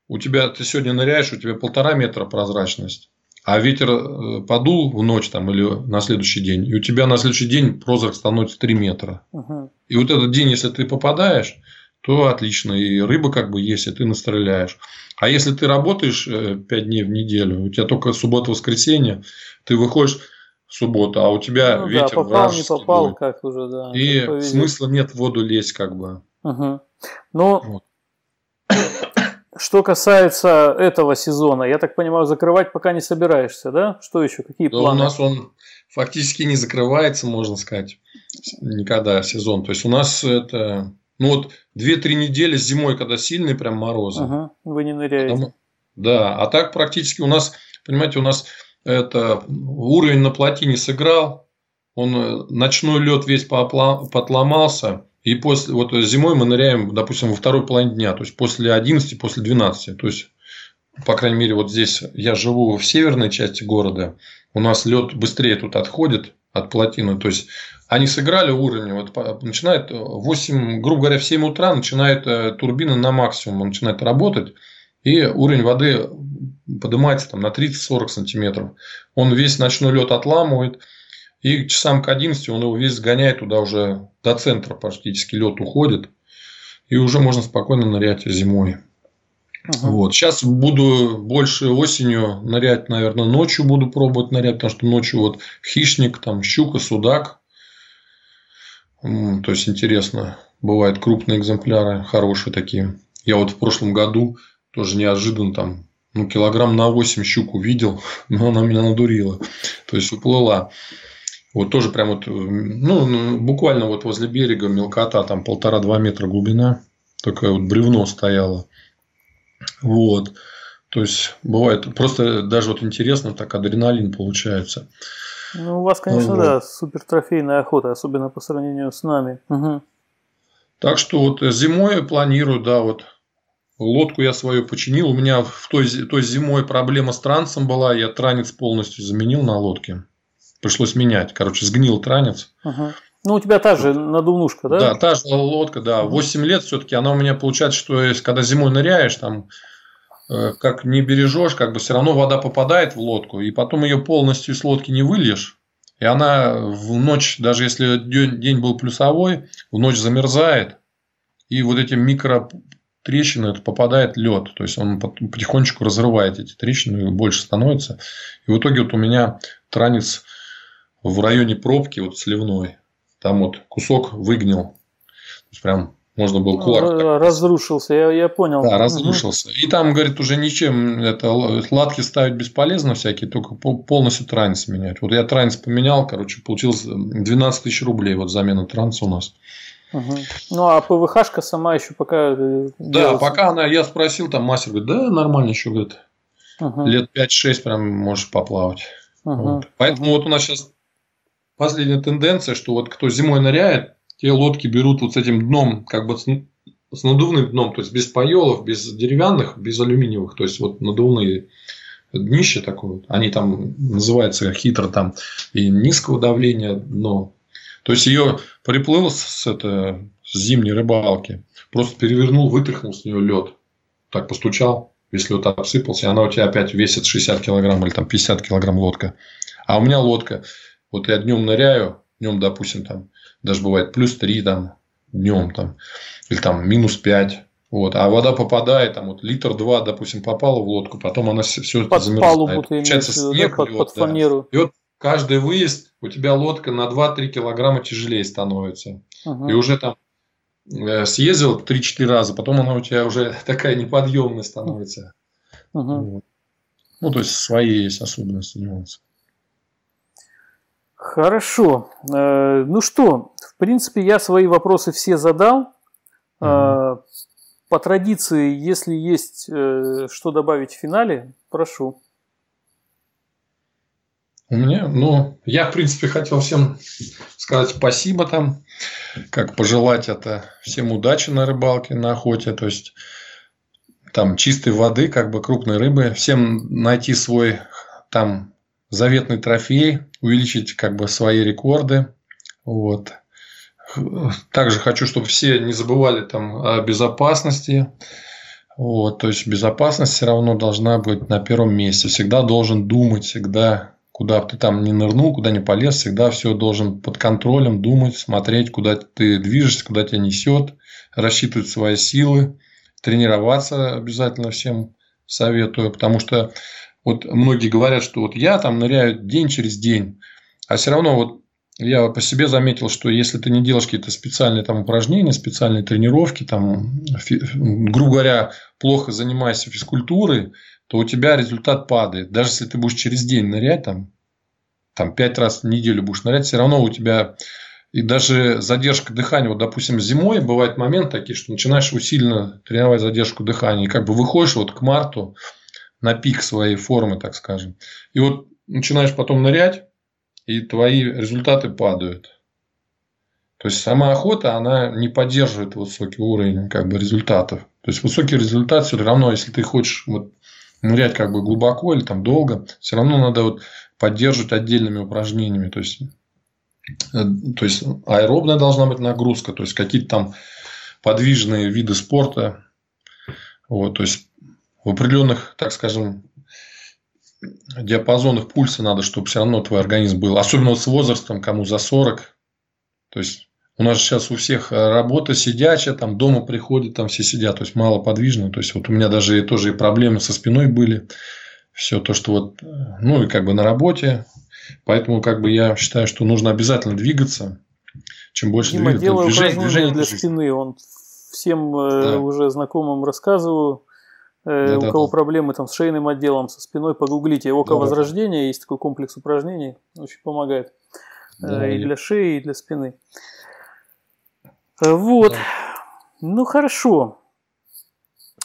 у тебя ты сегодня ныряешь, у тебя полтора метра прозрачность. А ветер э, подул в ночь там или на следующий день, и у тебя на следующий день прозрак становится 3 метра. Угу. И вот этот день, если ты попадаешь, то отлично. И рыба как бы есть, и ты настреляешь. А если ты работаешь 5 э, дней в неделю, у тебя только суббота-воскресенье, ты выходишь в субботу, а у тебя ну, ветер да, попал, не попал, дует. как уже, да. И смысла нет в воду лезть, как бы. Угу. Ну, вот. что касается этого сезона, я так понимаю, закрывать пока не собираешься, да? Что еще? Какие да планы? У нас он фактически не закрывается, можно сказать, никогда сезон. То есть у нас это ну вот 2-3 недели зимой, когда сильные прям морозы. Ага, вы не ныряете. Там, да, а так практически у нас, понимаете, у нас это уровень на плотине сыграл, он э, ночной лед весь подломался, и после вот зимой мы ныряем, допустим, во второй половине дня, то есть после 11, после 12. То есть, по крайней мере, вот здесь я живу в северной части города, у нас лед быстрее тут отходит от плотины. То есть они сыграли уровень, вот начинает 8, грубо говоря, в 7 утра начинает э, турбина на максимум, начинает работать, и уровень воды поднимается там на 30-40 сантиметров. Он весь ночной лед отламывает, и часам к 11 он его весь сгоняет туда уже до центра практически лед уходит, и уже можно спокойно нырять зимой. Ага. Вот. Сейчас буду больше осенью нырять, наверное, ночью буду пробовать нырять, потому что ночью вот хищник, там щука, судак. То есть интересно. Бывают крупные экземпляры, хорошие такие. Я вот в прошлом году тоже неожиданно там ну, килограмм на 8 щук увидел, но она меня надурила. То есть уплыла. Вот тоже прям вот, ну, ну, буквально вот возле берега мелкота, там полтора-два метра глубина. Такое вот бревно стояло. Вот. То есть бывает просто даже вот интересно, так адреналин получается. Ну, у вас, конечно, вот. да, супер трофейная охота, особенно по сравнению с нами. Угу. Так что вот зимой планирую, да, вот лодку я свою починил. У меня в той, той зимой проблема с трансом была, я транец полностью заменил на лодке. Пришлось менять. Короче, сгнил транец. Угу. Ну, у тебя та же надувнушка, да? Да, та же лодка, да. 8 лет все-таки она у меня получается, что когда зимой ныряешь, там как не бережешь, как бы все равно вода попадает в лодку, и потом ее полностью из лодки не выльешь. И она в ночь, даже если день был плюсовой, в ночь замерзает. И вот эти микро трещины попадает лед. То есть он потихонечку разрывает эти трещины, больше становится. И в итоге вот у меня транец в районе пробки, вот сливной, там вот кусок выгнил. Прям можно было кулак. Разрушился, я, я понял. Да, разрушился. Угу. И там, говорит, уже ничем это латки ставить бесполезно всякие, только полностью транс менять. Вот я транс поменял, короче, получилось 12 тысяч рублей вот замена транса у нас. Угу. Ну, а ПВХшка сама еще пока... Э, да, делается. пока она, я спросил, там мастер говорит, да, нормально еще, говорит, угу. лет 5-6 прям можешь поплавать. Угу. Вот. Поэтому угу. вот у нас сейчас последняя тенденция, что вот кто зимой ныряет, те лодки берут вот с этим дном, как бы с, с надувным дном, то есть без паелов, без деревянных, без алюминиевых, то есть вот надувные днище такое. Они там называются хитро там и низкого давления дно. То есть ее приплыл с, это, с зимней рыбалки, просто перевернул, вытряхнул с нее лед, так постучал, весь лед обсыпался, и она у тебя опять весит 60 килограмм или там 50 килограмм лодка. А у меня лодка вот я днем ныряю, днем, допустим, там, даже бывает плюс 3 там, днем там, или там минус 5. Вот, а вода попадает, там вот литр два, допустим, попала в лодку, потом она все, под это замерзает. Палубу ты Получается снег, да, под, лед, под фанеру. Да. И вот каждый выезд у тебя лодка на 2-3 килограмма тяжелее становится. Угу. И уже там э, съездил 3-4 раза, потом она у тебя уже такая неподъемная становится. Угу. Ну, то есть свои есть особенности, нюансы. Хорошо. Э, ну что, в принципе, я свои вопросы все задал. Угу. По традиции, если есть э, что добавить в финале, прошу. У меня, ну, я, в принципе, хотел всем сказать спасибо там, как пожелать это всем удачи на рыбалке, на охоте, то есть там чистой воды, как бы крупной рыбы, всем найти свой там заветный трофей, увеличить как бы свои рекорды, вот. Также хочу, чтобы все не забывали там о безопасности, вот, то есть безопасность все равно должна быть на первом месте. Всегда должен думать, всегда куда бы ты там не нырнул, куда не полез, всегда все должен под контролем думать, смотреть, куда ты движешься, куда тебя несет, рассчитывать свои силы, тренироваться обязательно всем советую, потому что вот многие говорят, что вот я там ныряю день через день, а все равно вот я по себе заметил, что если ты не делаешь какие-то специальные там упражнения, специальные тренировки, там, грубо говоря, плохо занимаешься физкультурой, то у тебя результат падает. Даже если ты будешь через день нырять, там, там 5 раз в неделю будешь нырять, все равно у тебя и даже задержка дыхания, вот, допустим, зимой бывает момент такие, что начинаешь усиленно тренировать задержку дыхания, и как бы выходишь вот к марту на пик своей формы, так скажем. И вот начинаешь потом нырять, и твои результаты падают. То есть сама охота, она не поддерживает высокий уровень как бы, результатов. То есть высокий результат все равно, если ты хочешь вот, нырять как бы глубоко или там долго, все равно надо вот поддерживать отдельными упражнениями. То есть, э, то есть аэробная должна быть нагрузка, то есть какие-то там подвижные виды спорта. Вот, то есть в определенных, так скажем, диапазонах пульса надо, чтобы все равно твой организм был. Особенно вот с возрастом, кому за 40. То есть у нас сейчас у всех э, работа сидячая, там дома приходят, там все сидят, то есть мало подвижно. То есть вот у меня даже тоже и проблемы со спиной были. Все то, что вот, э, ну и как бы на работе. Поэтому как бы я считаю, что нужно обязательно двигаться. Чем больше Дима, двигаться. Движение, движение для спины. Он всем э, да. уже знакомым рассказываю. Да, у да, кого да. проблемы там с шейным отделом, со спиной, погуглите. Око да, возрождения, да. есть такой комплекс упражнений, очень помогает. Да, и для шеи, и для спины. Э, вот. Да. Ну хорошо.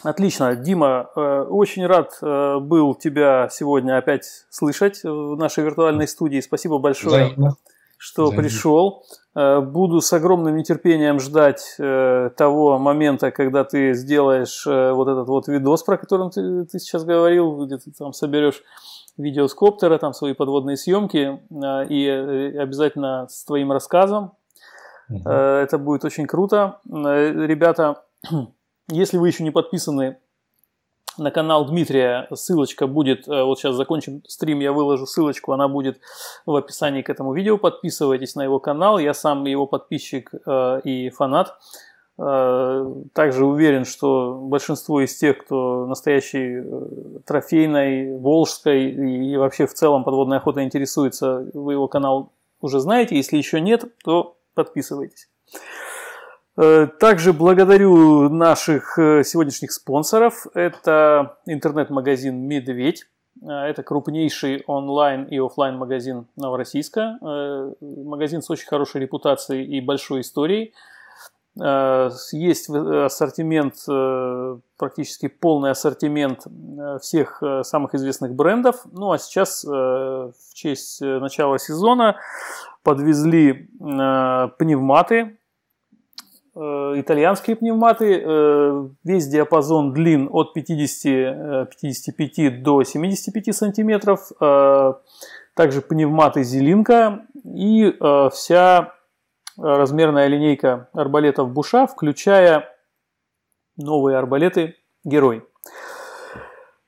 Отлично. Дима, э, очень рад э, был тебя сегодня опять слышать в нашей виртуальной студии. Спасибо большое, Взаимно. Что Взаимно. пришел. Буду с огромным нетерпением ждать того момента, когда ты сделаешь вот этот вот видос, про который ты, ты сейчас говорил, где ты там соберешь видео с коптера, там свои подводные съемки и обязательно с твоим рассказом Угу. Это будет очень круто. Э, ребята, если вы еще не подписаны на канал Дмитрия, ссылочка будет, э, вот сейчас закончим стрим, я выложу ссылочку, она будет в описании к этому видео. Подписывайтесь на его канал, я сам его подписчик и фанат. Также уверен, что большинство из тех, кто настоящей трофейной, волжской и вообще в целом подводной охотой интересуется, вы его канал уже знаете. Если еще нет, то подписывайтесь. Э, также благодарю наших э, сегодняшних спонсоров. Это интернет-магазин «Медведь». Э, это крупнейший онлайн и офлайн магазин Новороссийска. Магазин с очень хорошей репутацией и большой историей. Есть ассортимент, практически полный ассортимент всех самых известных брендов. Ну а сейчас в честь начала сезона подвезли пневматы, итальянские пневматы, э, весь диапазон длин от 50, 55 э, до 75 сантиметров, э, также пневматы Зелинка и э, вся размерная линейка арбалетов Буша, включая новые арбалеты Герой.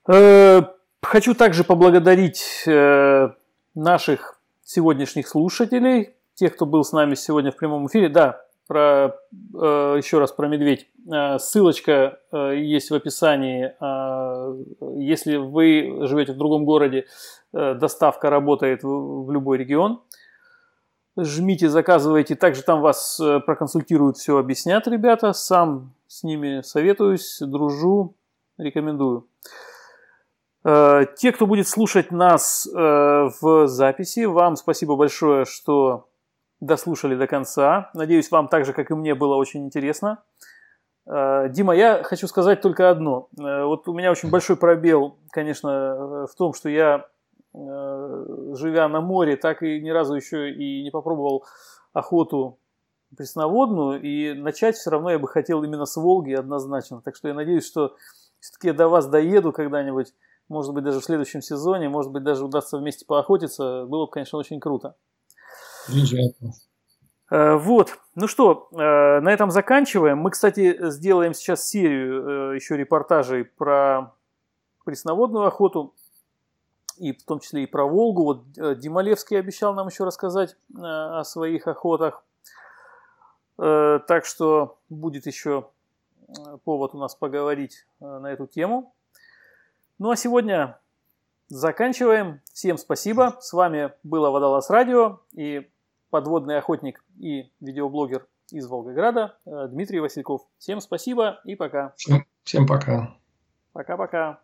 Э, хочу также поблагодарить э, наших сегодняшних слушателей, тех, кто был с нами сегодня в прямом эфире. Да, про, э, еще раз про медведь. Э, ссылочка э, есть в описании. Если вы живете в другом городе, доставка работает в любой регион. Жмите, заказывайте. Также там вас проконсультируют, все объяснят ребята. Сам с ними советуюсь, дружу, рекомендую. Те, кто будет слушать нас в записи, вам спасибо большое, что дослушали до конца. Надеюсь, вам так же, как и мне, было очень интересно. Э, Дима, я хочу сказать только одно. Э, вот у меня очень большой пробел, конечно, в том, что я, э, живя на море, так и ни разу еще и не попробовал охоту пресноводную, и начать все равно я бы хотел именно с Волги однозначно. Так что я надеюсь, что все-таки я до вас доеду когда-нибудь, может быть, даже в следующем сезоне, может быть, даже удастся вместе поохотиться. Было бы, конечно, очень круто. Э, вот, ну что, э, на этом заканчиваем. Мы, кстати, сделаем сейчас серию э, еще репортажей про пресноводную охоту, и в том числе и про Волгу. Вот Дималевский обещал нам еще рассказать о своих охотах. Так что будет еще повод у нас поговорить на эту тему. Ну а сегодня заканчиваем. Всем спасибо. С вами было Водолаз Радио и подводный охотник и видеоблогер из Волгограда Дмитрий Васильков. Всем спасибо и пока. Всем, всем пока. Пока-пока.